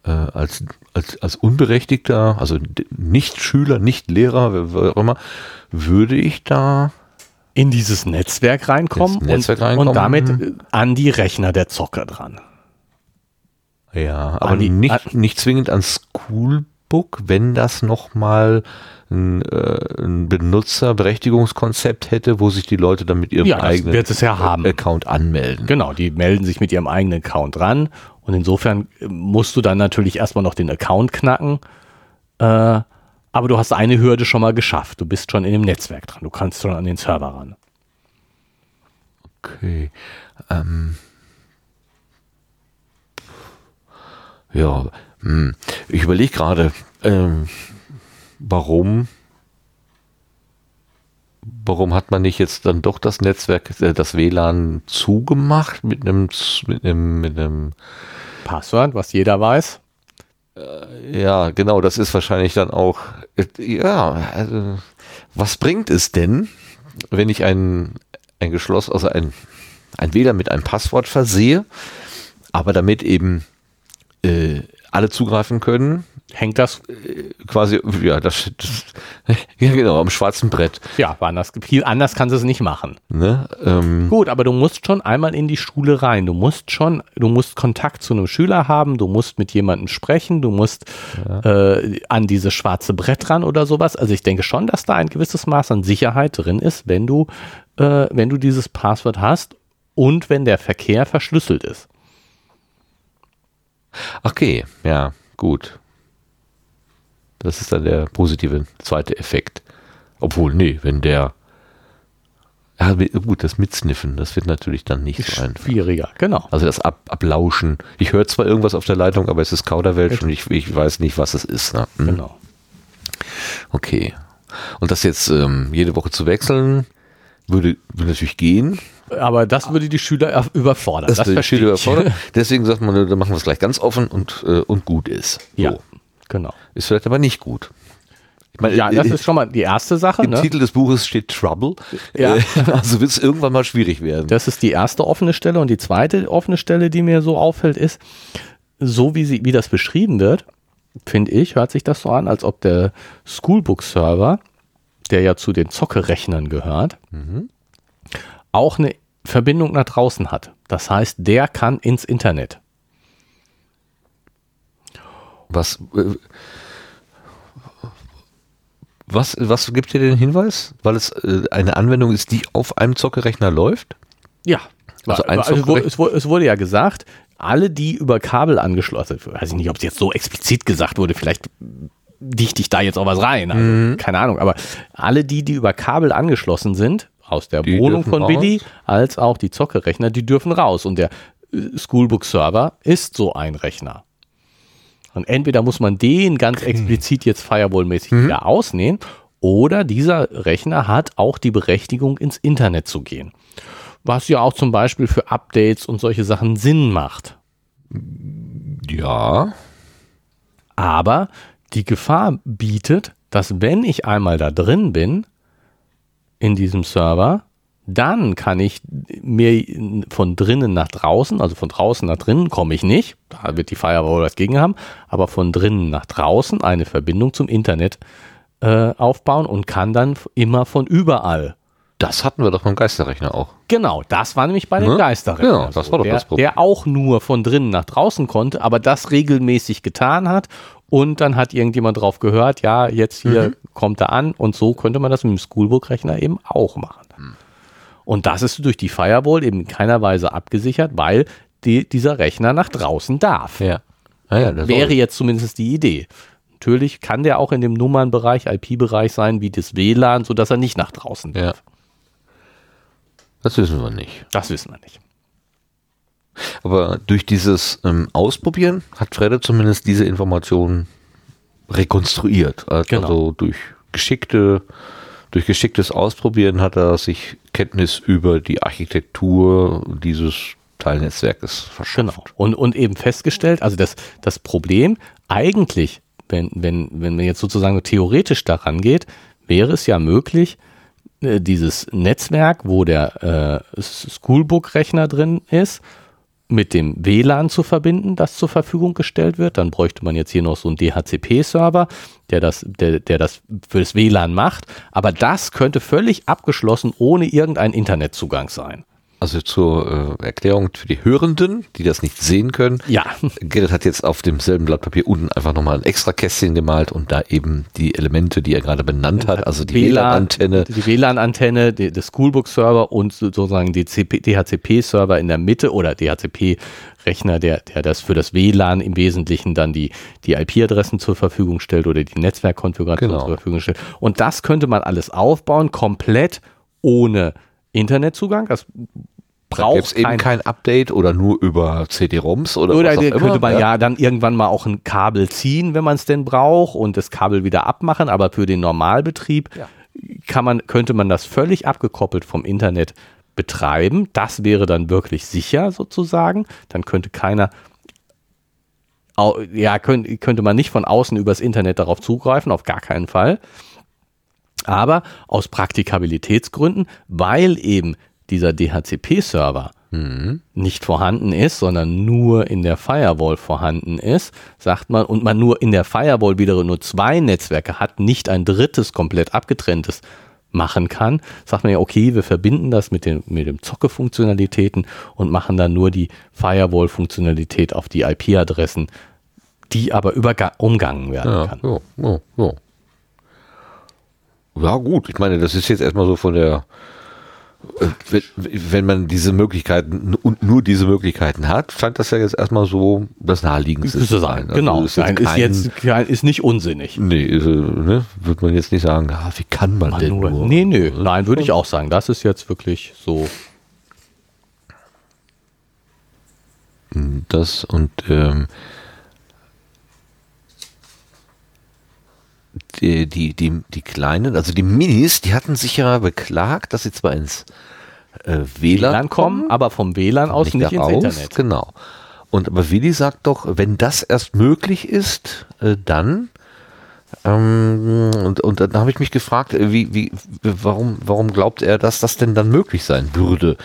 äh, als, als, als Unberechtigter, also nicht Schüler, nicht Lehrer, wer- auch immer, würde ich da in dieses Netzwerk reinkommen, Netzwerk und, reinkommen. und damit äh, an die Rechner der Zocke dran. ja, aber die- nicht, nicht zwingend an Schoolbook, wenn das nochmal ein, äh, ein Benutzerberechtigungskonzept hätte, wo sich die Leute dann mit ihrem Ja, eigenen ja haben. Account anmelden. Genau, die melden sich mit ihrem eigenen Account ran und insofern äh, musst du dann natürlich erstmal noch den Account knacken. Äh, aber du hast eine Hürde schon mal geschafft. Du bist schon in dem Netzwerk dran. Du kannst schon an den Server ran. Okay. Ähm. Ja, hm. ich überlege gerade, ähm, warum, warum hat man nicht jetzt dann doch das Netzwerk, äh, das WLAN zugemacht mit einem, mit einem, mit einem, Passwort, was jeder weiß. ja, genau, das ist wahrscheinlich dann auch, äh, ja, also, was bringt es denn, wenn ich ein, ein geschlossen, also ein, ein WLAN mit einem Passwort versehe, aber damit eben äh, alle zugreifen können, Hängt das, quasi, ja, das, das ja, genau, am schwarzen Brett. ja, anders, viel anders kannst du es nicht machen. Ne? Ähm, Gut, aber du musst schon einmal in die Schule rein. Du musst schon, du musst Kontakt zu einem Schüler haben, du musst mit jemandem sprechen, du musst äh, an dieses schwarze Brett ran oder sowas. Also ich denke schon, dass da ein gewisses Maß an Sicherheit drin ist, wenn du, äh, wenn du dieses Passwort hast und wenn der Verkehr verschlüsselt ist. okay, ja, gut. Das ist dann der positive zweite Effekt. Obwohl, nee, wenn der, ja, gut, das Mitsniffen, das wird natürlich dann nicht so einfach. Schwieriger, genau. Also das Ab Ablauschen. Ich höre zwar irgendwas auf der Leitung, aber es ist Kauderwelsch und ich, ich weiß nicht, was es ist. Ne? Hm. Genau. Okay. Und das jetzt ähm, jede Woche zu wechseln, würde, würde natürlich gehen. Aber das würde die Schüler erf- überfordern. Das, würde die Schüler überfordern. Deswegen sagt man, dann machen wir es gleich ganz offen und, äh, und gut ist. So. Ja, genau. Ist vielleicht aber nicht gut. meine, Ja, das ist schon mal die erste Sache. Im Ne? Titel des Buches steht Trouble. Ja. Äh, Also wird es irgendwann mal schwierig werden. Das ist die erste offene Stelle und die zweite offene Stelle, die mir so auffällt, ist, so wie, sie, wie das beschrieben wird, finde ich, hört sich das so an, als ob der Schoolbook-Server, der ja zu den Zockerechnern gehört, auch eine Verbindung nach draußen hat. Das heißt, der kann ins Internet. Was, äh, was, was gibt dir den Hinweis? Weil es äh, eine Anwendung ist, die auf einem Zockerechner läuft? Ja. Also ein Also, es, wurde, es, wurde, ja gesagt, alle, die über Kabel angeschlossen, weiß ich nicht, ob es jetzt so explizit gesagt wurde, vielleicht dichte ich da jetzt auch was rein, also, Mhm. keine Ahnung, aber alle die, die über Kabel angeschlossen sind, aus der Die Wohnung von raus? Willi, als auch die Zockerechner, die dürfen raus und der äh, Schoolbook-Server ist so ein Rechner. Und entweder muss man den ganz explizit jetzt Firewall-mäßig Mhm. wieder ausnehmen, oder dieser Rechner hat auch die Berechtigung, ins Internet zu gehen. Was ja auch zum Beispiel für Updates und solche Sachen Sinn macht. Ja. Aber die Gefahr bietet, dass wenn ich einmal da drin bin, in diesem Server, dann kann ich mir von drinnen nach draußen, also von draußen nach drinnen komme ich nicht, da wird die Firewall was gegen haben, aber von drinnen nach draußen eine Verbindung zum Internet äh, aufbauen und kann dann immer von überall. Das hatten wir doch beim Geisterrechner auch. Genau, das war nämlich bei den Ne? Geisterrechnern. Genau, das war doch der, das Problem. Der auch nur von drinnen nach draußen konnte, aber das regelmäßig getan hat. Und dann hat irgendjemand drauf gehört, ja, jetzt hier Mhm. kommt er an. Und so könnte man das mit dem Schoolbook-Rechner eben auch machen. Hm. Und das ist durch die Firewall eben in keiner Weise abgesichert, weil die, dieser Rechner nach draußen darf. Ja. Naja, das Wäre jetzt zumindest die Idee. Natürlich kann der auch in dem Nummernbereich, IP-Bereich sein, wie das WLAN, sodass er nicht nach draußen Ja. darf. Das wissen wir nicht. Das wissen wir nicht. Aber durch dieses ähm, Ausprobieren hat Fredde zumindest diese Informationen rekonstruiert. Also Genau. durch geschickte, durch geschicktes Ausprobieren hat er sich Kenntnis über die Architektur dieses Teilnetzwerkes verschafft. Genau. Und, und eben festgestellt, also das, das Problem eigentlich, wenn, wenn, wenn man jetzt sozusagen theoretisch daran geht, wäre es ja möglich, äh, dieses Netzwerk, wo der äh, Schoolbook-Rechner drin ist, mit dem WLAN zu verbinden, das zur Verfügung gestellt wird. Dann bräuchte man jetzt hier noch so einen DHCP-Server, der das, der, der das für das WLAN macht. Aber das könnte völlig abgeschlossen ohne irgendeinen Internetzugang sein. Also zur äh, Erklärung für die Hörenden, die das nicht sehen können. Ja, Gerrit hat jetzt auf demselben Blatt Papier unten einfach nochmal ein extra Kästchen gemalt und da eben die Elemente, die er gerade benannt hat, also die WLAN-Antenne, Die WLAN-Antenne, der Schoolbook-Server und sozusagen die CP DHCP-Server in der Mitte oder DHCP-Rechner, der, der das für das WLAN im Wesentlichen dann die, die IP-Adressen zur Verfügung stellt oder die Netzwerkkonfiguration Genau. zur Verfügung stellt. Und das könnte man alles aufbauen, komplett ohne Internetzugang. Das Da braucht gäbe es eben kein kein Update oder nur über CD-ROMs oder, oder was auch könnte immer. man ja. dann irgendwann mal auch ein Kabel ziehen, wenn man es denn braucht und das Kabel wieder abmachen, aber für den Normalbetrieb Ja. kann man, könnte man das völlig abgekoppelt vom Internet betreiben. Das wäre dann wirklich sicher sozusagen. Dann könnte keiner ja, könnte man nicht von außen übers Internet darauf zugreifen, auf gar keinen Fall. Aber aus Praktikabilitätsgründen, weil eben dieser DHCP-Server nicht vorhanden ist, sondern nur in der Firewall vorhanden ist, sagt man, und man nur in der Firewall wieder nur zwei Netzwerke hat, nicht ein drittes komplett abgetrenntes machen kann, sagt man ja, okay, wir verbinden das mit den, mit dem Zocke-Funktionalitäten und machen dann nur die Firewall-Funktionalität auf die IP-Adressen, die aber überga- umgangen werden Ja, kann. ja, ja, ja. Ja, gut. Ich meine, das ist jetzt erstmal so von der, äh, wenn, man diese Möglichkeiten und nur diese Möglichkeiten hat, scheint das ja jetzt erstmal so das Naheliegendste Zu sein, Also genau. Ist Nein, jetzt ist kein, jetzt kein- ist nicht unsinnig. Nee, ist, äh, ne, würde man jetzt nicht sagen, ah, wie kann man Mal denn nur, nur? nee, nee, nein, würde ich auch sagen. Das ist jetzt wirklich so. Das und ähm, die, die, die, die Kleinen, also die Minis, die hatten sich ja beklagt, dass sie zwar ins äh, WLAN, WLAN kommen, aber vom WLAN aus nicht, ins da raus, Internet. Ähm, und, und dann habe ich mich gefragt, äh, wie, wie, warum, warum glaubt er, dass das denn dann möglich sein würde?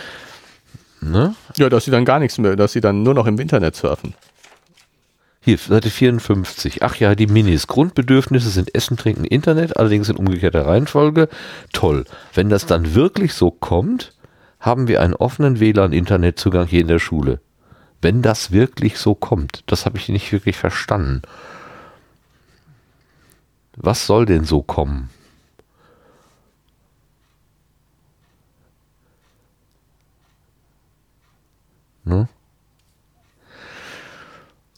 Ne? Ja, dass sie dann gar nichts mehr, dass sie dann nur noch im Internet surfen. Hier, Seite 54. Ach ja, die Minis. Grundbedürfnisse sind Essen, Trinken, Internet, allerdings in umgekehrter Reihenfolge. Toll. Wenn das dann wirklich so kommt, haben wir einen offenen WLAN-Internetzugang hier in der Schule. Wenn das wirklich so kommt, das habe ich nicht wirklich verstanden. Was soll denn so kommen? Ne?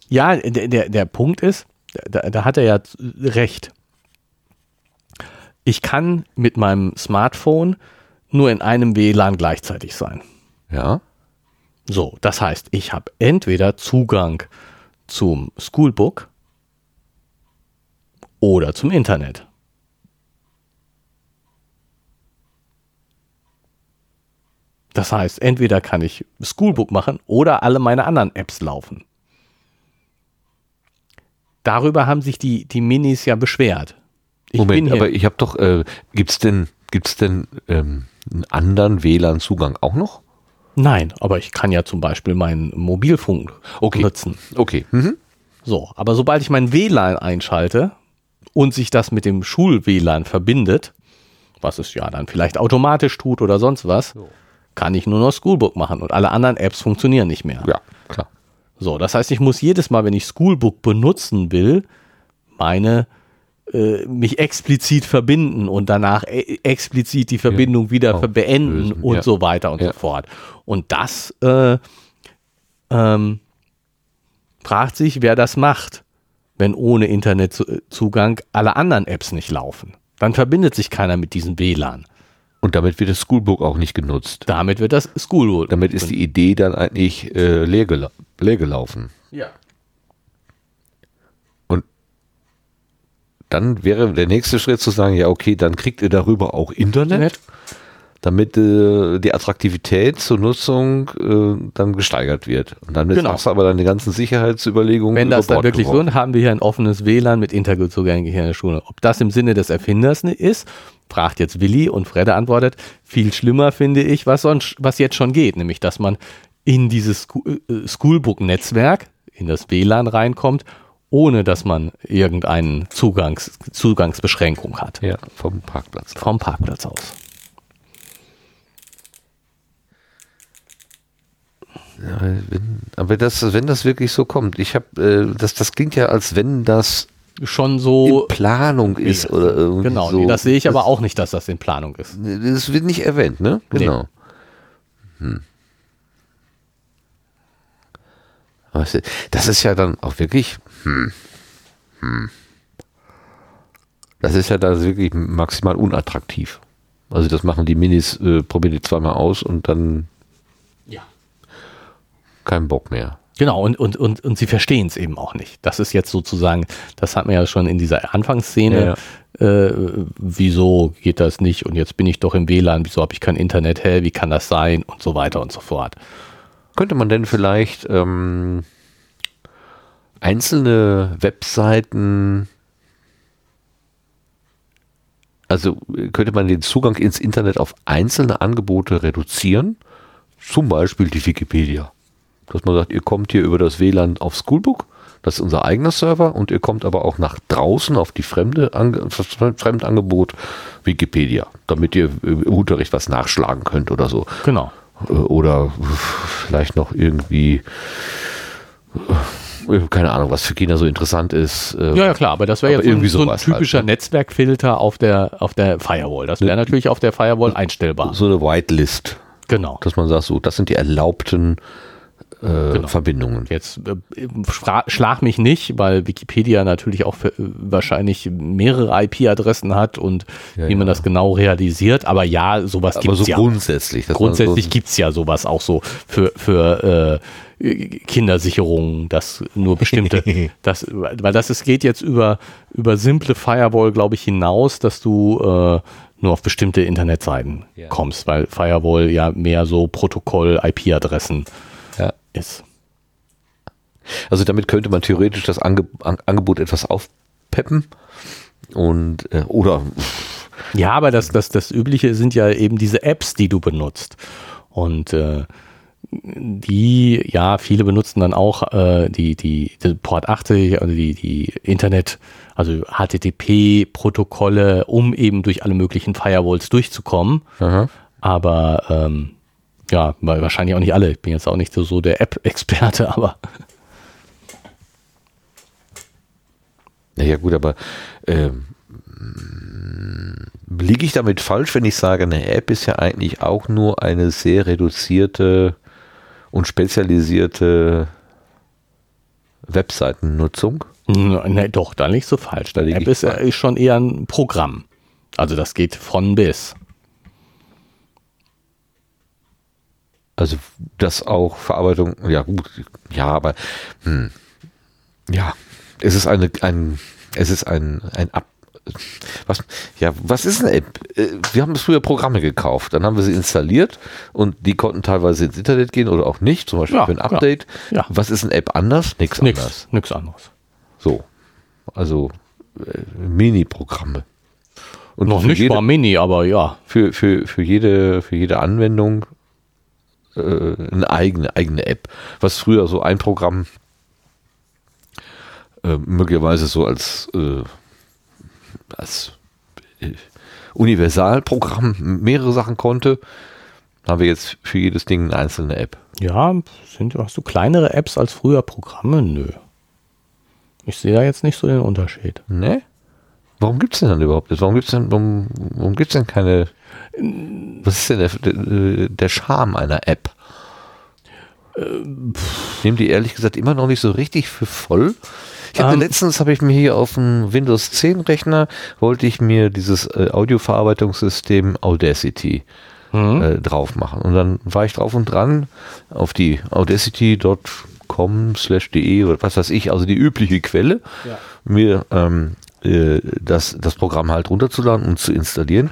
Ja, der, der, der Punkt ist, da, da hat er ja recht. Ich kann mit meinem Smartphone nur in einem WLAN gleichzeitig sein. Ja. So, das heißt, ich habe entweder Zugang zum Schoolbook oder zum Internet. Das heißt, entweder kann ich Schoolbook machen oder alle meine anderen Apps laufen. Darüber haben sich die, die Minis ja beschwert. Ich Moment, aber ich habe doch, äh, gibt's denn, gibt's denn ähm, einen anderen WLAN-Zugang auch noch? Nein, aber ich kann ja zum Beispiel meinen Mobilfunk okay. nutzen. Okay. Mhm. So, aber sobald ich mein WLAN einschalte und sich das mit dem Schul-WLAN verbindet, was es ja dann vielleicht automatisch tut oder sonst was, so. kann ich nur noch Schoolbook machen und alle anderen Apps funktionieren nicht mehr. Ja, klar. So, das heißt, ich muss jedes Mal, wenn ich Schoolbook benutzen will, meine äh, mich explizit verbinden und danach e explizit die Verbindung ja, wieder beenden lösen. und ja. so weiter und ja. so fort. Und das äh, ähm, fragt sich, wer das macht, wenn ohne Internetzugang alle anderen Apps nicht laufen. Dann verbindet sich keiner mit diesem WLAN. Und damit wird das Schoolbook auch nicht genutzt. Damit wird das Schoolbook. Damit ist die Idee dann eigentlich äh, leer, gela leer gelaufen. Ja. Und dann wäre der nächste Schritt zu sagen, ja, okay, dann kriegt ihr darüber auch Internet. Damit äh, die Attraktivität zur Nutzung äh, dann gesteigert wird. Und dann genau. machst du aber deine ganzen Sicherheitsüberlegungen. Wenn das dann wirklich geworfen. so ist, haben wir hier ein offenes WLAN mit Internetzugängen hier in der Schule. Ob das im Sinne des Erfinders ist, fragt jetzt Willi und Fredde antwortet, viel schlimmer finde ich, was sonst, was jetzt schon geht, nämlich dass man in dieses äh, Schoolbook-Netzwerk, in das WLAN reinkommt ohne dass man irgendeine Zugangs Zugangsbeschränkung hat. Ja, vom Parkplatz. Vom Parkplatz aus. Ja, wenn, aber das, wenn das wirklich so kommt, ich habe, äh, das, das klingt ja, als wenn das schon so in Planung ist oder irgendwie genau, so. Nee, das sehe ich aber auch nicht, dass das in Planung ist. Das wird nicht erwähnt, ne? Genau. Nee. Hm. Das ist ja dann auch wirklich. Hm, hm. Das ist ja dann wirklich maximal unattraktiv. Also das machen die Minis, äh, probieren die zweimal aus und dann keinen Bock mehr. Genau, und, und, und, und sie verstehen es eben auch nicht. Das ist jetzt sozusagen, das hat man ja schon in dieser Anfangsszene, ja, ja. Äh, wieso geht das nicht und jetzt bin ich doch im WLAN, wieso habe ich kein Internet, hä, wie kann das sein und so weiter und so fort. Könnte man denn vielleicht ähm, einzelne Webseiten, also könnte man den Zugang ins Internet auf einzelne Angebote reduzieren? Zum Beispiel die Wikipedia dass man sagt, ihr kommt hier über das WLAN auf Schoolbook, das ist unser eigener Server und ihr kommt aber auch nach draußen auf die fremde Ange Fremdangebot Wikipedia, damit ihr im Unterricht was nachschlagen könnt oder so. Genau. Äh, oder vielleicht noch irgendwie äh, keine Ahnung, was für Kinder so interessant ist. Äh, ja, ja, klar, aber das wäre jetzt irgendwie so ein, so ein typischer halt, ne? Netzwerkfilter auf der, auf der Firewall. Das wäre ne natürlich auf der Firewall einstellbar. So eine Whitelist. Genau. Dass man sagt, so, das sind die erlaubten äh, genau. Verbindungen. Jetzt äh, schlag mich nicht, weil Wikipedia natürlich auch für, wahrscheinlich mehrere IP-Adressen hat und ja, wie man ja. das genau realisiert. Aber ja, sowas gibt es so ja. Grundsätzlich. Grundsätzlich so gibt es ja sowas auch so für, für äh, Kindersicherung, dass nur bestimmte, das, weil das es geht jetzt über, über simple Firewall, glaube ich, hinaus, dass du äh, nur auf bestimmte Internetseiten kommst, weil Firewall ja mehr so Protokoll-IP-Adressen ist. Also damit könnte man theoretisch das Ange Angebot etwas aufpeppen. Und äh, oder Ja, aber das, das, das Übliche sind ja eben diese Apps, die du benutzt. Und äh, die, ja, viele benutzen dann auch äh, die, die, die Port 80, also die, die Internet, also HTTP-Protokolle, um eben durch alle möglichen Firewalls durchzukommen. aha. Aber ähm, ja, weil wahrscheinlich auch nicht alle. Ich bin jetzt auch nicht so, so der App-Experte, aber Naja gut, aber ähm, liege ich damit falsch, wenn ich sage, eine App ist ja eigentlich auch nur eine sehr reduzierte und spezialisierte Webseitennutzung? ne, doch, da nicht so falsch. Lieg App ist, äh, ist schon eher ein Programm. Also das geht von bis. Also das auch Verarbeitung, ja gut, ja, aber hm, ja, es ist eine, ein, es ist ein, ein Ab, was, ja, was ist eine App? Äh, Wir haben früher Programme gekauft, dann haben wir sie installiert und die konnten teilweise ins Internet gehen oder auch nicht, zum Beispiel Ja, für ein ja, Update. ja. Was ist eine App anders? Nichts anders. Nix, nix anderes. So, also äh, Mini-Programme. Und Noch nicht mal Mini, aber ja. für, für, für, jede, für jede Anwendung äh, eine eigene, eigene App. Was früher so ein Programm äh, möglicherweise so als, äh, als äh, Universalprogramm mehrere Sachen konnte, haben wir jetzt für jedes Ding eine einzelne App. Ja, sind, hast du kleinere Apps als früher Programme? Nö. Ich sehe da jetzt nicht so den Unterschied. Ne? Warum gibt es denn dann überhaupt das? Warum gibt es denn, warum, warum gibt's denn keine. Was ist denn der, der, Charme einer App? Ich nehme die ehrlich gesagt immer noch nicht so richtig für voll. Ich hatte Ähm. letztens habe ich mir hier auf dem Windows 10 Rechner wollte ich mir dieses äh, Audioverarbeitungssystem Audacity äh, drauf machen und dann war ich drauf und dran auf die audacity.com slash de oder was weiß ich, also die übliche Quelle, Ja. mir ähm, äh, das, das Programm halt runterzuladen und zu installieren.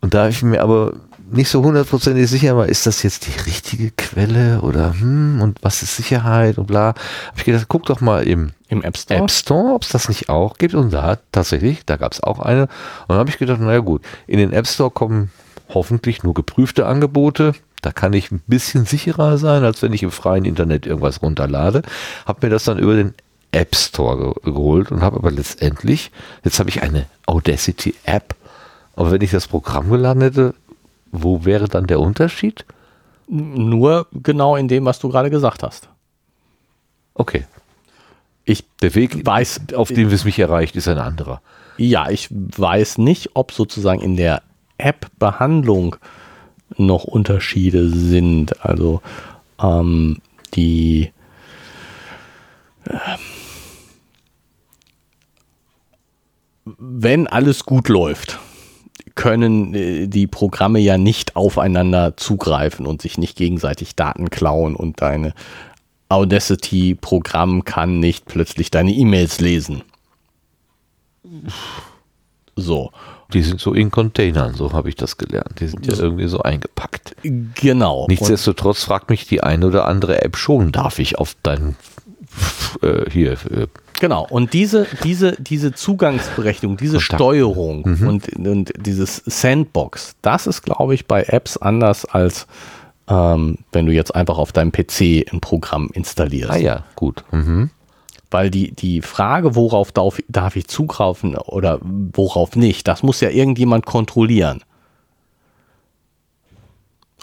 Und da ich mir aber nicht so hundertprozentig sicher war, ist das jetzt die richtige Quelle oder hm, und was ist Sicherheit und bla, habe ich gedacht, guck doch mal im Im App Store? App Store, ob es das nicht auch gibt. Und da tatsächlich, da gab es auch eine. Und dann habe ich gedacht, naja gut, in den App Store kommen hoffentlich nur geprüfte Angebote. Da kann ich ein bisschen sicherer sein, als wenn ich im freien Internet irgendwas runterlade. Habe mir das dann über den App Store ge geholt und habe aber letztendlich, jetzt habe ich eine Audacity App. Aber wenn ich das Programm geladen hätte, wo wäre dann der Unterschied? Nur genau in dem, was du gerade gesagt hast. Okay, Ich der Weg, weiß, auf dem es mich erreicht, ist ein anderer. ja, ich weiß nicht, ob sozusagen in der App-Behandlung noch Unterschiede sind. Also ähm, die wenn alles gut läuft, können äh, die Programme ja nicht aufeinander zugreifen und sich nicht gegenseitig Daten klauen und deine Audacity-Programm kann nicht plötzlich deine E-Mails lesen. So, Die sind so in Containern, so habe ich das gelernt. Die sind ja irgendwie so eingepackt. genau. Nichtsdestotrotz fragt mich die eine oder andere App schon, darf ich auf dein äh, hier äh, Genau, und diese, diese, diese Zugangsberechtigung, diese Kontakt. Steuerung und, und dieses Sandbox, das ist, glaube ich, bei Apps anders als ähm, wenn du jetzt einfach auf deinem PC ein Programm installierst. Ah ja, gut. Mhm. Weil die, die Frage, worauf darf, darf ich zugreifen oder worauf nicht, das muss ja irgendjemand kontrollieren.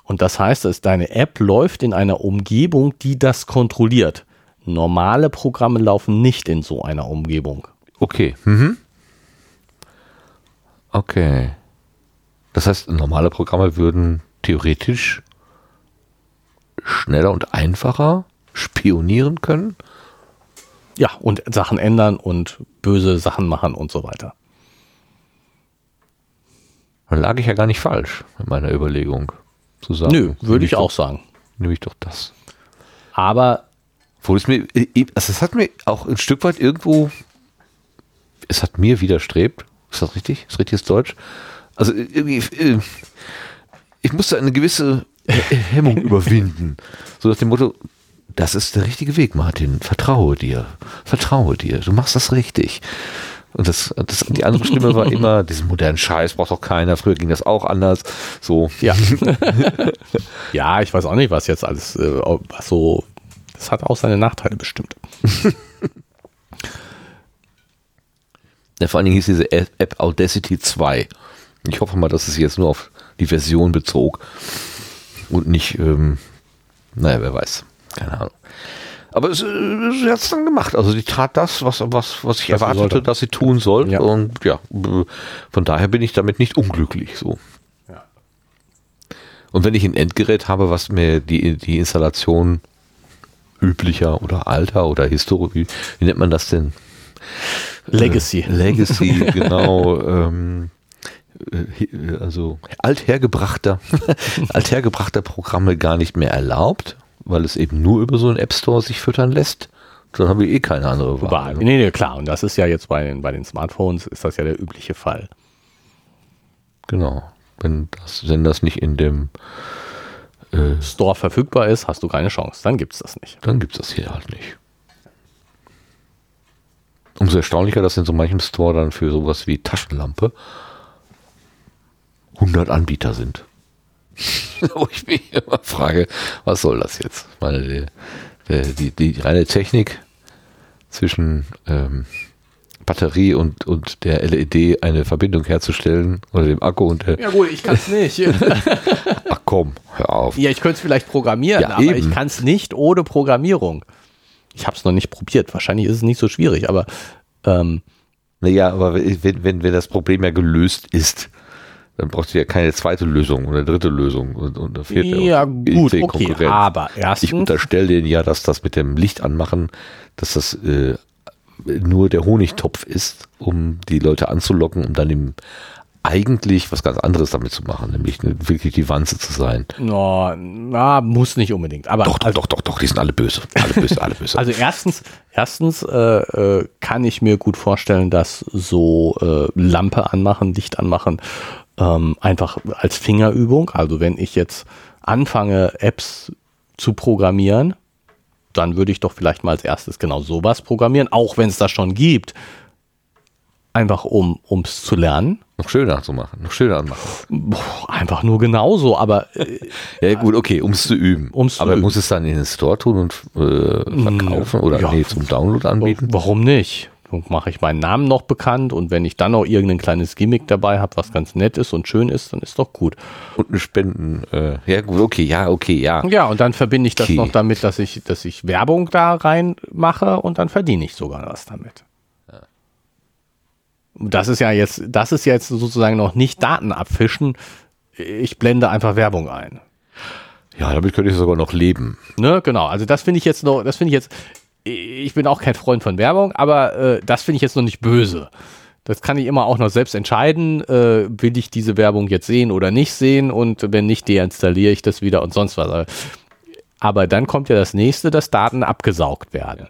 Und das heißt, dass deine App läuft in einer Umgebung, die das kontrolliert. Normale Programme laufen nicht in so einer Umgebung. Okay. Mhm. Okay. Das heißt, normale Programme würden theoretisch schneller und einfacher spionieren können. Ja, und Sachen ändern und böse Sachen machen und so weiter. Dann lag ich ja gar nicht falsch in meiner Überlegung zu sagen. Nö, würde ich auch Doch, sagen. nehme ich doch das. Aber Obwohl es mir, also es hat mir auch ein Stück weit irgendwo, es hat mir widerstrebt. Ist das richtig? Ist richtiges Deutsch? Also irgendwie, äh, ich musste eine gewisse Hemmung überwinden. So nach dem Motto, das ist der richtige Weg, Martin. Vertraue dir. Vertraue dir. Du machst das richtig. Und das, das, die andere Stimme war immer, diesen modernen Scheiß braucht doch keiner. Früher ging das auch anders. So. Ja. ja, ich weiß auch nicht, was jetzt alles, äh, was so, das hat auch seine Nachteile bestimmt. Ja, vor allen Dingen hieß diese App Audacity 2. Ich hoffe mal, dass es sich jetzt nur auf die Version bezog und nicht, ähm, naja, wer weiß. Keine Ahnung. Aber es, sie hat es dann gemacht. Also sie tat das, was, was, was ich sie erwartete, dass sie tun soll. Ja. Und ja, von daher bin ich damit nicht unglücklich. So. Ja. Und wenn ich ein Endgerät habe, was mir die, die Installation üblicher oder alter oder historisch, wie, nennt man das denn? Legacy. Äh, Legacy, genau. Ähm, äh, also althergebrachter, althergebrachter Programme gar nicht mehr erlaubt, weil es eben nur über so einen App Store sich füttern lässt. Dann haben wir eh keine andere Wahl. Ne? Nee, nee, klar. Und das ist ja jetzt bei den, bei den Smartphones, ist das ja der übliche Fall. Genau. Wenn das, wenn das nicht in dem, äh, Store verfügbar ist, hast du keine Chance. Dann gibt's das nicht. dann gibt es das hier halt nicht. Umso erstaunlicher, dass in so manchem Store dann für sowas wie Taschenlampe 100 Anbieter sind. Wo ich mich immer frage, was soll das jetzt? Meine, die, die, die reine Technik zwischen ähm, Batterie und, und der LED eine Verbindung herzustellen oder dem Akku und der, Ja gut, ich kann es nicht. ach komm, hör auf. ja, ich könnte es vielleicht programmieren, Ja, aber eben. ich kann es nicht ohne Programmierung. Ich habe es noch nicht probiert. Wahrscheinlich ist es nicht so schwierig, aber ähm, Naja, aber wenn, wenn, wenn das Problem ja gelöst ist, dann brauchst du ja keine zweite Lösung oder dritte Lösung und, und eine vierte. ja gut, okay. Aber Ich erstens, unterstelle denen ja, dass das mit dem Licht anmachen, dass das äh, nur der Honigtopf ist, um die Leute anzulocken, um dann eben eigentlich was ganz anderes damit zu machen, nämlich wirklich die Wanze zu sein. no, na, muss nicht unbedingt. Aber Doch, doch, doch, doch, doch, die sind alle böse. Alle böse, alle böse. Also erstens, erstens äh, äh, kann ich mir gut vorstellen, dass so äh, Lampe anmachen, Licht anmachen, ähm, einfach als Fingerübung. Also wenn ich jetzt anfange, Apps zu programmieren, dann würde ich doch vielleicht mal als erstes genau sowas programmieren, auch wenn es das schon gibt. Einfach um es zu lernen. noch schöner zu machen, noch schöner anmachen. Boah, einfach nur genauso, aber äh, Ja gut, okay, um es zu üben. Um's zu Aber üben. muss es dann in den Store tun und äh, verkaufen oder Ja. nee, zum Download anbieten? Warum nicht? Dann mache ich meinen Namen noch bekannt und wenn ich dann noch irgendein kleines Gimmick dabei habe, was ganz nett ist und schön ist, dann ist doch gut. Und eine Spenden, äh, ja gut, okay, ja, okay, ja. Ja, und dann verbinde ich das Okay. noch damit, dass ich, dass ich Werbung da reinmache und dann verdiene ich sogar was damit. Das ist ja jetzt, das ist jetzt sozusagen noch nicht Daten abfischen. Ich blende einfach Werbung ein. Ja, damit könnte ich sogar noch leben. Ne, genau. Also das finde ich jetzt noch, das finde ich jetzt, ich bin auch kein Freund von Werbung, aber äh, das finde ich jetzt noch nicht böse. Das kann ich immer auch noch selbst entscheiden, äh, will ich diese Werbung jetzt sehen oder nicht sehen und wenn nicht, deinstalliere ich das wieder und sonst was. Aber dann kommt ja das nächste, dass Daten abgesaugt werden.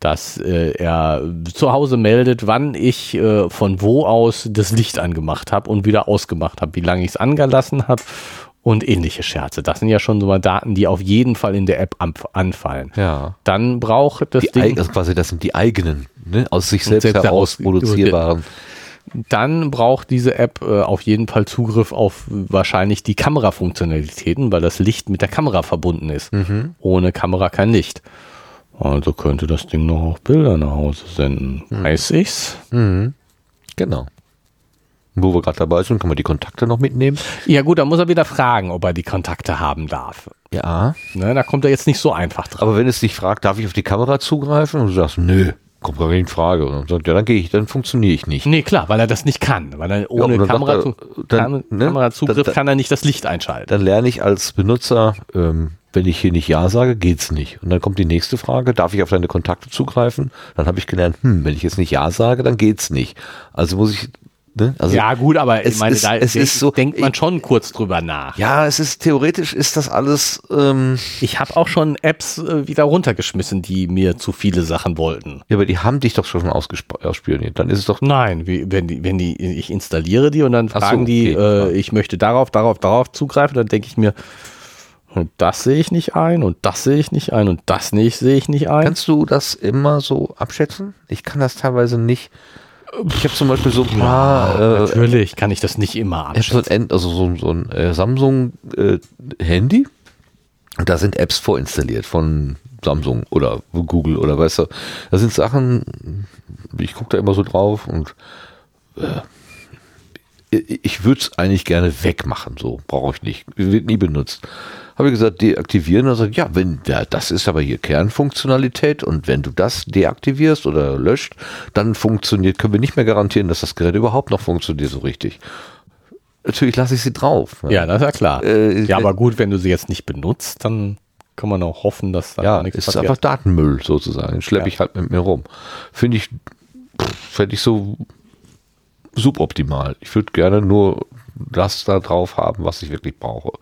Dass äh, er zu Hause meldet, wann ich äh, von wo aus das Licht angemacht habe und wieder ausgemacht habe, wie lange ich es angelassen habe und ähnliche Scherze. Das sind ja schon so mal Daten, die auf jeden Fall in der App anf- anfallen. Ja. Dann braucht das Die Ding, also quasi, das sind die eigenen, ne, aus sich selbst, Selbst heraus produzierbaren. dann braucht diese App äh, auf jeden Fall Zugriff auf wahrscheinlich die Kamerafunktionalitäten, weil das Licht mit der Kamera verbunden ist. Ohne Kamera kein Licht. Also könnte das Ding noch auch Bilder nach Hause senden. Weiß ich's? Genau. Wo wir gerade dabei sind, können wir die Kontakte noch mitnehmen. Ja gut, dann muss er wieder fragen, ob er die Kontakte haben darf. Ja. Ne, da kommt er jetzt nicht so einfach drauf. Aber wenn es dich fragt, darf ich auf die Kamera zugreifen? Und du sagst, nö, kommt gar nicht in Frage. Und dann sagt, ja, dann gehe ich, dann funktioniere ich nicht. Nee, klar, weil er das nicht kann. Weil er ohne dann Kamera er, dann, Kam ne, Kamerazugriff dann- kann er nicht das Licht einschalten. Dann lerne ich als Benutzer, ähm, wenn ich hier nicht Ja sage, geht's nicht. Und dann kommt die nächste Frage, darf ich auf deine Kontakte zugreifen? Dann habe ich gelernt, hm, wenn ich jetzt nicht Ja sage, dann geht's nicht. Also muss ich, ne? Also, ja gut, aber es ich meine, ist- da es ist so- denkt man schon kurz drüber nach. ja, es ist theoretisch ist das alles, ähm, Ich habe auch schon Apps äh, wieder runtergeschmissen, die mir zu viele Sachen wollten. ja, aber die haben dich doch schon ausspioniert. Dann ist es doch, Nein, wie, wenn die, wenn die, ich installiere die und dann Ach so, fragen die, okay, äh, ich möchte darauf, darauf, darauf zugreifen, dann denke ich mir, und das sehe ich nicht ein und das sehe ich nicht ein und das nicht sehe ich nicht ein. kannst du das immer so abschätzen? Ich kann das teilweise nicht. Ich habe zum Beispiel so ein paar. Ja, äh, natürlich kann ich das nicht immer abschätzen. So ein, also so, so ein äh, Samsung-Handy. Äh, und da sind Apps vorinstalliert von Samsung oder Google oder weißt du. Da sind Sachen, ich gucke da immer so drauf und äh, ich würde es eigentlich gerne wegmachen, so brauche ich nicht. Wird nie benutzt. Habe ich gesagt, deaktivieren. Er sagt, ja, wenn, ja, das ist aber hier Kernfunktionalität und wenn du das deaktivierst oder löscht, dann funktioniert, können wir nicht mehr garantieren, dass das Gerät überhaupt noch funktioniert so richtig. Natürlich lasse ich sie drauf. Ja, ja das ist ja klar. Äh, ja, aber gut, wenn du sie jetzt nicht benutzt, dann kann man auch hoffen, dass da ja, nichts ist passiert. einfach Datenmüll sozusagen. Den schleppe ja. ich halt mit mir rum. Finde ich, fände ich so suboptimal. Ich würde gerne nur das da drauf haben, was ich wirklich brauche.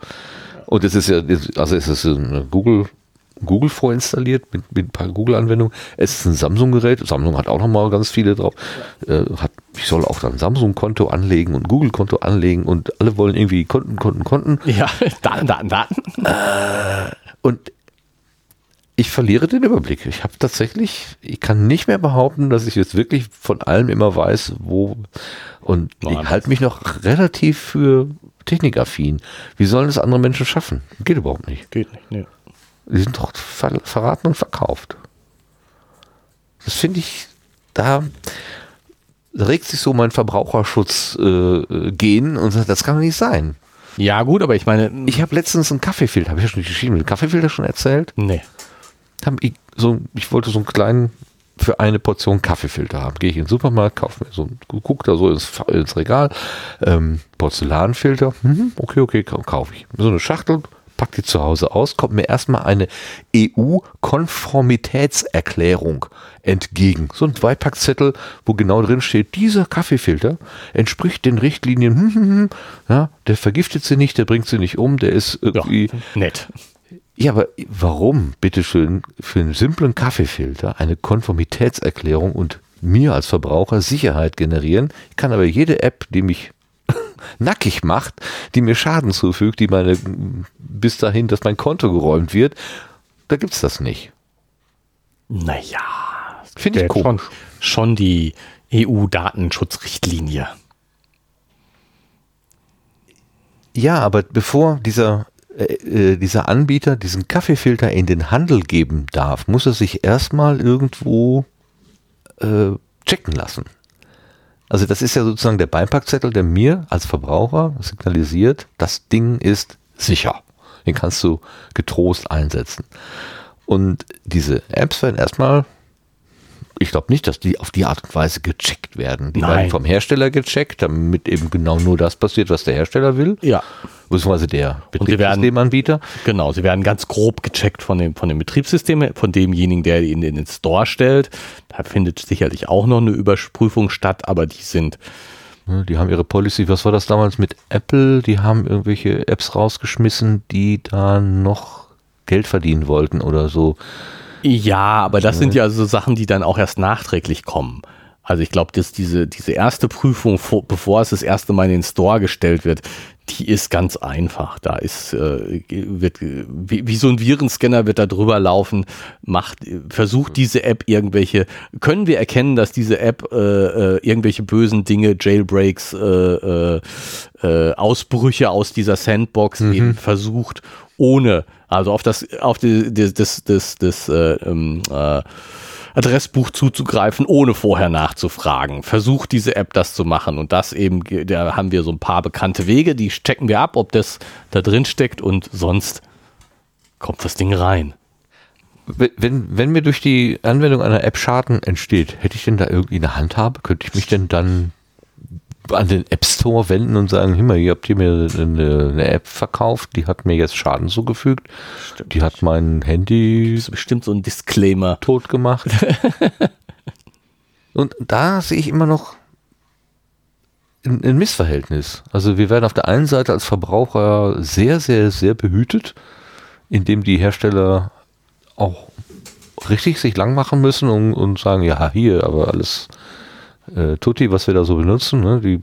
Und es ist ja, also es ist ein Google, Google vorinstalliert mit, mit ein paar Google-Anwendungen. Es ist ein Samsung-Gerät. Samsung hat auch nochmal ganz viele drauf. Äh, hat, ich soll auch dann Samsung-Konto anlegen und Google-Konto anlegen und alle wollen irgendwie Konten, Konten, Konten. Ja, Daten, Daten, Daten. Äh, und ich verliere den Überblick. Ich habe tatsächlich, ich kann nicht mehr behaupten, dass ich jetzt wirklich von allem immer weiß, wo. Und Boah, ich halte mich noch relativ für technikaffin. Wie sollen das andere Menschen schaffen? Geht überhaupt nicht. Geht nicht, ne. Die sind doch ver verraten und verkauft. Das finde ich, da, regt sich so mein Verbraucherschutz äh, gehen und sagt, das kann doch nicht sein. Ja, gut, aber ich meine. Ich habe letztens einen Kaffeefilter, habe ich ja schon geschrieben, den Kaffeefilter schon erzählt? Nee ich, so, ich wollte so einen kleinen für eine Portion Kaffeefilter haben. Gehe ich in den Supermarkt, kaufe mir so, guck da so ins, ins Regal, ähm, Porzellanfilter, mhm, okay, okay, kaufe ich. So eine Schachtel, pack die zu Hause aus, kommt mir erstmal eine EU-Konformitätserklärung entgegen. So ein Zweipackzettel, wo genau drin steht, dieser Kaffeefilter entspricht den Richtlinien, hm, hm, hm, ja, der vergiftet sie nicht, der bringt sie nicht um, der ist irgendwie ja, nett. Ja, aber warum, bitteschön, für einen simplen Kaffeefilter eine Konformitätserklärung und mir als Verbraucher Sicherheit generieren? Ich kann aber jede App, die mich nackig macht, die mir Schaden zufügt, die meine, bis dahin, dass mein Konto geräumt wird, da gibt's das nicht. Naja, finde ich komisch. Schon, schon die EU-Datenschutzrichtlinie. Ja, aber bevor dieser äh, äh, dieser Anbieter diesen Kaffeefilter in den Handel geben darf, muss er sich erstmal irgendwo äh, checken lassen. Also das ist ja sozusagen der Beipackzettel, der mir als Verbraucher signalisiert, das Ding ist sicher. Den kannst du getrost einsetzen. Und diese Apps werden erstmal ich glaube nicht, dass die auf die Art und Weise gecheckt werden. Die Nein. werden vom Hersteller gecheckt, damit eben genau nur das passiert, was der Hersteller will. Ja. Beziehungsweise der Betriebssystemanbieter. Genau, sie werden ganz grob gecheckt von dem, von dem Betriebssystem, von demjenigen, der ihn in den Store stellt. Da findet sicherlich auch noch eine Überprüfung statt, aber die sind. Die haben ihre Policy, was war das damals mit Apple? Die haben irgendwelche Apps rausgeschmissen, die da noch Geld verdienen wollten oder so. Ja, aber das sind ja so Sachen, die dann auch erst nachträglich kommen. Also ich glaube, dass diese, diese erste Prüfung, bevor es das erste Mal in den Store gestellt wird, die ist ganz einfach. Da ist, äh, wird, wie, wie so ein Virenscanner wird da drüber laufen, macht, versucht diese App irgendwelche, können wir erkennen, dass diese App äh, äh, irgendwelche bösen Dinge, Jailbreaks, äh, äh, äh, Ausbrüche aus dieser Sandbox mhm. eben versucht, ohne, also auf das, auf die, das, das, das, das äh, ähm, äh, Adressbuch zuzugreifen, ohne vorher nachzufragen. Versucht diese App das zu machen und das eben, da haben wir so ein paar bekannte Wege, die checken wir ab, ob das da drin steckt und sonst kommt das Ding rein. Wenn, wenn mir durch die Anwendung einer App Schaden entsteht, hätte ich denn da irgendwie eine Handhabe? Könnte ich mich denn dann an den App Store wenden und sagen, hör mal, ihr habt hier mir eine, eine, App verkauft, die hat mir jetzt Schaden zugefügt. Stimmt. Die hat mein Handy. Das ist bestimmt so ein Disclaimer. Tot gemacht. und da sehe ich immer noch ein, ein Missverhältnis. Also wir werden auf der einen Seite als Verbraucher sehr, sehr, sehr behütet, indem die Hersteller auch richtig sich lang machen müssen und, und sagen, ja, hier, aber alles äh, Tutti, was wir da so benutzen, ne? die,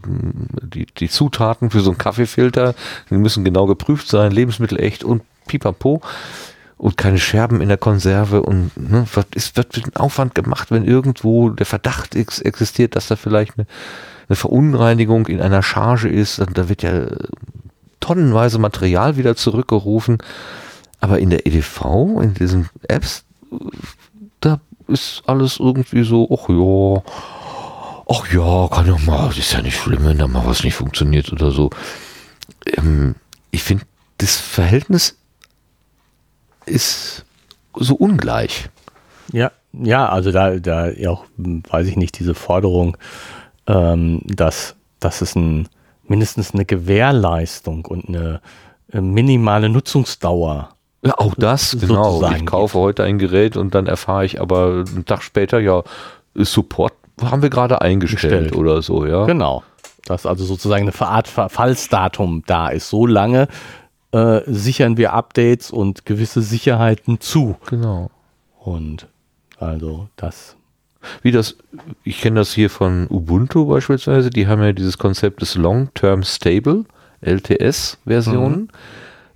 die, die Zutaten für so einen Kaffeefilter, die müssen genau geprüft sein, Lebensmittel echt und pipapo. und keine Scherben in der Konserve und ne, was ist, wird ein Aufwand gemacht, wenn irgendwo der Verdacht ex existiert, dass da vielleicht eine, eine Verunreinigung in einer Charge ist, und da wird ja tonnenweise Material wieder zurückgerufen. Aber in der EDV, in diesen Apps, da ist alles irgendwie so, ach ja, ach ja, kann ja mal, ist ja nicht schlimm, wenn da mal was nicht funktioniert oder so. Ähm, ich finde, das Verhältnis ist so ungleich. Ja, ja, also da, da auch, weiß ich nicht, diese Forderung, ähm, dass, dass es ein, mindestens eine Gewährleistung und eine, eine minimale Nutzungsdauer ja, auch das, genau. Ich kaufe heute ein Gerät und dann erfahre ich aber einen Tag später, ja, Support haben wir gerade eingestellt Gestellt. oder so, ja. Genau. Dass also sozusagen eine Art Verfallsdatum da ist. So lange äh, sichern wir Updates und gewisse Sicherheiten zu. Genau. Und also das. Wie das, ich kenne das hier von Ubuntu beispielsweise, die haben ja dieses Konzept des Long-Term Stable, LTS-Versionen. Mhm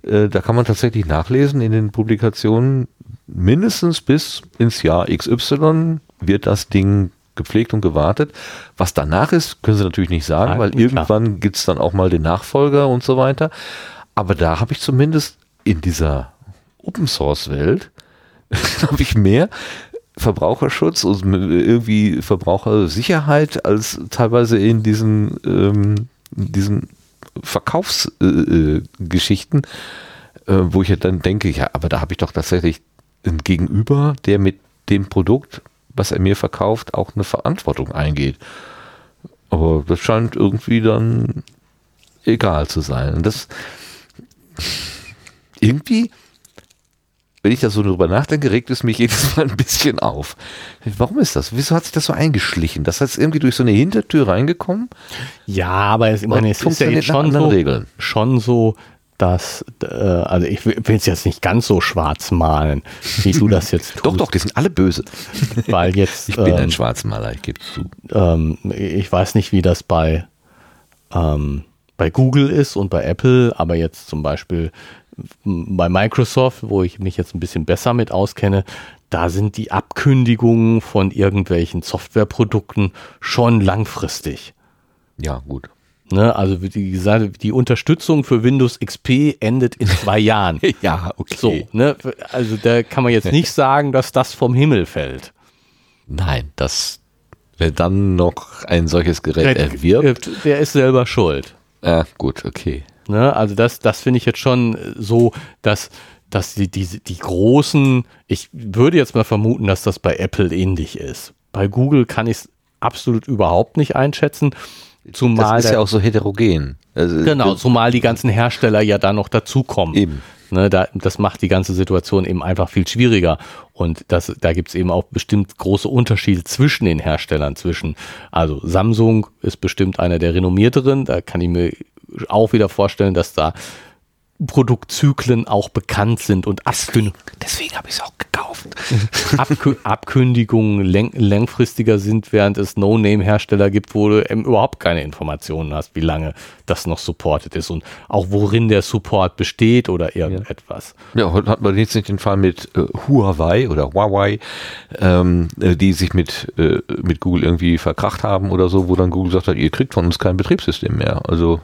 äh, da kann man tatsächlich nachlesen in den Publikationen, mindestens bis ins Jahr XY wird das Ding gepflegt und gewartet. Was danach ist, können sie natürlich nicht sagen, Nein, weil irgendwann gibt es dann auch mal den Nachfolger und so weiter. Aber da habe ich zumindest in dieser Open Source Welt habe ich mehr Verbraucherschutz und irgendwie Verbrauchersicherheit als teilweise in diesen, ähm, diesen Verkaufsgeschichten, äh, äh, wo ich ja dann denke, ja, aber da habe ich doch tatsächlich einen Gegenüber, der mit dem Produkt, was er mir verkauft, auch eine Verantwortung eingeht. Aber das scheint irgendwie dann egal zu sein. Und das irgendwie wenn ich da so drüber nachdenke, regt es mich jedes Mal ein bisschen auf. Warum ist das? Wieso hat sich das so eingeschlichen? Das heißt irgendwie durch so eine Hintertür reingekommen? Ja, aber es, ich meine, es ist ja jetzt schon so, Regeln. schon so, dass, äh, also ich will es jetzt nicht ganz so schwarz malen, wie du das jetzt tust. doch, doch, die sind alle böse. Weil jetzt. Ich bin ähm, ein Schwarzmaler, ich gebe zu. Ähm, ich weiß nicht, wie das bei, ähm, bei Google ist und bei Apple, aber jetzt zum Beispiel bei Microsoft, wo ich mich jetzt ein bisschen besser mit auskenne, da sind die Abkündigungen von irgendwelchen Softwareprodukten schon langfristig. Ja, gut. Ne, also wie gesagt, die Unterstützung für Windows XP endet in zwei Jahren. ja, okay. So, ne, also da kann man jetzt nicht sagen, dass das vom Himmel fällt. Nein, das, wer dann noch ein solches Gerät erwirbt, der ist selber schuld. Ja, gut, okay. Ne? Also das, das finde ich jetzt schon so, dass, dass die, die, die großen, ich würde jetzt mal vermuten, dass das bei Apple ähnlich ist. Bei Google kann ich es absolut überhaupt nicht einschätzen. Zumal das ist ja auch so heterogen. Also, genau, zumal die ganzen Hersteller ja da noch dazukommen. Eben. Ne, da, das macht die ganze Situation eben einfach viel schwieriger. Und das, da gibt es eben auch bestimmt große Unterschiede zwischen den Herstellern. Zwischen, also Samsung ist bestimmt einer der renommierteren, da kann ich mir auch wieder vorstellen, dass da Produktzyklen auch bekannt sind und Abkündigungen. Deswegen habe ich es auch gekauft. Abkü Abkündigungen langfristiger sind, während es No-Name-Hersteller gibt, wo du überhaupt keine Informationen hast, wie lange das noch supported ist und auch worin der Support besteht oder irgendetwas. Ja, heute hat man jetzt nicht den Fall mit äh, Huawei oder Huawei, ähm, äh, die sich mit, äh, mit Google irgendwie verkracht haben oder so, wo dann Google sagt hat, ihr kriegt von uns kein Betriebssystem mehr. Also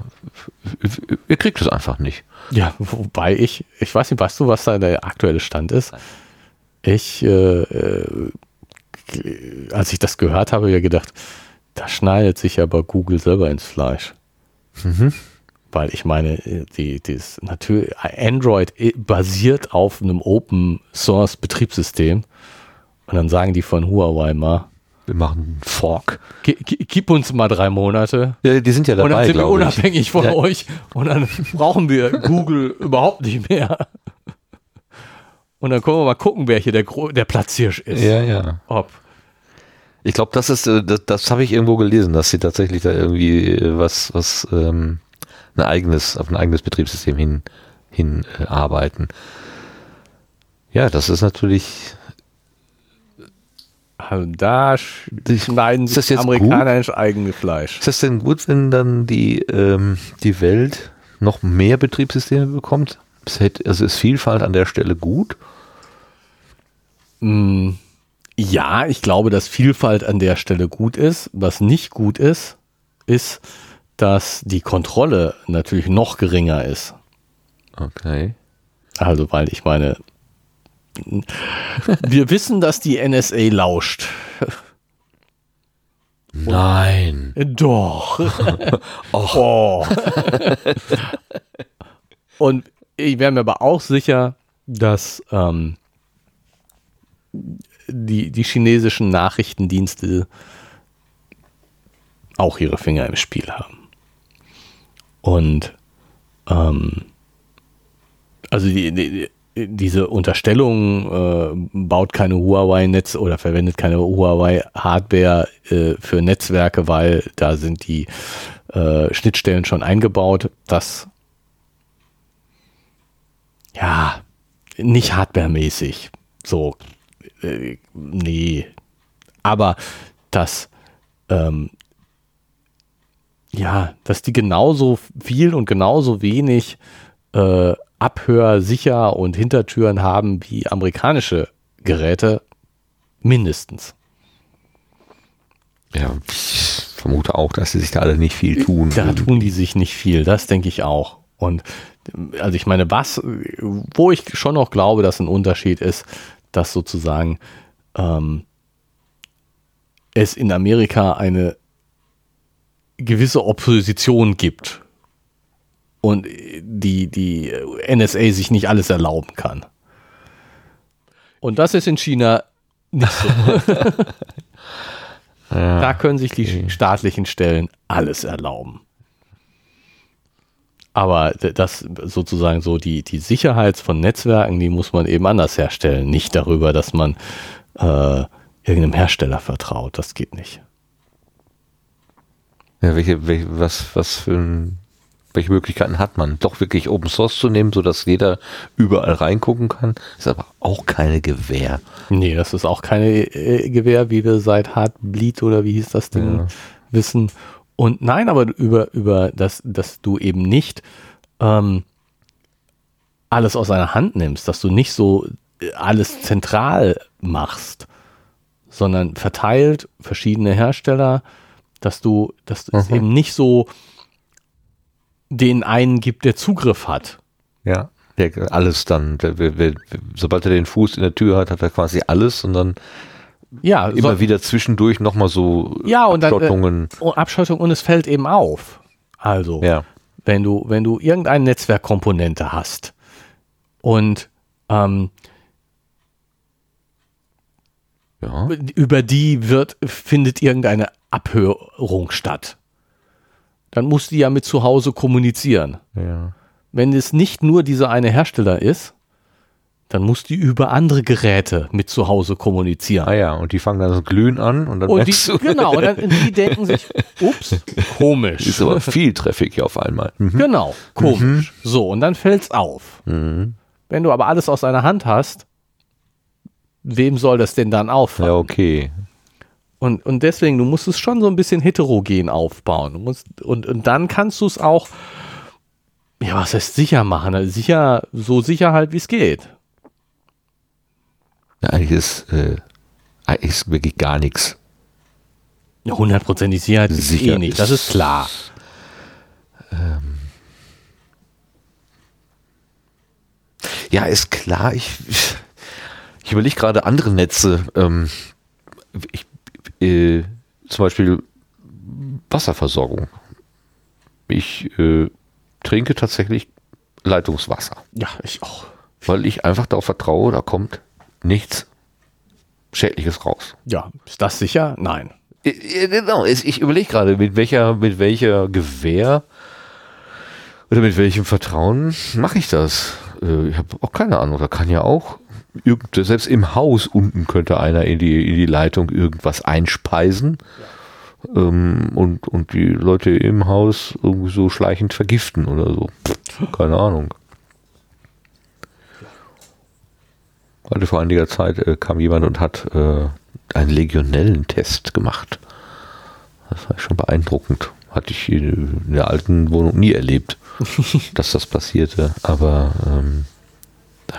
ihr kriegt es einfach nicht. Ja, wobei ich, ich weiß nicht, weißt du, was da der aktuelle Stand ist? Ich, äh, äh, als ich das gehört habe, ja gedacht, da schneidet sich aber Google selber ins Fleisch. Mhm. Weil ich meine, die, die ist natürlich, Android basiert auf einem Open Source Betriebssystem. Und dann sagen die von Huawei mal, wir machen einen Fork. Gib uns mal drei Monate. Ja, die sind ja dabei, Und dann sind wir unabhängig ich. von ja. euch. Und dann brauchen wir Google überhaupt nicht mehr. Und dann können wir mal gucken, wer hier der, der Platzhirsch ist. Ja, ja. Ob. Ich glaube, das ist, äh, das, das habe ich irgendwo gelesen, dass sie tatsächlich da irgendwie äh, was, was ähm, ein eigenes, auf ein eigenes Betriebssystem hin, hin äh, arbeiten. Ja, das ist natürlich also da schneiden sich die Amerikaner ins eigene Fleisch. Ist das denn gut, wenn dann die, ähm, die Welt noch mehr Betriebssysteme bekommt? also ist Vielfalt an der Stelle gut? Mm, ja, ich glaube, dass Vielfalt an der Stelle gut ist. Was nicht gut ist, ist, dass die Kontrolle natürlich noch geringer ist. Okay. Also, weil ich meine, wir wissen, dass die NSA lauscht. Nein. Doch. oh. Und ich wäre mir aber auch sicher, dass ähm, die, die chinesischen Nachrichtendienste auch ihre Finger im Spiel haben. Und ähm, also die, die, diese Unterstellung äh, baut keine Huawei-Netz oder verwendet keine Huawei-Hardware äh, für Netzwerke, weil da sind die äh, Schnittstellen schon eingebaut. Das ja nicht hardwaremäßig. So äh, nee, aber das ähm, ja, dass die genauso viel und genauso wenig äh, Abhör sicher und Hintertüren haben wie amerikanische Geräte, mindestens. Ja, ich vermute auch, dass sie sich da alle nicht viel tun. Da tun die sich nicht viel, das denke ich auch. Und also ich meine, was, wo ich schon noch glaube, dass ein Unterschied ist, dass sozusagen ähm, es in Amerika eine gewisse Opposition gibt und die, die NSA sich nicht alles erlauben kann. Und das ist in China nicht so. ja. Da können sich die staatlichen Stellen alles erlauben. Aber das sozusagen so die, die Sicherheit von Netzwerken, die muss man eben anders herstellen. Nicht darüber, dass man äh, irgendeinem Hersteller vertraut. Das geht nicht. Ja, welche, welche, was, was für ein welche Möglichkeiten hat man? Doch wirklich Open Source zu nehmen, sodass jeder überall reingucken kann, ist aber auch keine Gewähr. Nee, das ist auch keine äh, Gewähr, wie wir seit Heartbleed oder wie hieß das Ding ja. wissen. Und nein, aber über, über das, dass du eben nicht ähm, alles aus einer Hand nimmst, dass du nicht so äh, alles zentral machst, sondern verteilt verschiedene Hersteller, dass du, dass mhm. es eben nicht so den einen gibt, der Zugriff hat. Ja, der alles dann, der, der, sobald er den Fuß in der Tür hat, hat er quasi alles und dann ja, immer so, wieder zwischendurch nochmal so ja, und Abschottungen. Dann, äh, Abschottung und es fällt eben auf. Also, ja. wenn du, wenn du irgendeine Netzwerkkomponente hast und ähm, ja. über die wird, findet irgendeine Abhörung statt dann muss die ja mit zu Hause kommunizieren. Ja. Wenn es nicht nur dieser eine Hersteller ist, dann muss die über andere Geräte mit zu Hause kommunizieren. Ah ja, und die fangen dann so glühen an und dann und die, Genau, und dann die denken sich, ups, komisch. Ist aber viel Traffic hier auf einmal. Mhm. Genau, komisch. Mhm. So, und dann fällt's auf. Mhm. Wenn du aber alles aus einer Hand hast, wem soll das denn dann auffallen? Ja, okay. Und, und deswegen, du musst es schon so ein bisschen heterogen aufbauen. Du musst, und, und dann kannst du es auch, ja, was heißt sicher machen? Also sicher, so sicher halt, wie es geht. Ja, eigentlich ist, äh, eigentlich ist wirklich gar nichts. Hundertprozentig Sicherheit ist sicher eh nicht, das ist klar. Ähm, ja, ist klar. Ich, ich überlege gerade andere Netze. Ähm, ich äh, zum Beispiel Wasserversorgung. Ich äh, trinke tatsächlich Leitungswasser. Ja, ich auch. Weil ich einfach darauf vertraue, da kommt nichts Schädliches raus. Ja, ist das sicher? Nein. Genau, ich überlege gerade, mit welcher, mit welcher Gewehr oder mit welchem Vertrauen mache ich das? Äh, ich habe auch keine Ahnung. Da kann ja auch selbst im Haus unten könnte einer in die, in die Leitung irgendwas einspeisen ja. ähm, und, und die Leute im Haus irgendwie so schleichend vergiften oder so. Keine Ahnung. Heute vor einiger Zeit äh, kam jemand und hat äh, einen Legionellentest gemacht. Das war schon beeindruckend. Hatte ich in der alten Wohnung nie erlebt, dass das passierte. Aber ähm,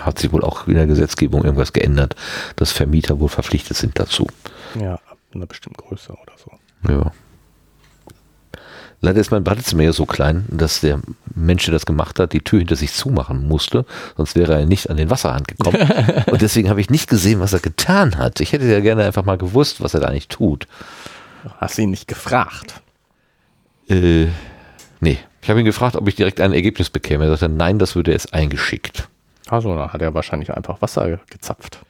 hat sich wohl auch in der Gesetzgebung irgendwas geändert, dass Vermieter wohl verpflichtet sind dazu. Ja, ab einer bestimmten Größe oder so. Ja. Leider ist mein Badezimmer ja so klein, dass der Mensch, der das gemacht hat, die Tür hinter sich zumachen musste, sonst wäre er nicht an den Wasserhahn gekommen. Und deswegen habe ich nicht gesehen, was er getan hat. Ich hätte ja gerne einfach mal gewusst, was er da nicht tut. Hast du ihn nicht gefragt? Äh, nee. Ich habe ihn gefragt, ob ich direkt ein Ergebnis bekäme. Er sagte, nein, das würde es eingeschickt. Also, dann hat er wahrscheinlich einfach Wasser gezapft.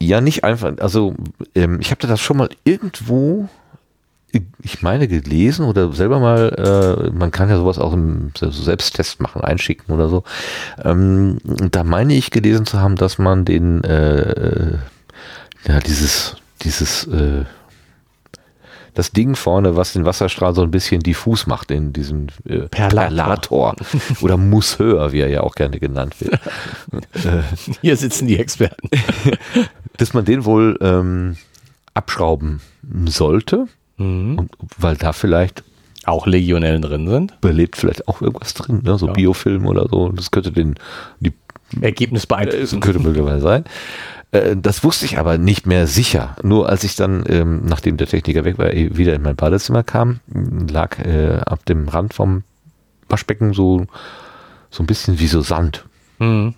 Ja, nicht einfach. Also, ähm, ich habe das schon mal irgendwo, ich meine, gelesen oder selber mal, äh, man kann ja sowas auch im Selbsttest machen, einschicken oder so. Ähm, da meine ich gelesen zu haben, dass man den, äh, ja, dieses, dieses, äh, das Ding vorne, was den Wasserstrahl so ein bisschen diffus macht in diesem äh, Perlator. Perlator oder Mousseur, wie er ja auch gerne genannt wird. Hier sitzen die Experten. dass man den wohl ähm, abschrauben sollte, Mhm. und, weil da vielleicht Auch Legionellen drin sind. belebt vielleicht auch irgendwas drin, ne? so Ja. Biofilm oder so. Das könnte den die Ergebnis äh, beeinflussen. könnte möglicherweise sein. Äh, Das wusste ich aber nicht mehr sicher. Nur als ich dann, ähm, nachdem der Techniker weg war, eh wieder in mein Badezimmer kam, lag äh, ab dem Rand vom Waschbecken so, so ein bisschen wie so Sand. Mhm.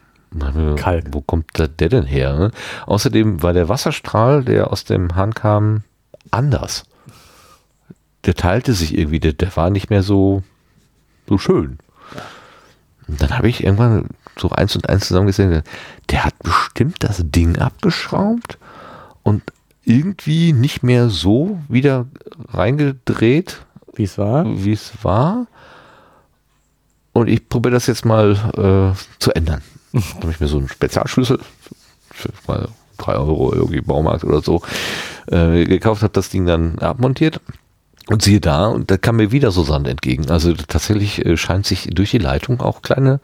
Kalk. Wo kommt der denn her? Ne? Außerdem war der Wasserstrahl, der aus dem Hahn kam, anders. Der teilte sich irgendwie, der, der war nicht mehr so, so schön. Und dann habe ich irgendwann so eins und eins zusammengesehen, der hat bestimmt das Ding abgeschraubt und irgendwie nicht mehr so wieder reingedreht, Wie es war. wie es war. Und ich probiere das jetzt mal äh, zu ändern. Da habe ich mir so einen Spezialschlüssel für mal drei Euro irgendwie Baumarkt oder so äh, gekauft, habe das Ding dann abmontiert. Und siehe da, und da kam mir wieder so Sand entgegen. Also tatsächlich äh, scheint sich durch die Leitung auch kleine,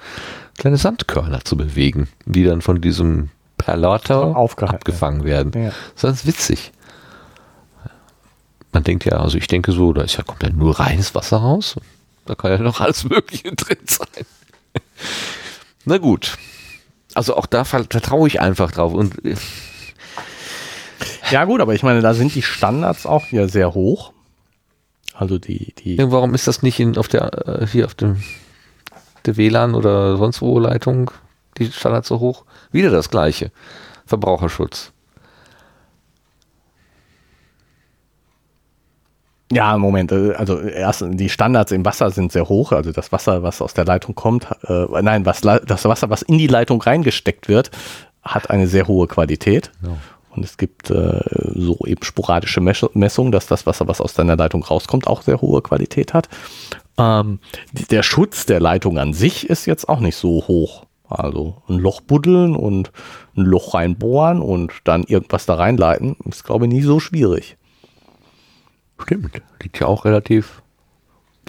kleine Sandkörner zu bewegen, die dann von diesem Perlator Aufgehalten abgefangen werden. Ja. Das ist ganz witzig. Man denkt ja, also ich denke so, da ist ja komplett nur reines Wasser raus. Da kann ja noch alles Mögliche drin sein. Na gut. Also auch da ver- vertraue ich einfach drauf. Und äh, Ja gut, aber ich meine, da sind die Standards auch wieder sehr hoch. Also die, die, warum ist das nicht in, auf der, äh, hier auf dem der WLAN oder sonst wo Leitung, die Standards so hoch? Wieder das gleiche. Verbraucherschutz. ja, Moment, äh, also erst die Standards im Wasser sind sehr hoch. Also das Wasser, was aus der Leitung kommt, äh, nein, was, das Wasser, was in die Leitung reingesteckt wird, hat eine sehr hohe Qualität. Ja. Und es gibt äh, so eben sporadische Messungen, dass das Wasser, was aus deiner Leitung rauskommt, auch sehr hohe Qualität hat. Ähm, der Schutz der Leitung an sich ist jetzt auch nicht so hoch. Also ein Loch buddeln und ein Loch reinbohren und dann irgendwas da reinleiten, ist glaube ich nie so schwierig. Stimmt. Liegt ja auch relativ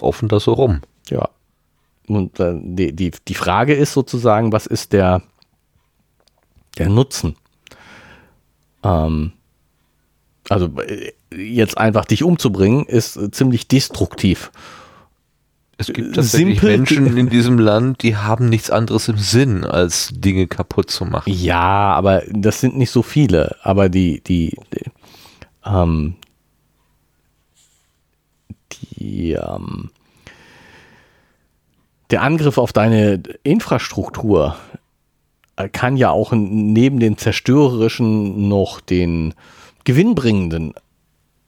offen das so rum. Ja. Und äh, die, die, die Frage ist sozusagen, was ist der, der Nutzen? Ähm, also äh, jetzt einfach dich umzubringen, ist äh, ziemlich destruktiv. Es gibt tatsächlich Simpel- Menschen in diesem Land, die haben nichts anderes im Sinn, als Dinge kaputt zu machen. Ja, aber das sind nicht so viele. Aber die, die, die ähm, die, ähm, der Angriff auf deine Infrastruktur kann ja auch neben den zerstörerischen noch den gewinnbringenden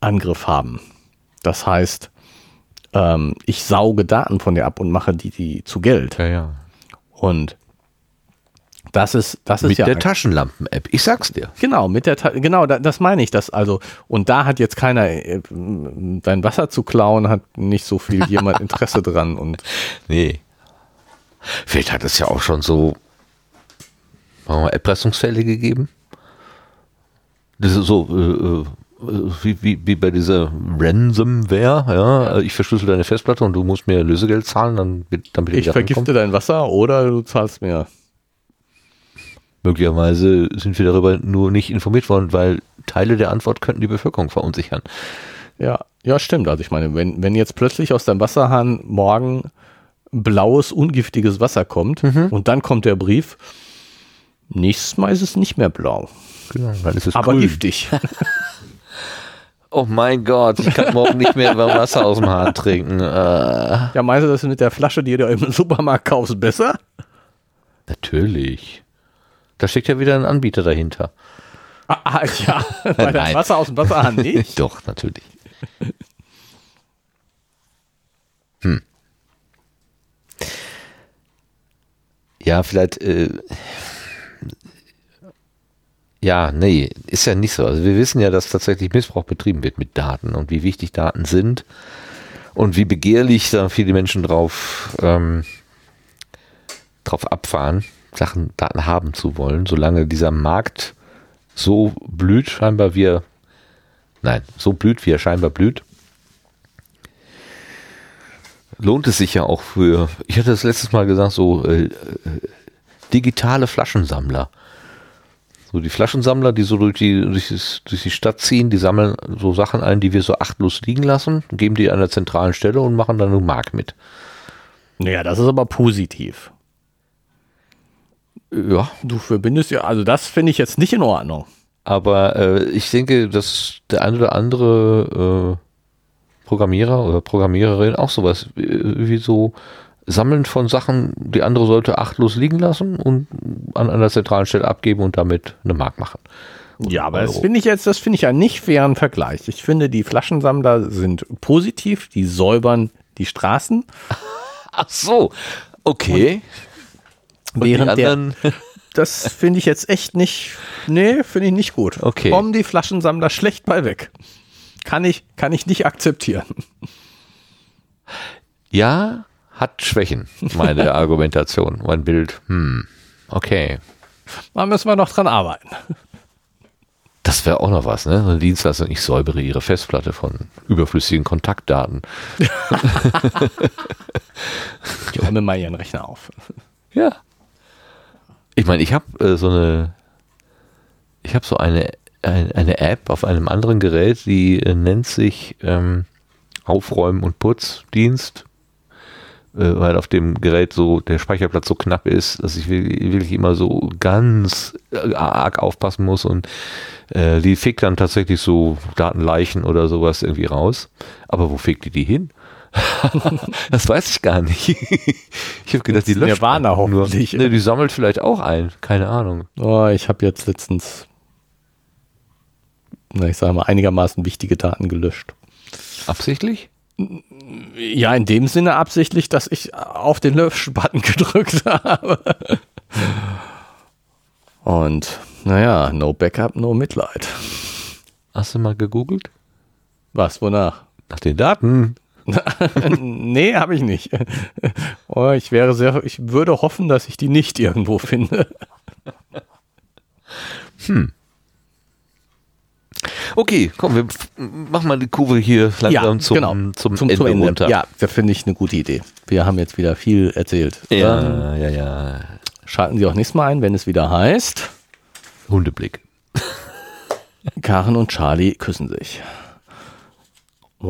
Angriff haben. Das heißt, ähm, ich sauge Daten von dir ab und mache die, die zu Geld. Ja, ja. Und das ist, das ist Mit ja der Taschenlampen-App. Ich sag's dir. Genau, mit der Ta genau, da, das meine ich, das also und da hat jetzt keiner äh, dein Wasser zu klauen, hat nicht so viel jemand Interesse dran und Nee. Vielleicht hat es ja auch schon so Erpressungsfälle gegeben. Das ist so äh, äh, wie, wie, wie bei dieser Ransomware, ja. Ich verschlüssel deine Festplatte und du musst mir Lösegeld zahlen, dann, damit ich wieder vergifte dein Wasser oder du zahlst mir. Möglicherweise sind wir darüber nur nicht informiert worden, weil Teile der Antwort könnten die Bevölkerung verunsichern. Ja, ja, stimmt. Also ich meine, wenn, wenn jetzt plötzlich aus deinem Wasserhahn morgen blaues, ungiftiges Wasser kommt und dann kommt der Brief, Nächstes Mal ist es nicht mehr blau. Genau, dann ist es Aber grün. giftig. Oh mein Gott, ich kann morgen nicht mehr Wasser aus dem Hahn trinken. Äh, Ja, meinst du, das mit der Flasche, die du im Supermarkt kaufst, besser? natürlich. Da steckt ja wieder ein Anbieter dahinter. Ah, ah, ja, weil das Nein. Wasser aus dem Wasserhahn nicht. Doch, natürlich. Hm. Ja, vielleicht. Äh, ja, nee, ist ja nicht so. Also wir wissen ja, dass tatsächlich Missbrauch betrieben wird mit Daten und wie wichtig Daten sind und wie begehrlich da viele Menschen drauf, ähm, drauf abfahren, Sachen, Daten haben zu wollen, solange dieser Markt so blüht, scheinbar wie er, nein, so blüht, wie er scheinbar blüht, lohnt es sich ja auch für, ich hatte das letztes Mal gesagt, so äh, äh, digitale Flaschensammler. So die Flaschensammler, die so durch die, durch, das, durch die Stadt ziehen, die sammeln so Sachen ein, die wir so achtlos liegen lassen, geben die an der zentralen Stelle und machen dann eine Mark mit. Naja, das ist aber positiv. Ja, Du verbindest ja, also das finde ich jetzt nicht in Ordnung. aber äh, ich denke, dass der eine oder andere äh, Programmierer oder Programmiererin auch sowas äh, wie so Sammeln von Sachen, die andere sollte achtlos liegen lassen und an einer zentralen Stelle abgeben und damit eine Mark machen. Ja, aber das Euro. finde ich jetzt, das finde ich ja nicht fairen Vergleich. Ich finde, die Flaschensammler sind positiv, die säubern die Straßen, Ach so, okay. Und während der, das finde ich jetzt echt nicht, nee, finde ich nicht gut. Okay. Kommen die Flaschensammler schlecht bei weg. Kann ich, kann ich nicht akzeptieren. ja, hat Schwächen, meine Argumentation, mein Bild. Hm, okay. Da müssen wir noch dran arbeiten. Das wäre auch noch was, ne? So eine Dienstleistung, ich säubere ihre Festplatte von überflüssigen Kontaktdaten. Ich räume mal ihren Rechner auf. Ja. Ich meine, ich habe äh, so eine, ich habe so eine, ein, eine App auf einem anderen Gerät, die äh, nennt sich ähm, Aufräumen und Putzdienst, weil auf dem Gerät so der Speicherplatz so knapp ist, dass ich wirklich, immer so ganz äh, arg aufpassen muss und äh, die fegt dann tatsächlich so Datenleichen oder sowas irgendwie raus. Aber wo fegt die die hin? das weiß ich gar nicht. ich habe gedacht, die löscht Nirvana einfach nur. hoffentlich. Ne, die sammelt vielleicht auch ein. Keine Ahnung. Oh, ich habe jetzt letztens, na, ich sage mal, einigermaßen wichtige Daten gelöscht. Absichtlich? Ja, in dem Sinne absichtlich, dass ich auf den Lösch-Button gedrückt habe. Und naja, no Backup, no Mitleid. Hast du mal gegoogelt? Was, wonach? Nach den Daten. nee, habe ich nicht. Oh, ich wäre sehr, ich würde hoffen, dass ich die nicht irgendwo finde. Okay, komm, wir machen mal die Kurve hier langsam zum, genau. zum, Zum, Ende zum Ende. runter. Ja, das finde ich eine gute Idee. Wir haben jetzt wieder viel erzählt. Ähm, ja, ja, ja. schalten Sie auch nächstes Mal ein, wenn es wieder heißt, Hundeblick. Karen und Charlie küssen sich. Oh.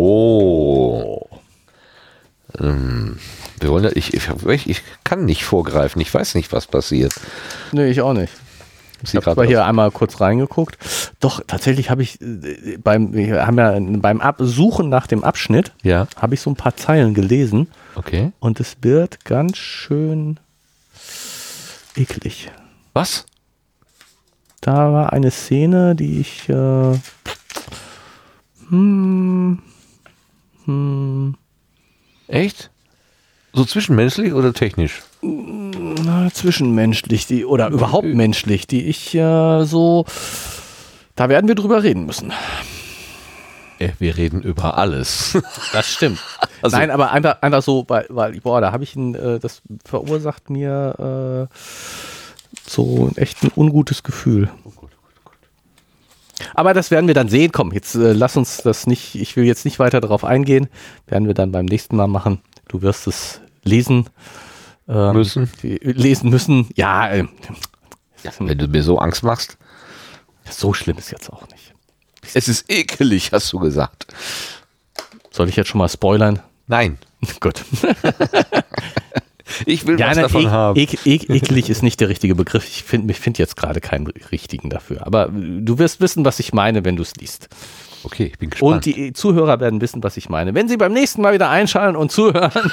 Oh. Ähm, wir wollen ja, ich, ich, ich kann nicht vorgreifen. Ich weiß nicht, was passiert. Nee, ich auch nicht. Ich Ich habe hier einmal kurz reingeguckt. Doch, tatsächlich habe ich äh, beim, wir haben ja beim Ab Suchen nach dem Abschnitt, Ja, habe ich so ein paar Zeilen gelesen okay. und es wird ganz schön eklig. Was? Da war eine Szene, die ich äh, hm, hm, Echt? So zwischenmenschlich oder technisch? Na, zwischenmenschlich, die oder überhaupt menschlich, die ich äh, so, da werden wir drüber reden müssen. Äh, Wir reden über alles. Das stimmt. Also- Nein, aber einfach, einfach so, weil, weil boah, da habe ich ein, äh, das verursacht mir äh, so ein echt ein ungutes Gefühl. Aber das werden wir dann sehen. Komm, jetzt äh, lass uns das nicht, ich will jetzt nicht weiter darauf eingehen. Werden wir dann beim nächsten Mal machen. Du wirst es lesen. Ähm, Müssen. Lesen müssen. Ja, äh, Wenn du mir so Angst machst. so schlimm ist jetzt auch nicht. Es ist ekelig, hast du gesagt. Soll ich jetzt schon mal spoilern? Nein. Gut. Ich will Ja, was nein, davon ek, haben. ek, ek, eklig ist nicht der richtige Begriff. Ich finde ich find jetzt gerade keinen richtigen dafür. Aber du wirst wissen, was ich meine, wenn du es liest. Okay, ich bin gespannt. Und die Zuhörer werden wissen, was ich meine. Wenn sie beim nächsten Mal wieder einschalten und zuhören,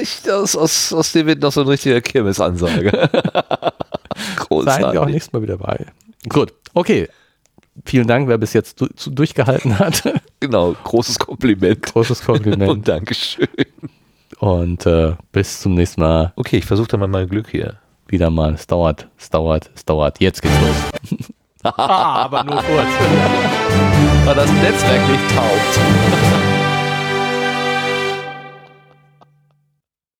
ich, aus, aus, aus dem wird noch so ein richtiger Kirmesansage. seien wir auch Großartig. nächstes Mal wieder dabei. Gut, okay. Vielen Dank, wer bis jetzt du, zu, durchgehalten hat. Genau, großes Kompliment. Großes Kompliment. Und Dankeschön. Und äh, bis zum nächsten Mal. Okay, ich versuche dann mal mein Glück hier. Wieder mal. Es dauert, es dauert, es dauert. Jetzt geht's los. ah, aber nur kurz. Weil das Netzwerk nicht taugt.